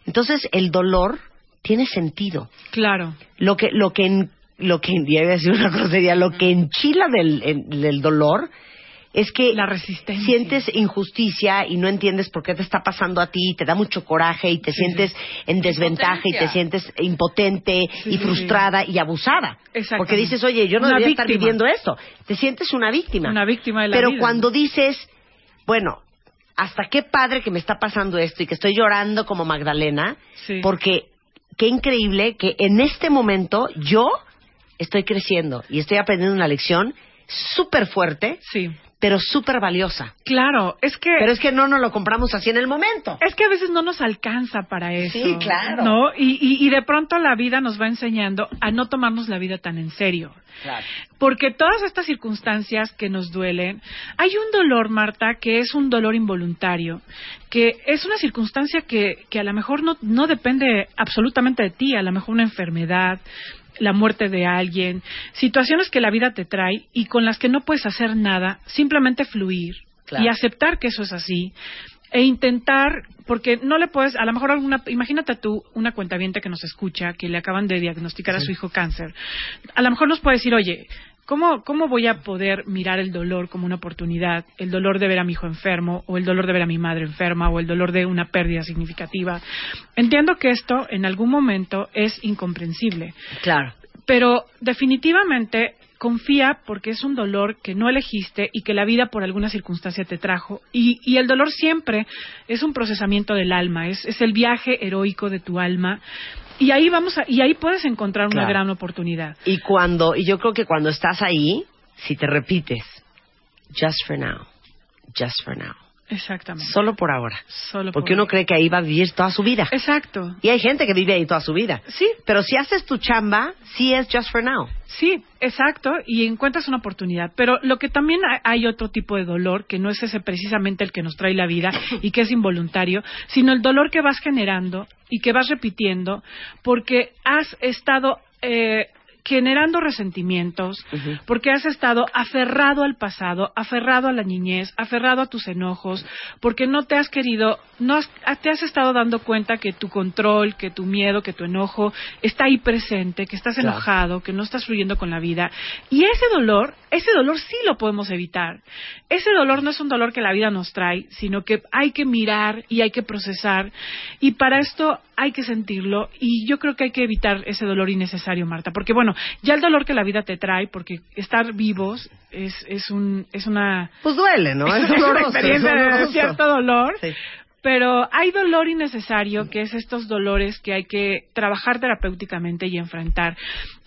Speaker 6: entonces el dolor tiene sentido.
Speaker 15: Claro.
Speaker 6: Lo que, lo que, en- lo que, ya iba a decir una grosería, lo que enchila del, en- del dolor es que
Speaker 15: La resistencia.
Speaker 6: sientes injusticia y no entiendes por qué te está pasando a ti, y te da mucho coraje y te sientes en desventaja y te sientes impotente
Speaker 15: Sí,
Speaker 6: y
Speaker 15: sí,
Speaker 6: frustrada y abusada. Porque dices, oye, yo no
Speaker 15: Una
Speaker 6: debería estar viviendo esto. Te sientes una víctima.
Speaker 15: Una víctima de la
Speaker 6: Pero
Speaker 15: vida.
Speaker 6: cuando dices, bueno, hasta qué padre que me está pasando esto y que estoy llorando como Magdalena,
Speaker 15: Sí.
Speaker 6: porque qué increíble que en este momento yo estoy creciendo y estoy aprendiendo una lección súper fuerte,
Speaker 15: Sí.
Speaker 6: Pero súper valiosa.
Speaker 15: Claro, es que
Speaker 6: Pero es que no nos lo compramos así en el momento.
Speaker 15: es que a veces no nos alcanza para eso.
Speaker 6: Sí, claro.
Speaker 15: ¿No? Y, y, y de pronto la vida nos va enseñando a no tomarnos la vida tan en serio. Porque todas estas circunstancias que nos duelen, hay un dolor, Marta, que es un dolor involuntario, que es una circunstancia que, que a lo mejor no, no depende absolutamente de ti, a lo mejor una enfermedad, la muerte de alguien, situaciones que la vida te trae y con las que no puedes hacer nada, simplemente fluir
Speaker 6: Claro.
Speaker 15: y aceptar que eso es así e intentar porque no le puedes a lo mejor alguna imagínate tú una cuentaviente que nos escucha que le acaban de diagnosticar a su hijo cáncer a lo mejor nos puede decir oye ¿Cómo, ¿Cómo voy a poder mirar el dolor como una oportunidad? El dolor de ver a mi hijo enfermo, o el dolor de ver a mi madre enferma, o el dolor de una pérdida significativa. Entiendo que esto en algún momento es incomprensible.
Speaker 6: Claro.
Speaker 15: Pero definitivamente confía porque es un dolor que no elegiste y que la vida por alguna circunstancia te trajo. Y, y el dolor siempre es un procesamiento del alma, es, es el viaje heroico de tu alma. Y ahí vamos a, y ahí puedes encontrar una
Speaker 6: Claro.
Speaker 15: gran oportunidad.
Speaker 6: Y cuando, y yo creo que cuando estás ahí, si te repites, just for now, just for now,
Speaker 15: Exactamente.
Speaker 6: solo por ahora.
Speaker 15: Solo
Speaker 6: Porque
Speaker 15: por
Speaker 6: uno
Speaker 15: ahí.
Speaker 6: cree que ahí va a vivir toda su vida.
Speaker 15: Exacto.
Speaker 6: Y hay gente que vive ahí toda su vida.
Speaker 15: Sí.
Speaker 6: Pero si haces tu chamba, sí es just for now.
Speaker 15: Sí, exacto, y encuentras una oportunidad. Pero lo que también hay- otro tipo de dolor, que no es ese precisamente el que nos trae la vida y que es involuntario, sino el dolor que vas generando y que vas repitiendo porque has estado eh, generando resentimientos, porque has estado aferrado al pasado, aferrado a la niñez, aferrado a tus enojos, porque no te has querido, no has- te has estado dando cuenta que tu control, que tu miedo, que tu enojo está ahí presente, que estás enojado, que no estás fluyendo con la vida. Y ese dolor, ese dolor sí lo podemos evitar. Ese dolor no es un dolor que la vida nos trae, sino que hay que mirar y hay que procesar. Y para esto hay que sentirlo. Y yo creo que hay que evitar ese dolor innecesario, Marta. Porque bueno, ya el dolor que la vida te trae, porque estar vivos es, es, un, es una...
Speaker 6: Pues duele, ¿no? Es
Speaker 15: una experiencia
Speaker 6: es
Speaker 15: de cierto dolor.
Speaker 6: Sí.
Speaker 15: Pero hay dolor innecesario, que es estos dolores que hay que trabajar terapéuticamente y enfrentar.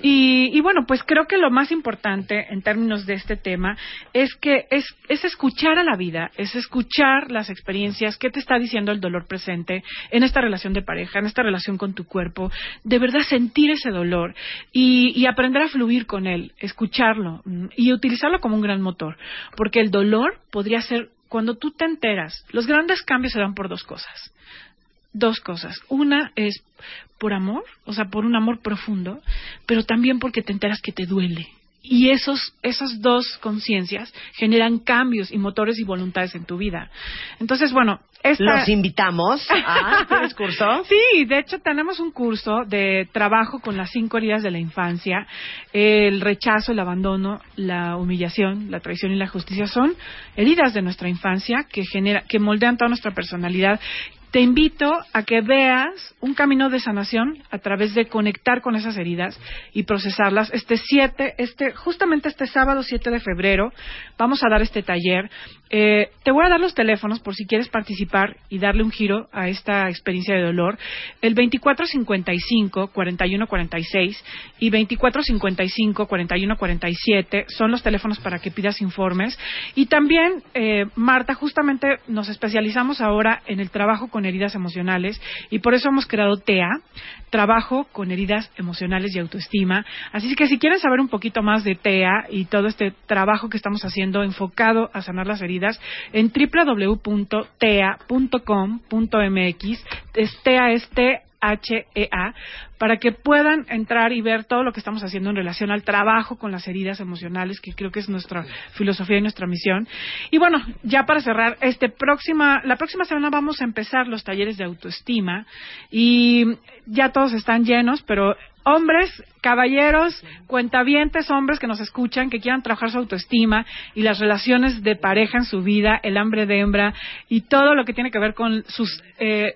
Speaker 15: Y, y bueno, pues creo que lo más importante en términos de este tema es que es, es escuchar a la vida, es escuchar las experiencias, qué te está diciendo el dolor presente en esta relación de pareja, en esta relación con tu cuerpo, de verdad sentir ese dolor y, y aprender a fluir con él, escucharlo y utilizarlo como un gran motor, porque el dolor podría ser cuando tú te enteras, los grandes cambios se dan por dos cosas. Dos cosas. Una es por amor, o sea, por un amor profundo, pero también porque te enteras que te duele. Y esos, esas dos conciencias generan cambios y motores y voluntades en tu vida. Entonces, bueno, esta...
Speaker 6: Los invitamos a... ¿Tienes curso?
Speaker 15: Sí, de hecho tenemos un curso de trabajo con las cinco heridas de la infancia. El rechazo, el abandono, la humillación, la traición y la justicia son heridas de nuestra infancia que genera, que moldean toda nuestra personalidad. Te invito a que veas un camino de sanación a través de conectar con esas heridas y procesarlas. Este 7, este, justamente este sábado 7 de febrero, vamos a dar este taller. Eh, te voy a dar los teléfonos por si quieres participar y darle un giro a esta experiencia de dolor. El 2455-4146 y 2455-4147 son los teléfonos para que pidas informes. Y también, eh, Marta, justamente nos especializamos ahora en el trabajo con heridas emocionales y por eso hemos creado TEA, Trabajo con heridas emocionales y autoestima. Así que si quieren saber un poquito más de TEA y todo este trabajo que estamos haciendo enfocado a sanar las heridas, en www.tea.com.mx, es TEA es T HEA, para que puedan entrar y ver todo lo que estamos haciendo en relación al trabajo con las heridas emocionales, que creo que es nuestra filosofía y nuestra misión. Y bueno, ya para cerrar, este próxima, la próxima semana vamos a empezar los talleres de autoestima y ya todos están llenos, pero hombres, caballeros, cuentavientes, hombres que nos escuchan, que quieran trabajar su autoestima y las relaciones de pareja en su vida, el hambre de hembra y todo lo que tiene que ver con sus eh,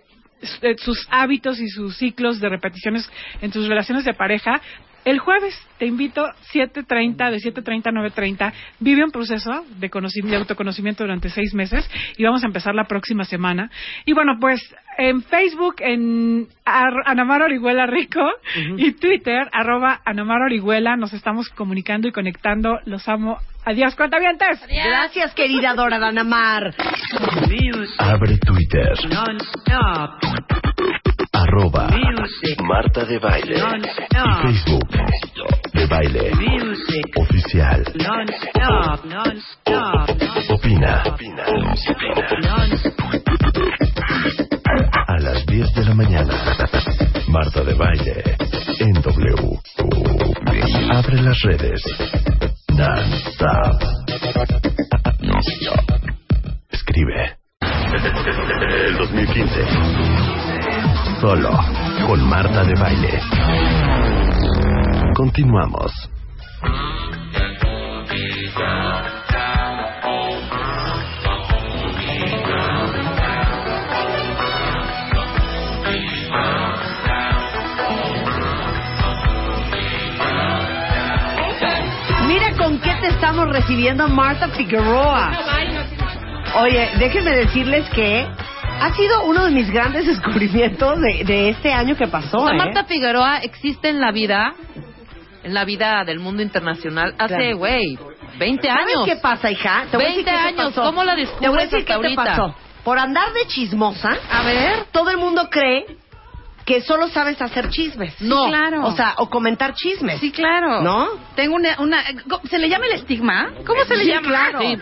Speaker 15: sus hábitos y sus ciclos de repeticiones en sus relaciones de pareja. El jueves te invito 7.30, de 7.30 a 9.30. Vive un proceso de, de autoconocimiento durante seis meses y vamos a empezar la próxima semana. Y bueno, pues en Facebook, en Ar- Anamar Orihuela Rico y Twitter, arroba Anamar Orihuela, nos estamos comunicando y conectando. Los amo. Adiós, cuentavientes.
Speaker 6: Gracias, querida Dora Danamar.
Speaker 2: Abre Twitter. Arroba Marta de Baile. Y Facebook de Baile. Oficial. Opina. A las 10 de la mañana. Marta de Baile. En W. Abre las redes. Non-stop. Escribe. El 2015. Solo con Marta de Baile. Continuamos.
Speaker 6: Mira con qué te estamos recibiendo, Marta Figueroa. Oye, déjenme decirles que ha sido uno de mis grandes descubrimientos de, de este año que pasó.
Speaker 7: O sea,
Speaker 6: ¿eh?
Speaker 7: Marta Figueroa existe en la vida, en la vida del mundo internacional hace,
Speaker 6: Claro.
Speaker 7: güey, 20
Speaker 6: ¿Sabes
Speaker 7: años.
Speaker 6: qué pasa, hija? Te voy a decir
Speaker 7: 20
Speaker 6: qué te
Speaker 7: años,
Speaker 6: pasó.
Speaker 7: ¿cómo la
Speaker 6: Te voy a
Speaker 7: descubres
Speaker 6: decir
Speaker 7: hasta
Speaker 6: qué
Speaker 7: ahorita?
Speaker 6: te pasó. Por andar de chismosa,
Speaker 7: a ver,
Speaker 6: todo el mundo cree que solo sabes hacer chismes.
Speaker 16: No. claro.
Speaker 6: O sea, o comentar chismes.
Speaker 16: Sí, claro.
Speaker 6: ¿No?
Speaker 16: Tengo una, una ¿se le llama el estigma? ¿Cómo se le
Speaker 6: Sí,
Speaker 16: llama?
Speaker 6: claro.
Speaker 16: Sí.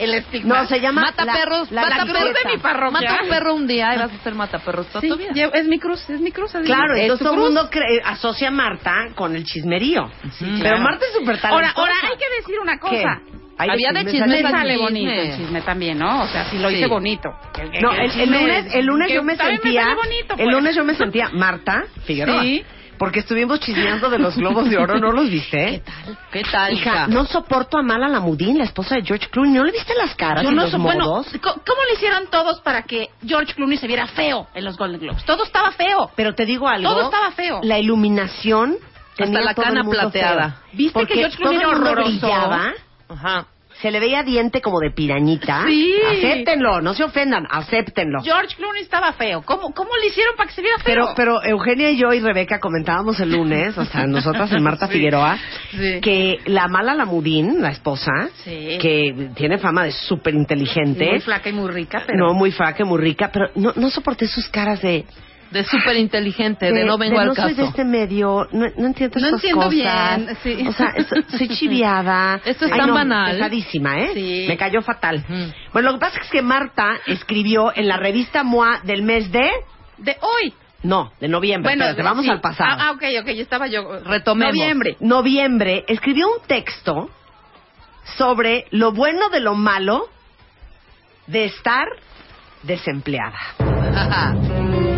Speaker 16: El estigma.
Speaker 6: No, se llama
Speaker 7: mata
Speaker 6: la-
Speaker 7: perros,
Speaker 6: la-
Speaker 7: mata
Speaker 6: la
Speaker 7: perros de mi parroquia. Mata un perro un día y vas a ser mata perros toda
Speaker 16: Sí,
Speaker 7: tu vida.
Speaker 16: es mi cruz, es mi cruz.
Speaker 6: Claro, entonces
Speaker 16: ¿Es tu
Speaker 6: todo el mundo cree- asocia a Marta con el chismerío. Pero
Speaker 16: claro.
Speaker 6: Marta es súper
Speaker 16: Ahora,
Speaker 6: talentosa.
Speaker 16: ahora hay que decir una cosa.
Speaker 6: ¿Qué? Hay de
Speaker 16: Había de
Speaker 6: chismes,
Speaker 16: chisme, sale bonito el chisme también, ¿no? O sea, si lo
Speaker 6: Sí.
Speaker 16: hice bonito. El-
Speaker 6: No,
Speaker 16: el
Speaker 6: el, el lunes,
Speaker 16: es-
Speaker 6: el lunes yo me sentía,
Speaker 16: bonito,
Speaker 6: el
Speaker 16: pues.
Speaker 6: lunes yo me sentía Marta Figueroa,
Speaker 16: Sí.
Speaker 6: Porque estuvimos chismeando de los globos de oro, ¿no los viste? ¿Qué
Speaker 16: tal?
Speaker 7: ¿Qué tal,
Speaker 6: Hija,
Speaker 7: hija?
Speaker 6: no soporto a Mala Lamudín, la esposa de George Clooney, ¿no le viste las caras
Speaker 16: Yo
Speaker 6: y
Speaker 16: no
Speaker 6: los
Speaker 16: so-
Speaker 6: modos?
Speaker 16: ¿cómo le hicieron todos para que George Clooney se viera feo en los Golden Globes? Todo estaba feo.
Speaker 6: Pero te digo algo,
Speaker 16: Todo estaba feo.
Speaker 6: la iluminación tenía
Speaker 7: la
Speaker 6: todo el
Speaker 7: cana
Speaker 6: mundo
Speaker 7: plateada.
Speaker 6: feo.
Speaker 16: ¿Viste
Speaker 6: Porque
Speaker 16: que George Clooney
Speaker 6: todo el mundo brillaba,
Speaker 7: Ajá.
Speaker 6: Se le veía diente como de pirañita.
Speaker 16: Sí.
Speaker 6: Acéptenlo, no se ofendan, acéptenlo.
Speaker 16: George Clooney estaba feo. ¿Cómo, cómo le hicieron para que se viera feo?
Speaker 6: Pero, pero Eugenia y yo y Rebeca comentábamos el lunes, o sea, nosotras en Marta
Speaker 16: Sí.
Speaker 6: Figueroa,
Speaker 16: Sí.
Speaker 6: que la mala Lamudín, la esposa,
Speaker 16: Sí.
Speaker 6: que tiene fama de súper inteligente,
Speaker 16: Muy flaca y muy rica, pero...
Speaker 6: no muy fraca, muy rica, pero no, no soporté sus caras de...
Speaker 7: De súper inteligente, de, no vengo al
Speaker 6: no soy de este medio, no, no entiendo
Speaker 16: No
Speaker 6: estas
Speaker 16: entiendo
Speaker 6: cosas.
Speaker 16: bien, sí.
Speaker 6: O sea, soy chiviada.
Speaker 7: Esto es
Speaker 6: Ay,
Speaker 7: tan
Speaker 6: no,
Speaker 7: banal.
Speaker 6: pesadísima, ¿eh?
Speaker 16: Sí.
Speaker 6: Me cayó fatal.
Speaker 7: Ujú.
Speaker 6: Bueno, lo que pasa es que Marta escribió en la revista MOA del mes de...
Speaker 16: De hoy.
Speaker 6: No, de noviembre.
Speaker 16: Bueno,
Speaker 6: Espérate, vamos
Speaker 16: sí.
Speaker 6: al pasado.
Speaker 16: Ah, ah, ok, ok, yo estaba yo...
Speaker 7: Retomemos.
Speaker 16: Noviembre.
Speaker 6: noviembre, escribió un texto sobre lo bueno de lo malo de estar desempleada.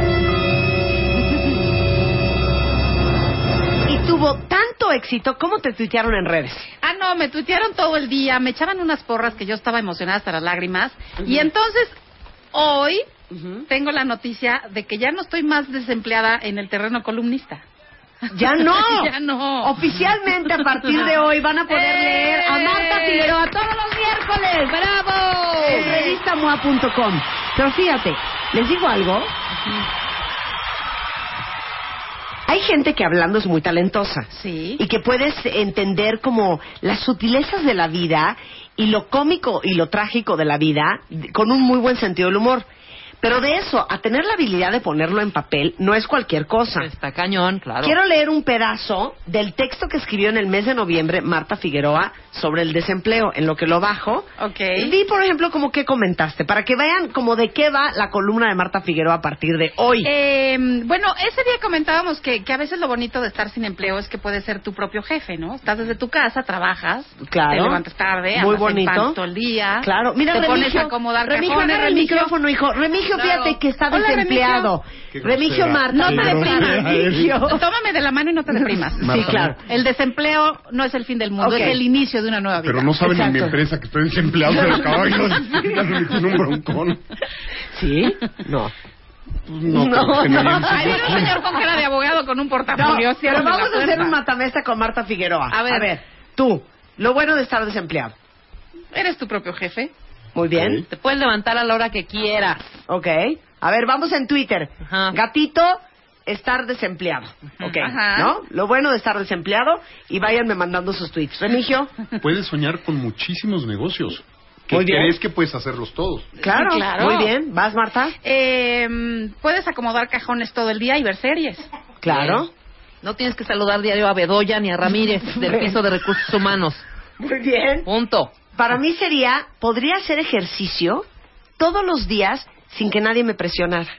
Speaker 6: tuvo tanto éxito, ¿cómo te tuitearon en redes?
Speaker 16: Ah, no, me tuitearon todo el día, me echaban unas porras que yo estaba emocionada hasta las lágrimas. Y entonces, hoy tengo la noticia de que ya no estoy más desempleada en el terreno columnista.
Speaker 6: Ya no.
Speaker 16: ya no.
Speaker 6: Oficialmente a partir de hoy van a poder
Speaker 16: ¡Eh!
Speaker 6: leer a Marta Figueroa todos los miércoles. ¡Bravo! En revistamoa.com. Pero fíjate, les digo algo. Hay gente que hablando es muy talentosa.
Speaker 16: Sí.
Speaker 6: Y que puedes entender como las sutilezas de la vida y lo cómico y lo trágico de la vida con un muy buen sentido del humor. Pero de eso, a tener la habilidad de ponerlo en papel, no es cualquier cosa.
Speaker 7: Está cañón, claro.
Speaker 6: Quiero leer un pedazo del texto que escribió en el mes de noviembre Marta Figueroa sobre el desempleo. En lo que lo bajo,
Speaker 16: Ok.
Speaker 6: di, por ejemplo, como que comentaste, para que vean como de qué va la columna de Marta Figueroa a partir de hoy.
Speaker 16: Eh, bueno, ese día comentábamos que, que a veces lo bonito de estar sin empleo es que puedes ser tu propio jefe, ¿no? Estás desde tu casa, trabajas,
Speaker 6: Claro.
Speaker 16: te levantas tarde,
Speaker 6: Muy bonito.
Speaker 16: todo el día.
Speaker 6: Claro, mira,
Speaker 16: te pones
Speaker 6: Remigio,
Speaker 16: a acomodar
Speaker 6: Remigio,
Speaker 16: cajones,
Speaker 6: agarra el
Speaker 16: Remigio.
Speaker 6: micrófono, hijo. Remigio,
Speaker 16: Claro.
Speaker 6: fíjate que está
Speaker 16: Hola,
Speaker 6: desempleado.
Speaker 16: Remigio.
Speaker 6: Remigio Marta.
Speaker 16: No te deprimas.
Speaker 6: Remigio.
Speaker 16: Tómame de la mano y no te deprimas.
Speaker 6: Sí, claro.
Speaker 16: El desempleo no es el fin del mundo,
Speaker 6: Ok.
Speaker 16: es el inicio de una nueva vida.
Speaker 17: Pero no saben en mi empresa que estoy desempleado, de decir, ya se me tiene un broncón.
Speaker 6: ¿Sí? No.
Speaker 17: No, pero viene
Speaker 16: Ahí viene un señor con cara de abogado con un
Speaker 6: No,
Speaker 16: portafolio.
Speaker 6: pero
Speaker 16: ciérrame la
Speaker 6: vamos a hacer un matamesta con Marta Figueroa.
Speaker 16: A ver.
Speaker 6: tú, lo bueno de estar desempleado.
Speaker 16: Eres tu propio jefe.
Speaker 6: Muy bien.
Speaker 7: Te puedes levantar a la hora que quieras.
Speaker 6: Ok. A ver, vamos en Twitter. Gatito, estar desempleado. Ok.
Speaker 16: Ajá.
Speaker 6: ¿No? Lo bueno de estar desempleado y váyanme mandando sus tweets. Remigio.
Speaker 17: Puedes soñar con muchísimos negocios. Que
Speaker 6: Muy bien.
Speaker 17: crees que puedes hacerlos todos.
Speaker 6: Claro,
Speaker 16: Sí, claro.
Speaker 6: Muy bien. ¿Vas, Marta?
Speaker 16: Eh, puedes acomodar cajones todo el día y ver series.
Speaker 6: Claro.
Speaker 7: No tienes que saludar diario a Bedoya ni a Ramírez del piso de recursos humanos.
Speaker 6: Muy bien.
Speaker 7: Punto.
Speaker 6: Para mí sería, podría hacer ejercicio todos los días sin que nadie me presionara.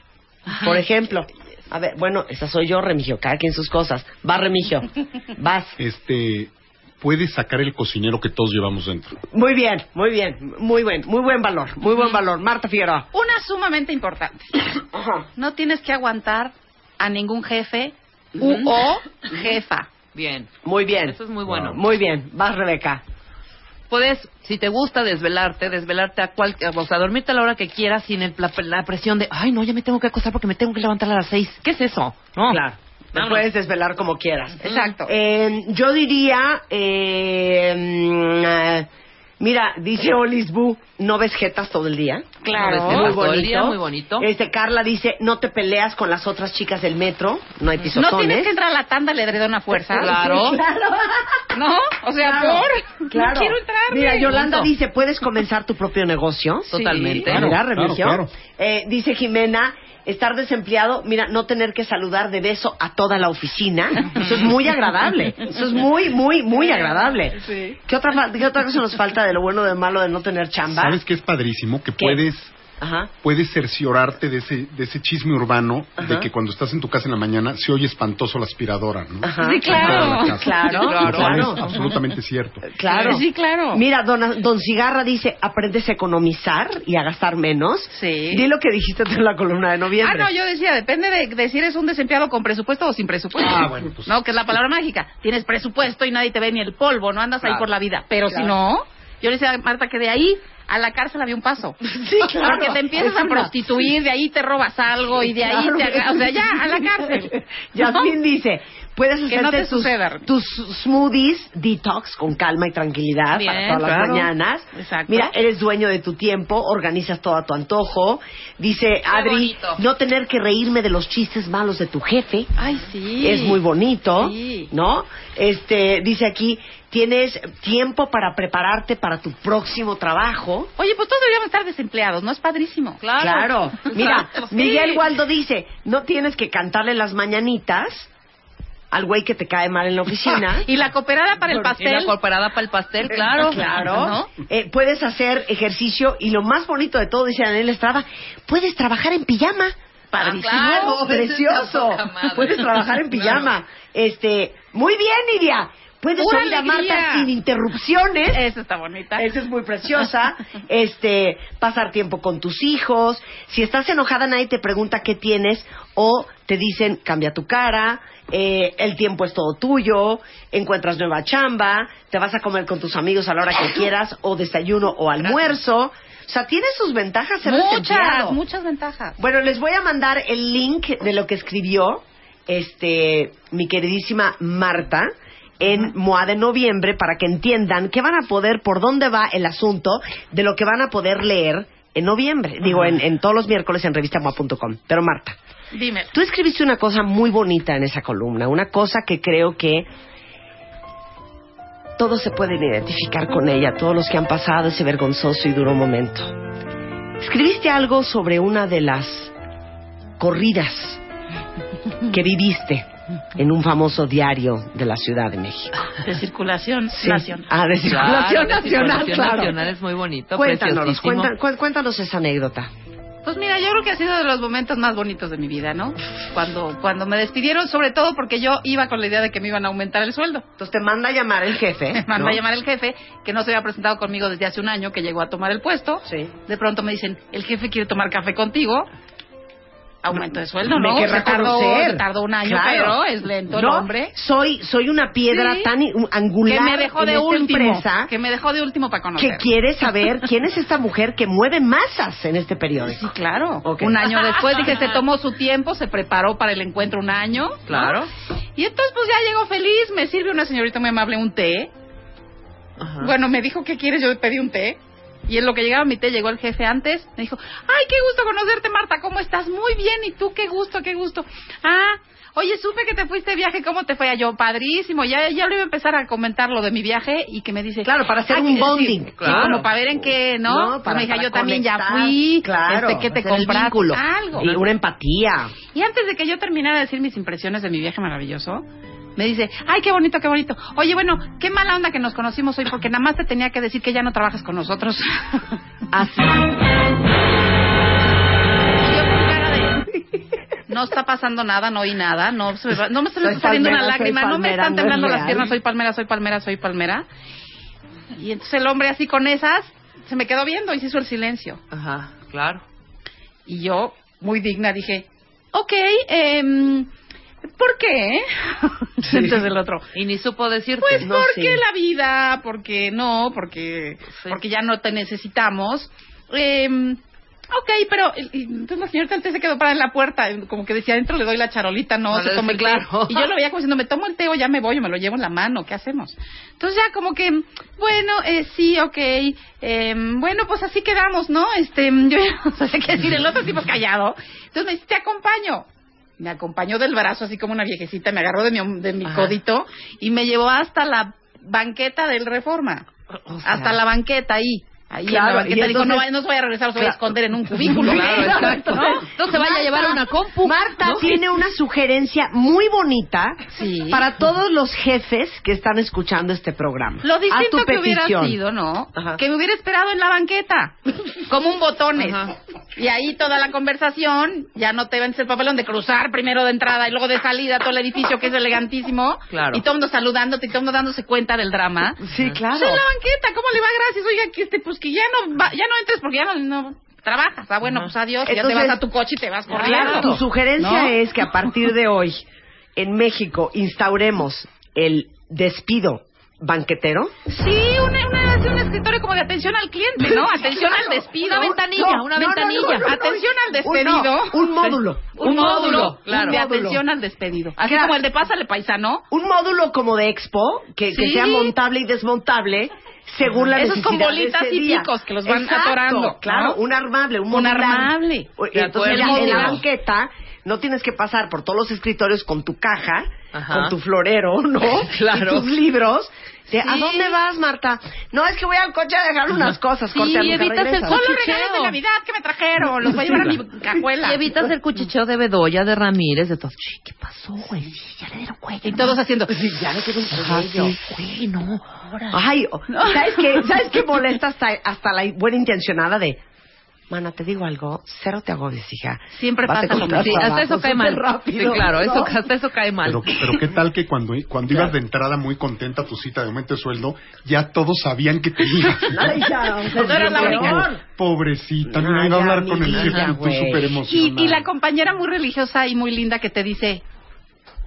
Speaker 6: Por ejemplo, a ver, bueno, esa soy yo, Remigio, cada quien sus cosas. Va, Remigio. Vas.
Speaker 17: Este, puedes sacar el cocinero que todos llevamos dentro.
Speaker 6: Muy bien, muy bien, muy buen, muy buen valor, muy buen valor. Marta Figueroa.
Speaker 16: Una sumamente importante. No tienes que aguantar a ningún jefe u o jefa.
Speaker 7: Bien.
Speaker 6: Muy bien.
Speaker 7: Eso es muy bueno.
Speaker 6: Muy bien. Vas, Rebeca.
Speaker 7: Puedes, si te gusta desvelarte, desvelarte a cual, o sea, dormirte a la hora que quieras sin el- la, la presión de, ay, no, ya me tengo que acostar porque me tengo que levantar a las seis. ¿Qué es eso? No.
Speaker 6: Claro. Te
Speaker 7: Vámonos.
Speaker 6: puedes desvelar como quieras.
Speaker 16: Exacto.
Speaker 6: Eh, yo diría, eh, mm, eh, mira, dice Olis Bu, no ves jetas todo el día.
Speaker 7: Claro. No ves
Speaker 6: muy
Speaker 7: jetas todo el
Speaker 6: bonito.
Speaker 7: día, muy bonito.
Speaker 6: Este, Carla dice, no te peleas con las otras chicas del metro, no hay pisotones.
Speaker 16: No tienes que entrar a la tanda al edredón a fuerza.
Speaker 7: Claro.
Speaker 16: ¿No? O sea,
Speaker 6: Claro,
Speaker 16: por.
Speaker 6: claro.
Speaker 16: No quiero entrar.
Speaker 6: Mira, Yolanda dice, puedes comenzar tu propio negocio.
Speaker 7: Totalmente.
Speaker 6: Mira,
Speaker 17: Claro, claro,
Speaker 6: Eh, dice Jimena, estar desempleado, mira, no tener que saludar de beso a toda la oficina. Eso es muy agradable. Eso es muy, muy, muy agradable.
Speaker 16: Sí.
Speaker 6: ¿Qué otra, fa- ¿Qué otra cosa nos falta de lo bueno o de malo de no tener chamba?
Speaker 17: ¿Sabes qué es padrísimo? Que
Speaker 6: ¿Qué?
Speaker 17: puedes
Speaker 6: Ajá.
Speaker 17: puedes cerciorarte de ese, de ese chisme urbano
Speaker 6: Ajá.
Speaker 17: de que cuando estás en tu casa en la mañana se oye espantoso la aspiradora, ¿no?
Speaker 6: Ajá.
Speaker 16: Sí, claro.
Speaker 6: Claro,
Speaker 17: Lo cual
Speaker 6: claro.
Speaker 17: es absolutamente cierto.
Speaker 6: Claro.
Speaker 16: Sí, claro.
Speaker 6: Mira, don, don Cigarra dice, aprendes a economizar y a gastar menos.
Speaker 16: Sí.
Speaker 6: Di lo que dijiste tú en la columna de
Speaker 16: Ah,
Speaker 6: noviembre.
Speaker 16: no, yo decía, depende de, de si eres un desempleado con presupuesto o sin presupuesto.
Speaker 17: Ah, bueno, pues-
Speaker 16: No, que es la palabra mágica. Tienes presupuesto y nadie te ve ni el polvo, no andas ahí por la vida. Pero si no, yo le decía a Marta que de ahí a la cárcel había un paso.
Speaker 6: Sí, claro.
Speaker 16: Porque te empiezas a prostituir, de ahí te robas algo y de ahí
Speaker 6: Claro.
Speaker 16: te O sea, ya, a la cárcel.
Speaker 6: Yasmín dice, puedes
Speaker 16: Que no
Speaker 6: hacerte
Speaker 16: te
Speaker 6: tus,
Speaker 16: suceda,
Speaker 6: tus smoothies detox con calma y tranquilidad
Speaker 16: Bien,
Speaker 6: para todas las
Speaker 16: claro.
Speaker 6: mañanas.
Speaker 16: Exacto.
Speaker 6: Mira, eres dueño de tu tiempo, organizas todo a tu antojo. Dice Adri,
Speaker 7: bonito.
Speaker 6: no tener que reírme de los chistes malos de tu jefe.
Speaker 16: Ay, sí.
Speaker 6: Es muy bonito,
Speaker 16: Sí.
Speaker 6: ¿no? Este, dice aquí, tienes tiempo para prepararte para tu próximo trabajo.
Speaker 16: Oye, pues todos deberíamos estar desempleados, ¿no? Es padrísimo.
Speaker 6: Claro. Mira,
Speaker 16: Exacto, sí.
Speaker 6: Miguel Waldo dice, no tienes que cantarle las mañanitas al güey que te cae mal en la oficina.
Speaker 16: Y la cooperada para el
Speaker 7: Y
Speaker 16: pastel.
Speaker 7: la cooperada para el pastel, claro.
Speaker 6: Claro.
Speaker 16: ¿No?
Speaker 6: Eh, puedes hacer ejercicio y lo más bonito de todo, dice Daniel Estrada, puedes trabajar en pijama.
Speaker 16: Padrísimo.
Speaker 7: claro.
Speaker 6: precioso.
Speaker 7: Es.
Speaker 6: Puedes trabajar en pijama. Este, muy bien, Nidia. Puedes
Speaker 16: Pura
Speaker 6: oír a. Marta sin interrupciones.
Speaker 16: Esa está bonita.
Speaker 6: Esa es muy preciosa. Este, pasar tiempo con tus hijos. Si estás enojada, nadie te pregunta qué tienes o te dicen cambia tu cara. eh, el tiempo es todo tuyo. Encuentras nueva chamba. Te vas a comer con tus amigos a la hora que quieras o desayuno o almuerzo. O sea, tiene sus ventajas ser
Speaker 16: Muchas,
Speaker 6: desempleado.
Speaker 16: muchas ventajas.
Speaker 6: Bueno, les voy a mandar el link de lo que escribió este mi queridísima Marta en MOA de noviembre para que entiendan que van a poder, por dónde va el asunto de lo que van a poder leer en noviembre. Digo, en, en todos los miércoles en revistamoa.com. Pero Marta,
Speaker 16: Dime.
Speaker 6: tú escribiste una cosa muy bonita en esa columna, una cosa que creo que todos se pueden identificar con ella, todos los que han pasado ese vergonzoso y duro momento. escribiste algo sobre una de las corridas que viviste en un famoso diario de la Ciudad de México.
Speaker 16: De circulación
Speaker 6: Sí.
Speaker 16: nacional.
Speaker 6: Ah, de circulación
Speaker 7: Claro, de
Speaker 6: nacional,
Speaker 7: circulación
Speaker 6: claro.
Speaker 7: nacional es muy bonito,
Speaker 6: Cuéntanos, cuéntanos esa anécdota.
Speaker 16: Pues mira, yo creo que ha sido de los momentos más bonitos de mi vida, ¿no? Cuando, cuando me despidieron, sobre todo porque yo iba con la idea de que me iban a aumentar el sueldo.
Speaker 6: Entonces te manda a llamar el jefe.
Speaker 16: Me manda
Speaker 6: ¿no?
Speaker 16: a llamar el jefe, que no se había presentado conmigo desde hace un año, que llegó a tomar el puesto. De pronto me dicen, el jefe quiere tomar café contigo. Aumento de sueldo,
Speaker 6: Me
Speaker 16: ¿no?
Speaker 6: querrá
Speaker 16: Se tardó, se tardó un año,
Speaker 6: Claro.
Speaker 16: pero es lento el
Speaker 6: No,
Speaker 16: hombre.
Speaker 6: Soy, soy una piedra
Speaker 16: Sí.
Speaker 6: tan angular
Speaker 16: Que me dejó
Speaker 6: en
Speaker 16: de
Speaker 6: esta
Speaker 16: último.
Speaker 6: empresa
Speaker 16: Que me dejó de último para conocer.
Speaker 6: que quiere saber quién es esta mujer que mueve masas en este periódico.
Speaker 16: Sí, claro. Un año después dije, se tomó su tiempo, se preparó para el encuentro un año. ¿no?
Speaker 7: Claro.
Speaker 16: Y entonces pues ya llegó feliz, me sirve una señorita muy amable un té. Bueno, me dijo, ¿qué quieres? Yo le pedí un té. Y en lo que llegaba mi té, llegó el jefe antes. Me dijo, ay, qué gusto conocerte, Marta, ¿cómo estás? Muy bien, ¿y tú? Qué gusto, qué gusto. Ah, oye, supe que te fuiste de viaje, ¿cómo te fue? Ah, Yo, padrísimo. Ya, ya le iba a empezar a comentar lo de mi viaje y que me dice...
Speaker 6: Claro, para hacer
Speaker 16: "Ay,
Speaker 6: un bonding,
Speaker 16: sí,
Speaker 6: claro.
Speaker 16: como para ver en qué, ¿no?
Speaker 6: Para-
Speaker 16: me dije,
Speaker 6: para
Speaker 16: yo también ya fui.
Speaker 6: claro,
Speaker 16: este, ¿Qué te compraste?
Speaker 6: vínculo.
Speaker 16: Algo.
Speaker 6: Y una empatía.
Speaker 16: Y antes de que yo terminara de decir mis impresiones de mi viaje maravilloso, me dice, ay, qué bonito, qué bonito. Oye, bueno, qué mala onda que nos conocimos hoy porque nada más te tenía que decir que ya no trabajas con nosotros.
Speaker 6: Así.
Speaker 16: No está pasando nada, no oí nada, no, se me no me
Speaker 6: Soy
Speaker 16: está saliendo una
Speaker 6: palmera,
Speaker 16: lágrima, no me están
Speaker 6: no es
Speaker 16: temblando las piernas, soy palmera, soy palmera, soy palmera. Y entonces el hombre así con esas, se me quedó viendo y se hizo el silencio.
Speaker 7: Ajá, claro.
Speaker 16: Y yo, muy digna, dije, ok, em, ¿por qué? Entonces el otro,
Speaker 7: Y ni supo decirte.
Speaker 16: pues
Speaker 7: No,
Speaker 16: porque
Speaker 7: sí.
Speaker 16: la vida, porque no, porque, porque ya no te necesitamos. Eh, ok, pero y- entonces la señorita antes se quedó parada en la puerta, como que decía, adentro le doy la charolita, no,
Speaker 7: No,
Speaker 16: se
Speaker 7: sí,
Speaker 16: té.
Speaker 7: claro.
Speaker 16: Y yo lo veía como diciendo, me tomo el té o ya me voy o me lo llevo en la mano, ¿qué hacemos? Entonces ya como que, bueno, eh, sí, ok, eh, bueno, pues así quedamos, ¿no? Este, yo ya no sé qué decir, el otro tipo callado. Entonces me dice, te acompaño. Me acompañó del brazo, así como una viejecita, me agarró de mi, de mi
Speaker 7: Ajá.
Speaker 16: codito y me llevó hasta la banqueta del Reforma. hasta la banqueta ahí. Ahí
Speaker 6: Claro,
Speaker 16: en la banqueta
Speaker 6: y
Speaker 16: dijo, no,
Speaker 6: entonces-
Speaker 16: no se vaya a regresar, se vaya a
Speaker 6: Claro.
Speaker 16: esconder en un cubículo.
Speaker 7: Claro, exacto.
Speaker 16: ¿No?
Speaker 7: No se vaya a llevar una compu.
Speaker 6: Marta
Speaker 7: ¿no?
Speaker 6: tiene una sugerencia muy bonita
Speaker 16: Sí.
Speaker 6: para todos los jefes que están escuchando este programa.
Speaker 16: Lo
Speaker 6: Haz tu
Speaker 16: distinto que hubiera
Speaker 6: petición.
Speaker 16: sido, ¿no?
Speaker 6: Ajá.
Speaker 16: Que me hubiera esperado en la banqueta, como un botones.
Speaker 7: Ajá.
Speaker 16: Y ahí toda la conversación, ya no te vendes el papelón de cruzar primero de entrada y luego de salida todo el edificio que es elegantísimo.
Speaker 7: Claro.
Speaker 16: Y todo el mundo saludándote y todo el mundo dándose cuenta del drama.
Speaker 6: Sí, claro.
Speaker 16: En la banqueta, ¿cómo le va? Gracias. Oiga, que este, pues que ya no, va- ya no entres porque ya no, no trabajas. Ah, bueno, pues adiós. y ya te
Speaker 6: Entonces,
Speaker 16: vas a tu coche y te vas
Speaker 6: Claro,
Speaker 16: corriendo.
Speaker 6: tu sugerencia
Speaker 16: ¿No?
Speaker 6: es que a partir de hoy en México instauremos el despido banquetero.
Speaker 16: Sí, una, una, un escritorio como de atención al cliente, ¿no? Atención al despido.
Speaker 7: Una ventanilla, una ventanilla.
Speaker 16: Atención al
Speaker 6: Un,
Speaker 16: despedido.
Speaker 6: no, un módulo.
Speaker 16: Un módulo,
Speaker 7: claro.
Speaker 16: de
Speaker 6: Un módulo.
Speaker 16: atención al despedido. Así
Speaker 6: Claro.
Speaker 16: como el de Pásale Paisano.
Speaker 6: Un módulo como de expo que, que
Speaker 16: Sí.
Speaker 6: sea montable y desmontable según la
Speaker 16: Esos con
Speaker 6: necesidad de
Speaker 16: bolitas
Speaker 6: ese
Speaker 16: y
Speaker 6: día.
Speaker 16: picos que los van
Speaker 6: Exacto,
Speaker 16: atorando,
Speaker 6: Claro,
Speaker 16: ¿no?
Speaker 6: un armable, un,
Speaker 16: Un armable.
Speaker 7: De
Speaker 6: Entonces ya en la
Speaker 16: Módulo.
Speaker 6: banqueta no tienes que pasar por todos los escritorios con tu caja,
Speaker 7: Ajá.
Speaker 6: con tu florero, ¿no?
Speaker 7: Claro.
Speaker 6: Y tus libros. De, ¿A
Speaker 16: Sí.
Speaker 6: dónde vas, Marta? No, es que voy al coche a dejar unas cosas.
Speaker 7: Sí,
Speaker 6: corte, nunca
Speaker 7: evitas el.
Speaker 16: Son los
Speaker 7: Cuchicheo.
Speaker 16: regalos de Navidad que me trajeron. Los voy a llevar a mi cajuela.
Speaker 7: Y evitas el cuchicheo de Bedoya, de Ramírez, de todo. Sí, ¿Qué pasó, güey? Sí, ya le dieron cuello.
Speaker 16: Y todos haciendo...
Speaker 6: Ya le
Speaker 7: Ajá,
Speaker 6: cuello.
Speaker 7: sí, güey, no. Ahora.
Speaker 6: Ay, ¿sabes qué? ¿Sabes qué molesta hasta, hasta la buena intencionada de... Mana, te digo algo, cero te agobies, hija.
Speaker 16: Siempre
Speaker 6: Vas
Speaker 16: pasa lo mismo.
Speaker 7: Sí, hasta eso cae mal.
Speaker 6: rápido,
Speaker 7: sí, claro,
Speaker 6: ¿no?
Speaker 7: eso, hasta eso cae mal.
Speaker 17: Pero, pero qué tal que cuando, cuando ibas de entrada muy contenta a tu cita de aumento de sueldo, ya todos sabían que te ibas.
Speaker 6: Ay, ya, o sea,
Speaker 16: No eras la única.
Speaker 17: Pobrecita, mira,
Speaker 6: Ay,
Speaker 17: iba a hablar con el jefe y tú súper
Speaker 16: Y,
Speaker 17: emocionada.
Speaker 16: y la compañera muy religiosa y muy linda que te dice...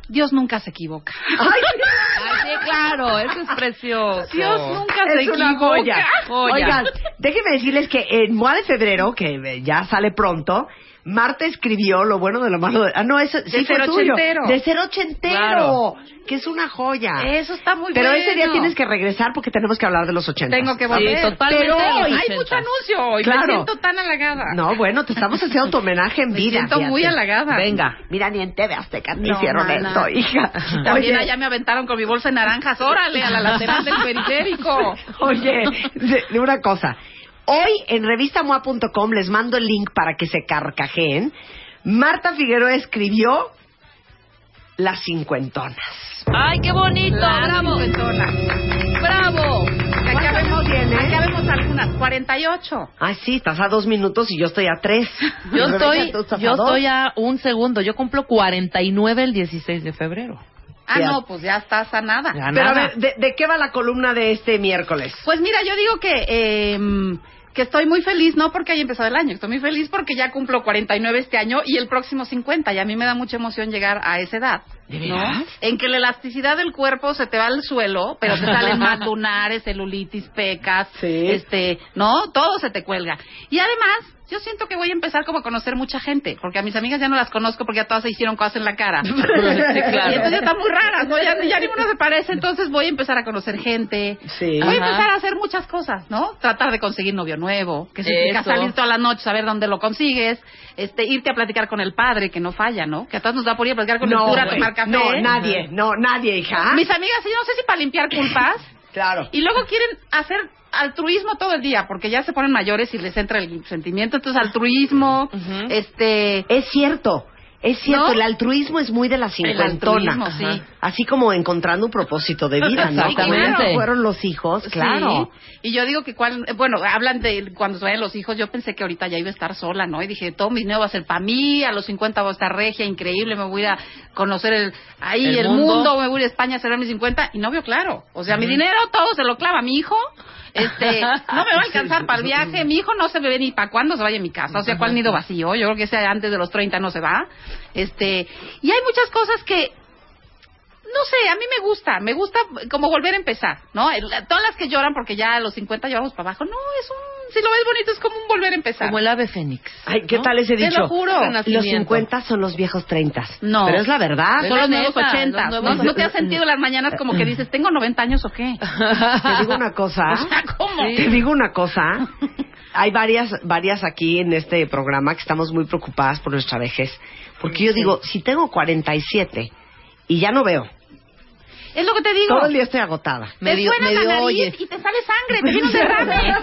Speaker 16: Dios nunca se equivoca.
Speaker 6: Ay,
Speaker 7: claro, eso es precioso.
Speaker 16: Dios nunca se
Speaker 6: una
Speaker 16: equivoca.
Speaker 6: joya.
Speaker 7: Joya.
Speaker 6: Oigan, déjenme decirles que en MOA de febrero, que ya sale pronto, Marta escribió lo bueno de lo malo de... Ah, no, eso sí
Speaker 16: De
Speaker 6: fue
Speaker 16: ser
Speaker 6: tuyo.
Speaker 16: ochentero.
Speaker 6: De ser ochentero.
Speaker 7: Claro.
Speaker 6: Que es una joya.
Speaker 16: Eso está muy
Speaker 6: Pero
Speaker 16: bueno.
Speaker 6: ese día tienes que regresar porque tenemos que hablar de los ochentas.
Speaker 16: Tengo que volver.
Speaker 7: Sí, totalmente
Speaker 16: Pero
Speaker 7: de los
Speaker 16: hoy hay mucho anuncio hoy.
Speaker 6: Claro.
Speaker 16: Me siento tan halagada.
Speaker 6: No, bueno, te estamos haciendo tu homenaje en
Speaker 16: Me
Speaker 6: vida.
Speaker 16: siento muy halagada.
Speaker 7: Venga.
Speaker 6: Mira, ni en TV Azteca te
Speaker 16: No,
Speaker 6: hicieron
Speaker 16: mana.
Speaker 6: esto, hija.
Speaker 16: También
Speaker 6: Oye,
Speaker 16: allá me aventaron con mi bolsa de naranjas. Órale, a la lateral del periférico.
Speaker 6: Oye, de, de una cosa. Hoy en revistamoa.com les mando el link para que se carcajeen. Marta Figueroa escribió Las cincuentonas.
Speaker 7: ¡Ay, qué bonito! ¡Bravo! ¡Bravo!
Speaker 16: Acá vemos, acá vemos algunas, 48.
Speaker 6: Ah, sí, estás a dos minutos y yo estoy a tres.
Speaker 7: Yo estoy,
Speaker 6: a
Speaker 7: yo estoy a un segundo. Yo cumplo 49 el 16 de febrero.
Speaker 16: Ah, no, pues ya estás a nada.
Speaker 7: Ya
Speaker 6: Pero a
Speaker 7: nada.
Speaker 6: ver, ¿de, de qué va la columna de este miércoles?
Speaker 16: Pues mira, yo digo que eh, que estoy muy feliz, no porque haya empezado el año, estoy muy feliz porque ya cumplo 49 este año y el próximo 50. Y a mí me da mucha emoción llegar a esa edad.
Speaker 7: ¿De
Speaker 16: ¿no? En que la elasticidad del cuerpo se te va al suelo, pero te salen más lunares, celulitis, pecas, este, ¿no? Todo se te cuelga. Y además, yo siento que voy a empezar como a conocer mucha gente, porque a mis amigas ya no las conozco porque ya todas se hicieron cosas en la cara.
Speaker 7: Sí, claro.
Speaker 16: Y entonces ya están muy raras, ¿no? Ya, ya ninguna se parece, entonces voy a empezar a conocer gente.
Speaker 6: Sí.
Speaker 16: Voy a empezar a hacer muchas cosas, ¿no? Tratar de conseguir novio nuevo, que significa
Speaker 7: Eso.
Speaker 16: salir toda la noche, saber dónde lo consigues, este, irte a platicar con el padre, que no falla, ¿no? Que a todos nos da por ir a platicar con el cura, a tomar café.
Speaker 6: No, nadie, no, nadie, hija.
Speaker 16: Mis amigas, yo no sé si para limpiar culpas.
Speaker 6: Claro.
Speaker 16: Y luego quieren hacer altruismo todo el día, porque ya se ponen mayores y les entra el sentimiento. Entonces, altruismo, este...
Speaker 6: Es cierto, es cierto,
Speaker 16: ¿No?
Speaker 6: el altruismo es muy de la
Speaker 16: El
Speaker 6: cincuentona.
Speaker 16: altruismo, sí.
Speaker 6: Así como encontrando un propósito de vida, ¿no?
Speaker 7: Exactamente.
Speaker 6: Fueron los hijos, claro.
Speaker 16: Sí. Y yo digo que cuál, bueno, hablan de cuando se vayan los hijos, yo pensé que ahorita ya iba a estar sola, ¿no? Y dije, todo mi dinero va a ser para mí, a los 50 voy a estar regia, increíble, me voy a ir a conocer el, ahí
Speaker 7: El
Speaker 16: el,
Speaker 7: mundo.
Speaker 16: mundo. me voy a ir a España a celebrar mis 50, y no veo claro. O sea, mi dinero todo se lo clava mi hijo. Este, no me va a alcanzar para el viaje. Mi hijo no se ve ni para cuándo se vaya a mi casa. O sea, ¿cuál nido vacío? Yo creo que ese antes de los 30 no se va. Este, y hay muchas cosas que, no sé, a mí me gusta, me gusta como volver a empezar, ¿no? El- todas las que lloran porque ya a los 50 llevamos para abajo, no, es un, si lo ves bonito, es como un volver a empezar.
Speaker 7: Como el ave fénix.
Speaker 6: Ay, ¿qué
Speaker 7: ¿no?
Speaker 6: tal ese
Speaker 16: Te
Speaker 6: dicho?
Speaker 16: lo juro.
Speaker 6: Los
Speaker 7: Renacimiento.
Speaker 6: 50 son los viejos 30.
Speaker 16: No.
Speaker 6: Pero es la verdad.
Speaker 16: Son los nuevos
Speaker 7: neta,
Speaker 16: 80.
Speaker 7: los
Speaker 16: ¿No,
Speaker 7: nuevos-
Speaker 16: ¿No te has sentido las mañanas como que dices, tengo 90 años o qué?
Speaker 6: Te digo una cosa.
Speaker 16: O sea, ¿cómo?
Speaker 6: Te digo una cosa. Hay varias, varias aquí en este programa que estamos muy preocupadas por nuestra vejez. Porque yo digo, si tengo 47 y ya no veo,
Speaker 16: Es lo que te digo.
Speaker 6: todo el día estoy agotada.
Speaker 16: te suena la nariz y te sale sangre, te viene un derrame.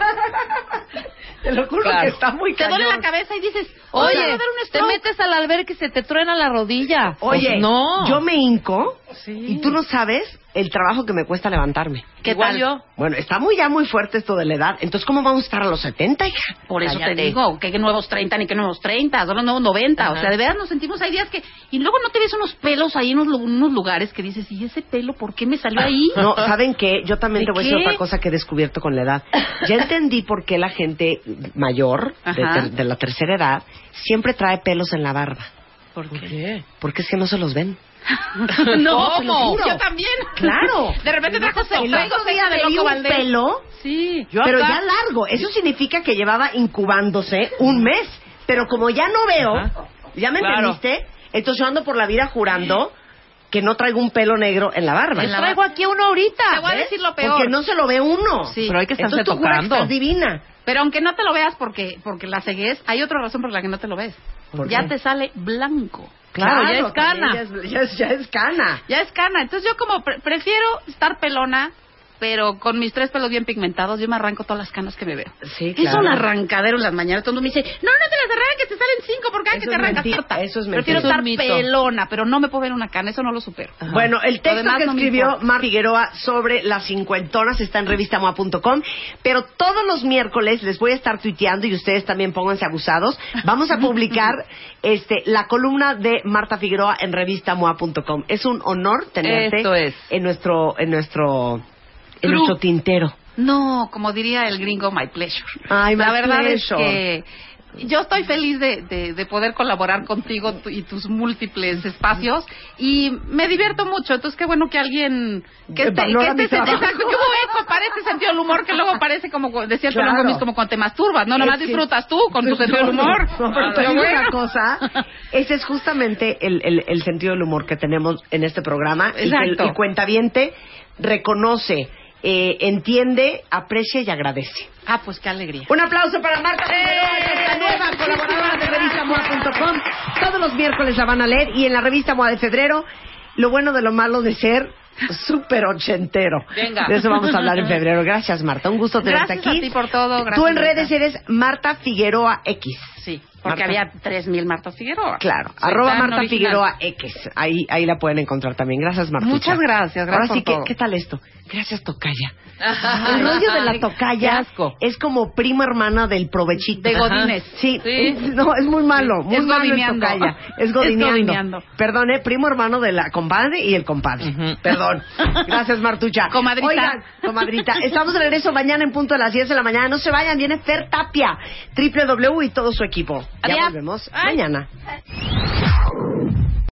Speaker 6: Te lo juro
Speaker 7: Claro.
Speaker 6: que está muy
Speaker 16: Te duele
Speaker 6: cañón.
Speaker 16: la cabeza y dices,
Speaker 7: Oye,
Speaker 16: oye, me va a dar un
Speaker 7: te metes al albergue y se te truena la rodilla.
Speaker 6: Oye,
Speaker 7: Pues no.
Speaker 6: yo me hinco y tú no sabes el trabajo que me cuesta levantarme.
Speaker 16: ¿Qué
Speaker 7: Igual
Speaker 16: tal?
Speaker 7: yo.
Speaker 6: Bueno, está muy ya muy fuerte esto de la edad. Entonces, ¿cómo vamos a estar a los 70, hija?
Speaker 16: Por eso
Speaker 7: Cállate.
Speaker 16: te digo, que, nuevos 30 ni que nuevos 30, son los nuevos 90. O
Speaker 7: Ajá.
Speaker 16: sea, de verdad nos sentimos, hay días que... Y luego no te ves unos pelos ahí en unos, unos lugares que dices, ¿y ese pelo por qué me salió ahí?
Speaker 6: No, ¿saben qué? Yo también
Speaker 16: ¿De
Speaker 6: te voy a decir
Speaker 16: qué?
Speaker 6: otra cosa que he descubierto con la edad. Ya entendí por qué la gente mayor, de, de la tercera edad, siempre trae pelos en la barba.
Speaker 7: ¿Por qué?
Speaker 6: Porque es que no se los ven.
Speaker 16: no, yo también.
Speaker 6: Trajo
Speaker 16: De repente trajo
Speaker 6: El otro día
Speaker 16: de loco
Speaker 6: un pelo,
Speaker 16: Sí.
Speaker 6: pero
Speaker 7: acá-
Speaker 6: ya largo. Eso significa que llevaba incubándose un mes. Pero como ya no veo,
Speaker 7: Ajá.
Speaker 6: ¿ya me
Speaker 7: Claro.
Speaker 6: entendiste? Entonces yo ando por la vida jurando que no traigo un pelo negro en la barba.
Speaker 7: Pues traigo aquí uno ahorita.
Speaker 16: Te voy a
Speaker 6: ¿Ves?
Speaker 16: decir lo peor.
Speaker 6: Porque no se lo ve uno.
Speaker 16: Sí.
Speaker 7: Pero hay que estarse
Speaker 6: Entonces tú juras que
Speaker 7: tocando.
Speaker 6: estás divina.
Speaker 16: Pero aunque no te lo veas porque porque la ceguez, hay otra razón por la que no te lo ves.
Speaker 6: ¿Por
Speaker 16: ya
Speaker 6: qué?
Speaker 16: te sale blanco.
Speaker 7: Claro, ya es cana.
Speaker 6: Ya es, ya es- ya es cana.
Speaker 16: Ya es cana. Entonces yo como pre- prefiero estar pelona, pero con mis tres pelos bien pigmentados, yo me arranco todas las canas que me veo.
Speaker 6: Sí,
Speaker 16: Es
Speaker 6: claro.
Speaker 16: un arrancadero en las mañanas. Todo el mundo me dice, no, no te las arranques, te salen cinco por cada
Speaker 6: Eso
Speaker 16: que te
Speaker 6: es
Speaker 16: arrancas.
Speaker 6: mentira, eso es
Speaker 16: Prefiero
Speaker 6: mentira.
Speaker 7: Es un
Speaker 16: estar
Speaker 7: mito.
Speaker 16: pelona, pero no me puedo ver una cana, eso no lo supero.
Speaker 6: Bueno, el texto
Speaker 16: demás
Speaker 6: que
Speaker 16: no
Speaker 6: escribió. Mar Figueroa sobre las cincuentonas está en revistamoa.com, pero todos los miércoles les voy a estar tuiteando y ustedes también pónganse abusados. Vamos a publicar este la columna de Marta Figueroa en revistamoa.com. Es un honor tenerte
Speaker 7: Esto es.
Speaker 6: en nuestro en nuestro en nuestro tintero.
Speaker 16: No, como diría el gringo, my pleasure.
Speaker 6: Ay,
Speaker 16: La
Speaker 6: my
Speaker 16: verdad
Speaker 6: pleasure.
Speaker 16: es que yo estoy feliz de, de, de poder colaborar contigo y tus múltiples espacios y me divierto mucho. Entonces, qué bueno que alguien que este, que este hubo eco para este sentido del humor que luego parece como decía el
Speaker 6: Claro.
Speaker 16: Gomis, como cuando te masturbas, no nomás disfrutas tú con tu sentido del humor.
Speaker 6: No, pero
Speaker 16: bueno.
Speaker 6: una cosa, ese es justamente el, el- el sentido del humor que tenemos en este programa y que el, el cuentaviente reconoce, eh, entiende, aprecia y agradece.
Speaker 16: Ah, pues qué alegría.
Speaker 6: Un aplauso para Marta Figueroa, que es la nueva colaboradora de revistamoa.com. Todos los miércoles la van a leer y en la revista Moa de febrero, lo bueno de lo malo de ser súper ochentero.
Speaker 16: Venga.
Speaker 6: De eso vamos a hablar en febrero. Gracias, Marta. Un gusto tenerte
Speaker 16: Gracias
Speaker 6: aquí.
Speaker 16: a ti por todo. Gracias,
Speaker 6: Tú en
Speaker 16: Marta.
Speaker 6: redes eres Marta Figueroa X.
Speaker 16: Sí, porque
Speaker 6: Marta.
Speaker 16: había 3.000 Marta Figueroa.
Speaker 6: Claro,
Speaker 16: Soy
Speaker 6: arroba Marta
Speaker 16: original.
Speaker 6: Figueroa X. Ahí, ahí la pueden encontrar también. Gracias, Martucha.
Speaker 16: Muchas gracias, gracias
Speaker 6: Ahora sí,
Speaker 16: por
Speaker 6: ¿qué,
Speaker 16: todo.
Speaker 6: ¿qué tal esto? Gracias, Tocaya.
Speaker 16: Ajá.
Speaker 6: El rollo de la
Speaker 16: Ay,
Speaker 6: tocaya es como primo hermana del provechito.
Speaker 16: De Godínez.
Speaker 6: Sí,
Speaker 16: Sí.
Speaker 6: es- no, es muy malo, muy
Speaker 16: Es
Speaker 6: malo el
Speaker 16: godineando.
Speaker 6: tocaya. Es
Speaker 16: Es godineando.
Speaker 6: Perdón, ¿eh? primo hermano de la compadre y el compadre. Perdón. Gracias, Martucha.
Speaker 16: Comadrita.
Speaker 6: Oigan, comadrita, estamos de regreso mañana en punto a las 10 de la mañana. No se vayan, viene Fer Tapia, www y todo su equipo. Ya
Speaker 16: Adiós.
Speaker 6: volvemos
Speaker 16: Ay.
Speaker 6: mañana.